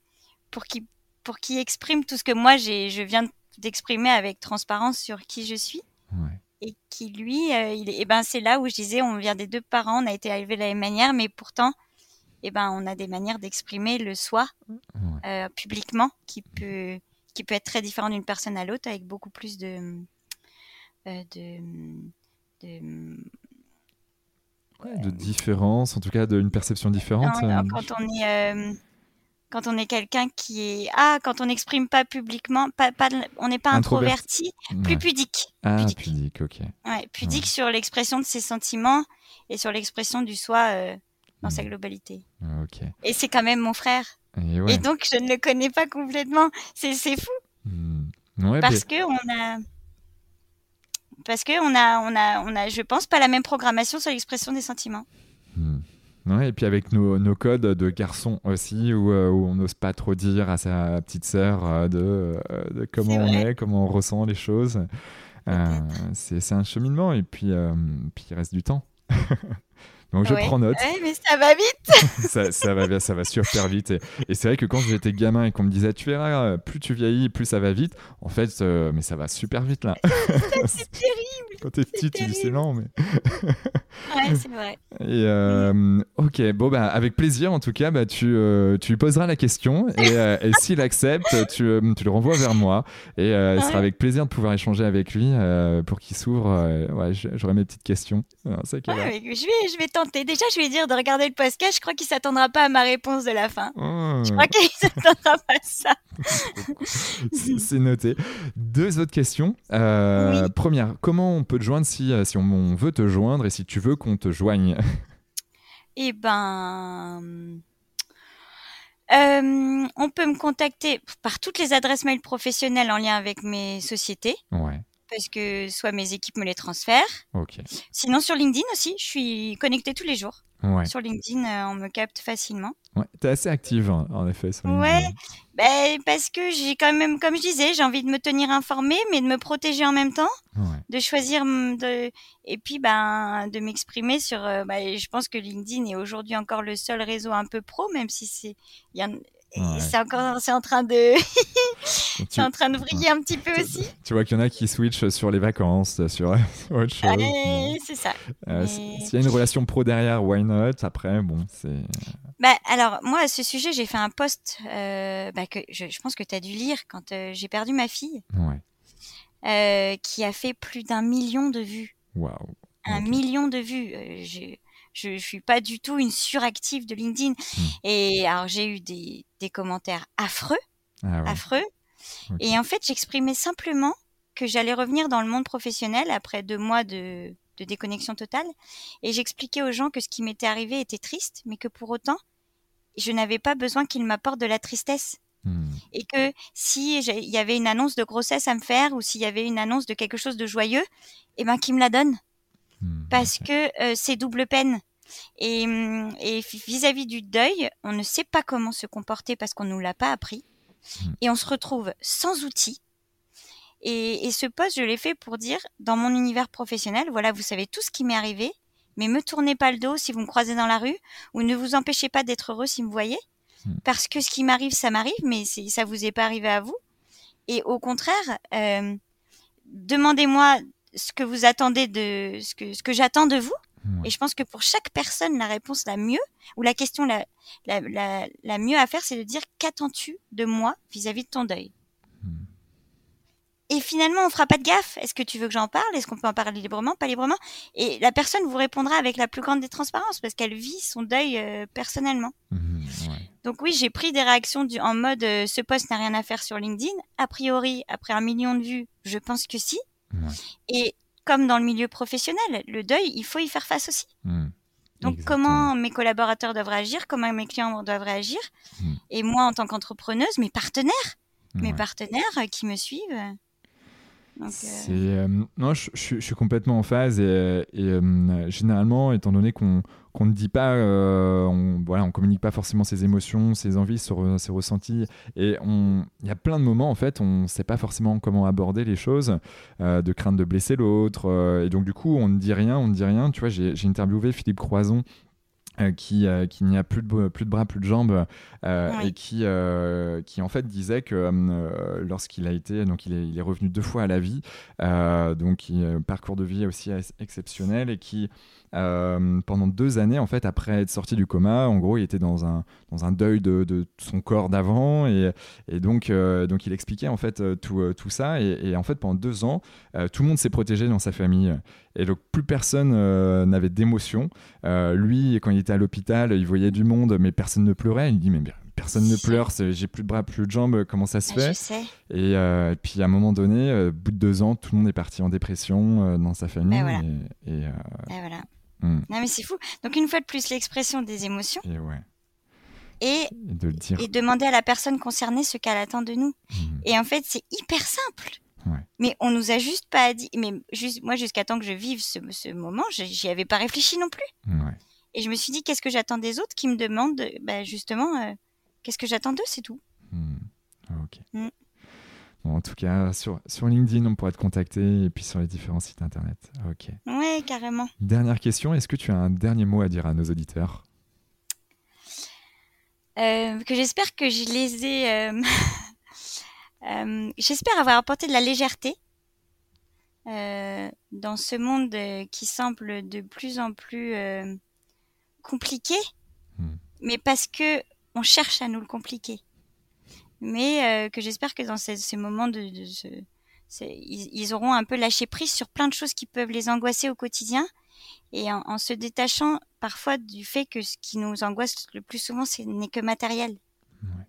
pour qu'il pour qu'il exprime tout ce que moi j'ai je viens d'exprimer avec transparence sur qui je suis. Et qui lui, euh, il et ben c'est là où je disais, on vient des deux parents, on a été élevés de la même manière, mais pourtant, et ben on a des manières d'exprimer le soi euh, publiquement qui peut qui peut être très différent d'une personne à l'autre avec beaucoup plus de euh, de, de de différence, en tout cas d'une perception différente. Euh. quand on est euh, quand on est quelqu'un qui est ah quand on n'exprime pas publiquement, pas, pas on n'est pas introverti, plus pudique. Ah pudique, ok. Ouais, pudique sur l'expression de ses sentiments et sur l'expression du soi euh, dans sa hmm. globalité. Ok. Et c'est quand même mon frère. Et, donc je ne le connais pas complètement. C'est fou. Hmm. Parce que on a parce que on a, on a, on a, je pense, pas la même programmation sur l'expression des sentiments. Hmm. Ouais, et puis avec nos, nos, codes de garçon aussi, où, euh, où on n'ose pas trop dire à sa petite sœur euh, de, euh, de, comment on est, comment on ressent les choses. c'est un cheminement, et puis, puis il reste du temps. Donc je prends note. mais ça va vite. ça, ça, va, ça va super vite. Et, c'est vrai que quand j'étais gamin et qu'on me disait, tu verras, plus tu vieillis, plus ça va vite. En fait, euh, mais ça va super vite là. c'est terrible. Quand t'es petit, tu dis c'est lent, mais. ouais, c'est vrai. Et euh, ok, bon bah avec plaisir en tout cas, bah tu, euh, tu lui poseras la question et, et s'il accepte, tu, tu, le renvoies vers moi et ce sera avec plaisir de pouvoir échanger avec lui pour qu'il s'ouvre. ouais, j'aurai mes petites questions. je vais, je vais tenter. Déjà, je vais dire de regarder le podcast. Je crois qu'il s'attendra pas à ma réponse de la fin. Oh. Je crois qu'il s'attendra pas à ça. C'est noté. Deux autres questions. Euh, première, comment on peut te joindre si, euh, on, veut te joindre et si tu veux qu'on te joigne? Eh ben. Euh, on peut me contacter par toutes les adresses mail professionnelles en lien avec mes sociétés. Ouais parce que soit mes équipes me les transfèrent. Sinon sur LinkedIn aussi, je suis connectée tous les jours. Sur LinkedIn, euh, on me capte facilement. Ouais, es assez active hein, en effet. Sur ouais, ben, parce que j'ai quand même, comme je disais, j'ai envie de me tenir informée, mais de me protéger en même temps, de choisir de, et puis ben de m'exprimer sur. Euh, ben, je pense que LinkedIn est aujourd'hui encore le seul réseau un peu pro, même si c'est, c'est encore, c'est en train de, c'est en train de briller un petit peu aussi. Tu vois qu'il y en a qui switchent sur les vacances, sur autre chose. c'est ça. Euh, s'il y a une relation pro derrière, why not? Après, bon, c'est. Bah, alors, moi, à ce sujet, j'ai fait un post euh, bah, que je, pense que tu as dû lire quand euh, j'ai perdu ma fille. qui a fait plus d'un million de vues. Waouh. Un million de vues. je je, je suis pas du tout une suractive de LinkedIn. Hmm. Et alors j'ai eu des, des, commentaires affreux, ah affreux. Et en fait, j'exprimais simplement que j'allais revenir dans le monde professionnel après deux mois de, de déconnexion totale. Et j'expliquais aux gens que ce qui m'était arrivé était triste, mais que pour autant, je n'avais pas besoin qu'ils m'apportent de la tristesse. Hmm. Et que si il y avait une annonce de grossesse à me faire ou s'il y avait une annonce de quelque chose de joyeux, eh ben qu'ils me la donnent. Hmm, Parce que euh, c'est double peine. Et, hum, vis-à-vis du deuil, on ne sait pas comment se comporter parce qu'on ne nous l'a pas appris. Hmm. Et on se retrouve sans outils. Et, ce poste, je l'ai fait pour dire, dans mon univers professionnel, voilà, vous savez tout ce qui m'est arrivé, mais me tournez pas le dos si vous me croisez dans la rue, ou ne vous empêchez pas d'être heureux si vous me voyez, hmm. parce que ce qui m'arrive, ça m'arrive, mais ça vous est pas arrivé à vous. Et au contraire, euh, demandez-moi ce que vous attendez de ce que, ce que j'attends de vous, et je pense que pour chaque personne, la réponse la mieux, ou la question la, la, la, mieux à faire, c'est de dire qu'attends-tu de moi vis-à-vis de ton deuil? Hmm. Et finalement, on fera pas de gaffe. Est-ce que tu veux que j'en parle? Est-ce qu'on peut en parler librement, pas librement Et la personne vous répondra avec la plus grande des transparences parce qu'elle vit son deuil euh, personnellement. Hmm, Donc oui, j'ai pris des réactions du, en mode euh, ce poste n'a rien à faire sur LinkedIn. A priori, après un million de vues, je pense que si. Et comme dans le milieu professionnel, le deuil, il faut y faire face aussi. Hmm. Donc comment mes collaborateurs doivent réagir, comment mes clients doivent réagir, hmm. et moi en tant qu'entrepreneuse, mes partenaires, mes partenaires qui me suivent. Euh, euh, non, je, suis complètement en phase et, euh, généralement, étant donné qu'on ne dit pas, on, voilà, on communique pas forcément ses émotions, ses envies, ses, ressentis, et il y a plein de moments en fait, on ne sait pas forcément comment aborder les choses, de crainte de blesser l'autre, et donc du coup, on ne dit rien, on ne dit rien. Tu vois, j'ai interviewé Philippe Croison euh, qui, euh, qui n'y a plus de, plus de bras, plus de jambes, euh, et qui, qui en fait disait que lorsqu'il a été, donc il est, il est, revenu deux fois à la vie, donc un parcours de vie aussi exceptionnel, et qui euh, pendant deux années, en fait, après être sorti du coma, en gros, il était dans un, dans un deuil de, de son corps d'avant. Et, et donc, euh, donc, il expliquait en fait euh, tout, tout ça. Et, en fait, pendant deux ans, tout le monde s'est protégé dans sa famille. Et donc, plus personne n'avait d'émotion. lui, quand il était à l'hôpital, il voyait du monde, mais personne ne pleurait. Il dit, mais personne ne pleure, j'ai plus de bras, plus de jambes, comment ça se ah, fait et, puis à un moment donné, au bout de deux ans, tout le monde est parti en dépression dans sa famille. Et, et, voilà. Mm. Non, mais c'est fou. Donc, une fois de plus, l'expression des émotions. Et, ouais. et, de dire. et, demander à la personne concernée ce qu'elle attend de nous. Mm. Et en fait, c'est hyper simple. Ouais. Mais on nous a juste pas dit. Mais juste, moi, jusqu'à temps que je vive ce, ce moment, j'y avais pas réfléchi non plus. Ouais. Et je me suis dit, qu'est-ce que j'attends des autres qui me demandent, bah, justement, euh, qu'est-ce que j'attends d'eux, c'est tout. Mm. Ok. En tout cas, sur, sur LinkedIn, on pourrait te contacter et puis sur les différents sites internet. Ok. Ouais, carrément. Dernière question, est-ce que tu as un dernier mot à dire à nos auditeurs? Euh, Que j'espère que je les ai. Euh, euh, j'espère avoir apporté de la légèreté dans ce monde qui semble de plus en plus compliqué, hmm. mais parce que on cherche à nous le compliquer mais euh, que j'espère que dans ces, ces moments de, de ce, ils, ils, auront un peu lâché prise sur plein de choses qui peuvent les angoisser au quotidien et en, en, se détachant parfois du fait que ce qui nous angoisse le plus souvent ce n'est que matériel. Ouais.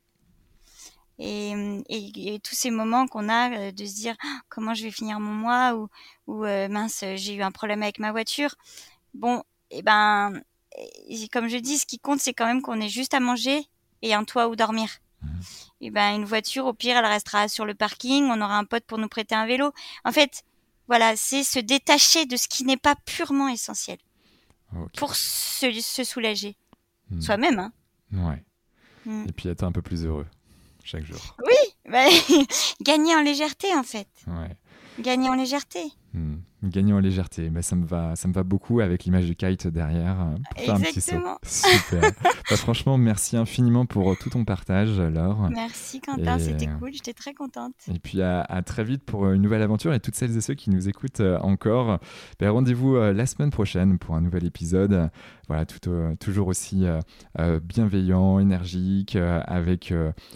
Et, et, et, tous ces moments qu'on a euh, de se dire ah, comment je vais finir mon mois ou, ou euh, mince j'ai eu un problème avec ma voiture. Bon, et eh ben comme je dis, ce qui compte c'est quand même qu'on ait juste à manger et un toit où dormir. Mmh eh ben une voiture au pire elle restera sur le parking, on aura un pote pour nous prêter un vélo. En fait, voilà, c'est se détacher de ce qui n'est pas purement essentiel pour se, se soulager hmm. soi-même. Hein. Ouais. Hmm. Et puis être un peu plus heureux chaque jour. Oui, bah, gagner en légèreté en fait. Ouais. Gagner en légèreté. Hmm. Gagner en légèreté, mais ça me va, ça me va beaucoup avec l'image du kite derrière. Exactement. Super. bah, franchement, merci infiniment pour tout ton partage, Laure. Merci Quentin, c'était cool, j'étais très contente. Et puis à, très vite pour une nouvelle aventure et toutes celles et ceux qui nous écoutent euh, encore. Bah, rendez-vous euh, la semaine prochaine pour un nouvel épisode. Voilà, tout, euh, toujours aussi bienveillant, énergique, avec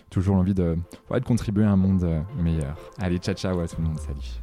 toujours l'envie de, de contribuer à un monde meilleur. Allez, ciao ciao à tout le monde, salut.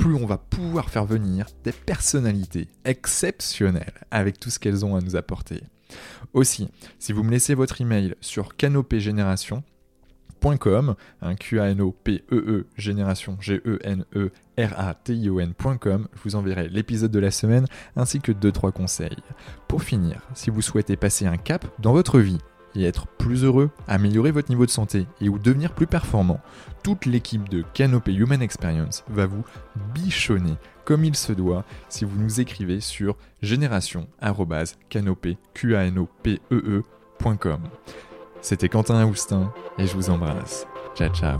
plus on va pouvoir faire venir des personnalités exceptionnelles avec tout ce qu'elles ont à nous apporter. Aussi, si vous me laissez votre email sur canopégénération.com, un q a n o p e e génération g e n e r a t i o n.com, je vous enverrai l'épisode de la semaine ainsi que 2 trois conseils. Pour finir, si vous souhaitez passer un cap dans votre vie et être plus heureux, améliorer votre niveau de santé et ou devenir plus performant, toute l'équipe de Canopé Human Experience va vous bichonner comme il se doit si vous nous écrivez sur génération@canopé.com. C'était Quentin Aoustin et je vous embrasse. Ciao ciao.